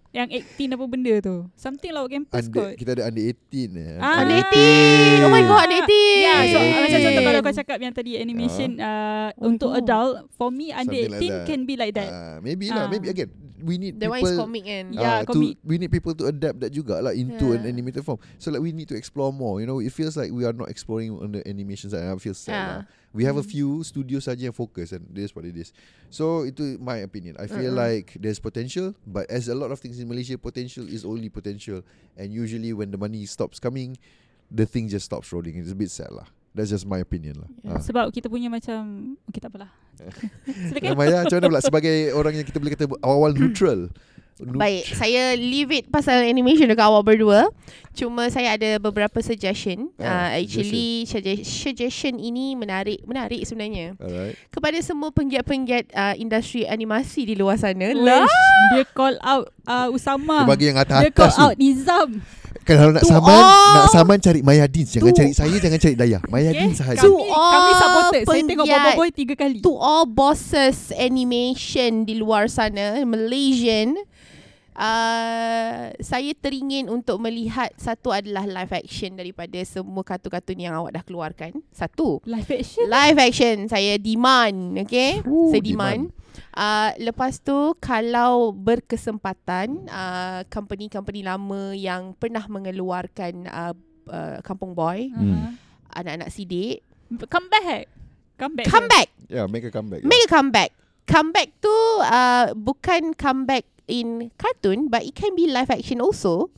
Speaker 3: Yang 18 apa benda tu Something lawak campus
Speaker 2: Under,
Speaker 3: kot
Speaker 2: kita ada under 18 eh.
Speaker 3: Ah,
Speaker 1: Under 18 Oh my god Under 18
Speaker 3: Ya, so
Speaker 2: Eh.
Speaker 3: uh, macam contoh kalau kau cakap yang tadi animation uh,
Speaker 1: Oh my
Speaker 3: untuk
Speaker 1: God.
Speaker 3: adult, for me under
Speaker 2: Something like
Speaker 3: 18
Speaker 2: that.
Speaker 3: can be like that.
Speaker 2: Ah, maybe lah,
Speaker 3: Ah.
Speaker 2: maybe again we need
Speaker 1: That one is
Speaker 2: people
Speaker 1: comic kan
Speaker 3: Yeah,
Speaker 2: ah, to,
Speaker 3: comic.
Speaker 2: we need people to adapt that juga lah into an
Speaker 1: Yeah.
Speaker 2: animated form. So like we need to explore more. You know, it feels like we are not exploring on the animation side. and I feel sad
Speaker 1: Yeah.
Speaker 2: lah. We have a
Speaker 1: Mm.
Speaker 2: few studios saja yang focus and this is what it is. So itu my opinion. I feel
Speaker 1: Mm-mm.
Speaker 2: like there's potential, but as a lot of things in Malaysia, potential is only potential. And usually when the money stops coming, the thing just stops rolling. It's a bit sad lah. That's just my opinion lah.
Speaker 1: Yeah.
Speaker 2: Ah.
Speaker 3: Sebab kita punya macam okay tak apalah. Silakan.
Speaker 2: Maya macam mana pula sebagai orang yang kita boleh kata awal neutral. Nu-
Speaker 1: Baik, saya leave it pasal animation dekat awak berdua. Cuma saya ada beberapa suggestion.
Speaker 2: Ah,
Speaker 1: uh, actually suggestion. suggestion ini menarik, menarik sebenarnya.
Speaker 2: Alright.
Speaker 1: Kepada semua penggiat-penggiat uh, industri animasi di luar sana. Lah.
Speaker 3: Dia call out uh, Usama.
Speaker 2: Dia bagi yang
Speaker 3: Dia
Speaker 2: atas-atas
Speaker 3: call
Speaker 2: tu.
Speaker 3: out Nizam.
Speaker 2: Kalau nak
Speaker 1: Tu
Speaker 2: saman,
Speaker 1: all.
Speaker 2: nak saman cari Mayadin. Jangan
Speaker 1: Tu-
Speaker 2: cari saya, jangan cari Daya. Mayadin
Speaker 3: Okay.
Speaker 2: sahaja.
Speaker 3: Kami, kami supported. Saya tengok
Speaker 1: penggiat.
Speaker 3: Bobo Boy tiga kali.
Speaker 1: To all bosses animation di luar sana, Malaysian. Uh, saya teringin untuk melihat satu adalah live action daripada semua kartun-kartun yang awak dah keluarkan. Satu.
Speaker 3: Live action.
Speaker 1: Live action saya demand, okay?
Speaker 2: Ooh,
Speaker 1: saya demand. Uh, lepas tu kalau berkesempatan uh, company-company lama yang pernah mengeluarkan uh, uh, Kampung Boy,
Speaker 3: Uh-huh.
Speaker 1: anak-anak sidik,
Speaker 3: Come back. Come back.
Speaker 1: come back.
Speaker 2: Yeah, make a comeback.
Speaker 1: Make a comeback. Comeback tu uh, bukan comeback in cartoon but it can be live action also.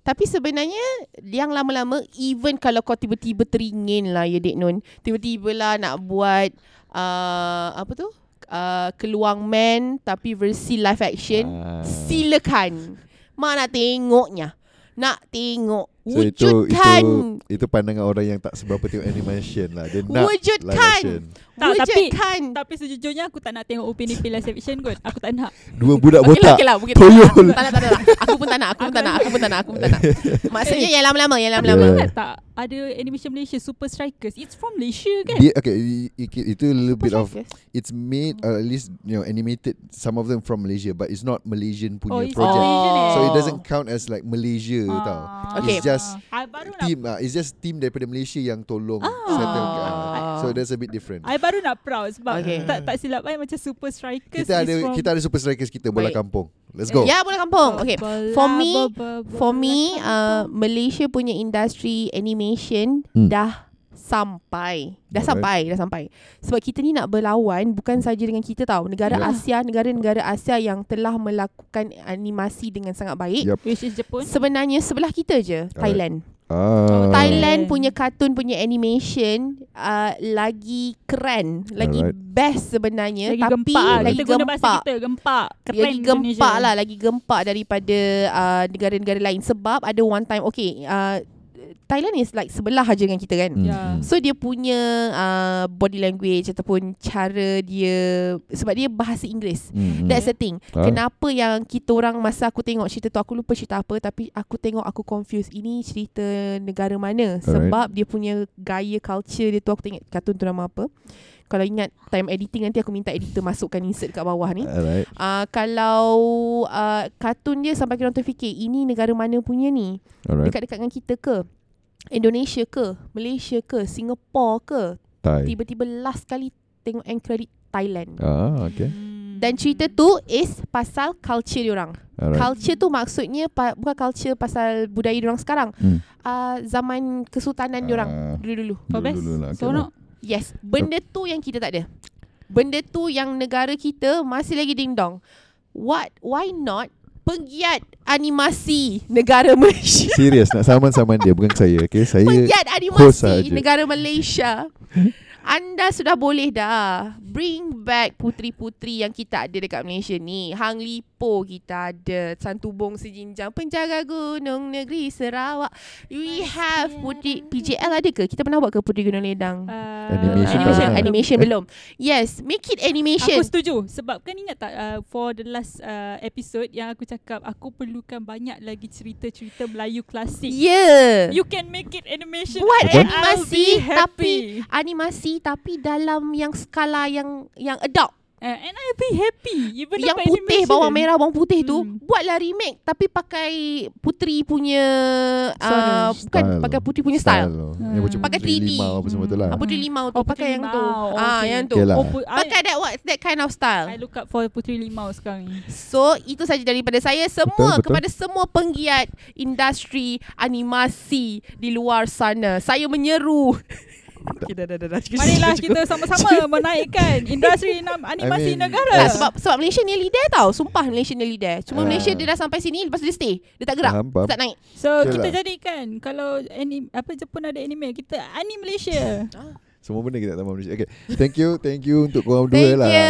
Speaker 1: Tapi sebenarnya yang lama-lama even kalau kau tiba-tiba teringin lah ya Dek Nun. Tiba-tiba lah nak buat uh, apa tu? Uh, Keluang Man tapi versi live action.
Speaker 2: Ah.
Speaker 1: Silakan. Mak nak tengoknya. Nak tengok.
Speaker 2: So itu,
Speaker 1: Wujudkan.
Speaker 2: itu itu pandangan orang yang tak seberapa tengok animation lah. Dia nak
Speaker 1: Wujudkan.
Speaker 2: live action.
Speaker 3: Tak, tapi-
Speaker 1: Wujudkan.
Speaker 3: Tapi sejujurnya aku tak nak tengok Upin Ipin live action kot. Aku tak nak.
Speaker 2: Dua budak
Speaker 1: lah,
Speaker 2: botak.
Speaker 1: okey lah. Mungkin
Speaker 2: Toyol.
Speaker 1: Tak nak, tak nak. Aku pun tak nak. Aku pun tak nak. Aku pun tak nak. Aku pun tak nak. Maksudnya yang lama-lama. Yang lama-lama.
Speaker 2: Yeah.
Speaker 3: Ingat tak ada animation Malaysia Super Strikers. It's from Malaysia kan?
Speaker 2: Dia, okay, i- i- itu a little bit of
Speaker 1: Strikers.
Speaker 2: it's made uh, at least you know animated some of them from Malaysia but it's not Malaysian punya
Speaker 3: Oh, it's
Speaker 2: project.
Speaker 3: Malaysian eh?
Speaker 2: So it doesn't count as like Malaysia
Speaker 3: Ah.
Speaker 2: tau.
Speaker 1: Okay.
Speaker 2: It's just
Speaker 3: nak
Speaker 2: team uh, it's just team daripada Malaysia yang tolong
Speaker 3: Ah.
Speaker 2: settlekan.
Speaker 1: Ah.
Speaker 2: So that's a bit different.
Speaker 3: I baru nak proud sebab
Speaker 1: Okay.
Speaker 3: tak tak silap I macam Super Strikers
Speaker 2: Kita ada
Speaker 3: from
Speaker 2: kita ada super strikers kita bola
Speaker 1: Baik.
Speaker 2: kampung. Let's go.
Speaker 1: Ya, bola kampung. Okay.
Speaker 3: Bola,
Speaker 1: For me,
Speaker 3: bola, bola
Speaker 1: For me, uh. Malaysia punya industri animation
Speaker 2: Hmm.
Speaker 1: dah sampai. Dah
Speaker 2: Alright.
Speaker 1: sampai, dah sampai. Sebab kita ni nak berlawan bukan saja dengan kita tahu. Negara
Speaker 2: Yeah.
Speaker 1: Asia, negara-negara Asia yang telah melakukan animasi dengan sangat baik.
Speaker 2: Yup.
Speaker 3: which is Jepun.
Speaker 1: Sebenarnya sebelah kita je, Thailand.
Speaker 2: Ah.
Speaker 1: Thailand punya kartun punya animation uh, lagi keren, lagi
Speaker 2: Alright.
Speaker 1: best sebenarnya
Speaker 3: Lagi
Speaker 1: tapi
Speaker 3: gempak lah.
Speaker 1: lagi
Speaker 3: Kita guna bahasa
Speaker 1: gempak.
Speaker 3: kita gempak. Keren
Speaker 1: lagi gempak
Speaker 3: Indonesia.
Speaker 1: lah Lagi gempak daripada uh, Negara-negara lain Sebab ada one time Okay uh, Thailand is like Sebelah aja dengan kita kan
Speaker 2: Hmm,
Speaker 3: Ya.
Speaker 2: hmm.
Speaker 1: So dia punya uh, Body language Ataupun cara dia Sebab dia bahasa Inggeris
Speaker 2: Hmm, hmm.
Speaker 1: That's the thing
Speaker 2: Ah.
Speaker 1: Kenapa yang kita orang Masa aku tengok cerita tu Aku lupa cerita apa Tapi aku tengok Aku confused Ini cerita negara mana Sebab dia punya Gaya culture dia tu Aku tengok kartun tu nama apa Kalau ingat Time editing nanti Aku minta editor Masukkan insert kat bawah ni
Speaker 2: Alright.
Speaker 1: Uh, kalau uh, kartun dia sampai kita orang terfikir ini negara mana punya ni?
Speaker 2: Alright.
Speaker 1: Dekat-dekat dengan kita ke? Indonesia ke? Malaysia ke? Singapore ke?
Speaker 2: Thai.
Speaker 1: Tiba-tiba last kali tengok end credit Thailand.
Speaker 2: Ah, okay.
Speaker 3: Hmm.
Speaker 1: Dan cerita tu is pasal culture dia orang.
Speaker 2: Alright.
Speaker 1: Culture tu maksudnya pa- bukan culture pasal budaya dia orang sekarang.
Speaker 2: Hmm.
Speaker 1: Uh, zaman kesultanan dia orang
Speaker 2: Ah,
Speaker 1: dulu-dulu.
Speaker 3: Best.
Speaker 2: dulu-dulu lah. Okay
Speaker 3: Seronok.
Speaker 1: Yes, benda tu yang kita tak ada. Benda tu yang negara kita masih lagi ding dong. What why not penggiat animasi negara Malaysia?
Speaker 2: Serius nak saman-saman dia bukan saya. Okay, saya
Speaker 1: Penggiat animasi negara Malaysia. Anda sudah boleh dah Bring back puteri-puteri yang kita ada dekat Malaysia ni Hang Lipo kita ada Santubong Sejinjang Penjaga Gunung Negeri Sarawak We have puteri PJL ada ke? Kita pernah buat ke Puteri Gunung Ledang?
Speaker 3: Uh,
Speaker 2: Animation tak
Speaker 1: animation,
Speaker 2: pernah.
Speaker 1: animation belum. Yes, make it animation.
Speaker 3: Aku setuju sebab kan ingat tak uh, for the last uh, episode yang aku cakap aku perlukan banyak lagi cerita-cerita Melayu klasik.
Speaker 1: Yeah.
Speaker 3: You can make it animation.
Speaker 1: Buat animasi
Speaker 3: be happy.
Speaker 1: tapi animasi tapi dalam yang skala yang yang adult.
Speaker 3: Uh, and I'll be happy. Even
Speaker 1: yang putih
Speaker 3: animation.
Speaker 1: bawang merah bawang putih tu
Speaker 3: Hmm.
Speaker 1: buatlah remake tapi pakai puteri punya uh, bukan
Speaker 2: Style.
Speaker 1: pakai puteri punya style.
Speaker 2: loh.
Speaker 3: Hmm.
Speaker 2: Yang macam
Speaker 1: Pakai
Speaker 2: Puteri
Speaker 1: 3D.
Speaker 2: Limau apa semua tu lah.
Speaker 1: Ah, puteri limau tu
Speaker 3: Oh,
Speaker 1: pakai
Speaker 3: Puteri
Speaker 1: yang tu.
Speaker 3: Limau.
Speaker 1: Ah
Speaker 3: Okay.
Speaker 1: yang tu.
Speaker 2: Okay lah.
Speaker 3: Oh, pu- I,
Speaker 1: Pakai that what that kind of
Speaker 3: I
Speaker 1: style.
Speaker 3: look up for Puteri Limau sekarang ni.
Speaker 1: So itu saja daripada saya semua
Speaker 2: Betul, betul.
Speaker 1: kepada semua penggiat industri animasi di luar sana. Saya menyeru. okay, dah, dah, dah, dah.
Speaker 3: Marilah kita sama-sama menaikkan industri animasi
Speaker 2: I mean,
Speaker 3: negara.
Speaker 1: Tak, sebab sebab Malaysia nearly there tau. Sumpah Malaysia nearly there. Cuma
Speaker 2: Ah.
Speaker 1: Malaysia dia dah sampai sini lepas tu dia stay. Dia tak gerak.
Speaker 2: Faham, faham.
Speaker 1: Dia tak naik.
Speaker 3: So
Speaker 2: Okay
Speaker 3: kita
Speaker 2: lah.
Speaker 3: jadikan kalau anim, apa Jepun ada anime kita anim Malaysia.
Speaker 2: Semua benda kita tak tahu Malaysia. Okay. Thank you, thank you untuk korang dua
Speaker 1: Thank
Speaker 2: lah.
Speaker 1: you.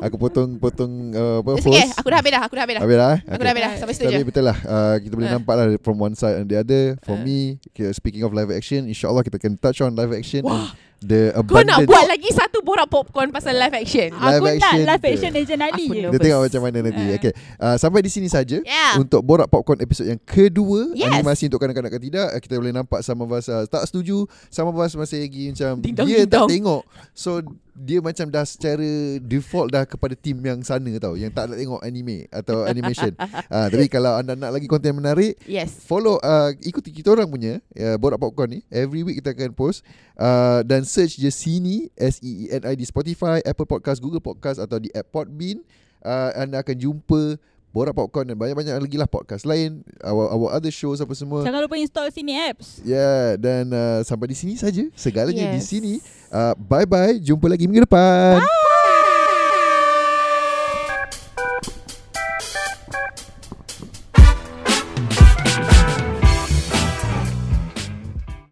Speaker 2: Aku potong-potong uh, apa
Speaker 1: It's
Speaker 2: host.
Speaker 1: okay. Aku dah habis dah. Aku dah habis dah.
Speaker 2: Habis dah eh?
Speaker 1: Aku dah habis dah. Sampai situ
Speaker 2: Tapi
Speaker 1: je.
Speaker 2: betul lah uh, Kita boleh
Speaker 1: Ah.
Speaker 2: nampak lah From one side and the other For
Speaker 1: Ah.
Speaker 2: me okay, Speaking of live action InsyaAllah kita can touch on live action
Speaker 1: Wah.
Speaker 2: The
Speaker 1: Kau nak buat lagi satu borak popcorn pasal live action.
Speaker 2: Live
Speaker 3: aku nak
Speaker 2: action
Speaker 3: live
Speaker 2: ke?
Speaker 3: action Agent Ali
Speaker 1: Aku
Speaker 3: je.
Speaker 2: Kita tengok macam mana nanti
Speaker 3: Ah.
Speaker 2: Okay uh, Sampai di sini saja
Speaker 1: Yeah.
Speaker 2: Untuk Borak Popcorn episod yang kedua
Speaker 1: Yes.
Speaker 2: Animasi untuk kanak-kanak ke tidak uh, Kita boleh nampak Sama us uh, tak setuju Sama us masih lagi macam
Speaker 1: Ding
Speaker 2: Dia
Speaker 1: ding
Speaker 2: tak
Speaker 1: dong.
Speaker 2: tengok So dia macam dah secara default dah kepada team yang sana tau yang tak nak tengok anime atau animation. uh, tapi kalau anda nak lagi konten menarik,
Speaker 1: Yes.
Speaker 2: follow uh, ikuti kita orang punya uh, Borak Popcorn ni. Every week kita akan post uh, dan search je Sini S E E N I di Spotify, Apple Podcast, Google Podcast atau di app Podbean. Uh, anda akan jumpa Borak Popcorn dan banyak-banyak lagi lah podcast lain, our, our other shows apa semua.
Speaker 3: Jangan lupa install sini apps.
Speaker 2: Ya, yeah, dan uh, sampai di sini saja. Segalanya di
Speaker 1: Yes.
Speaker 2: sini. Uh, bye bye. Jumpa lagi minggu depan.
Speaker 1: Bye.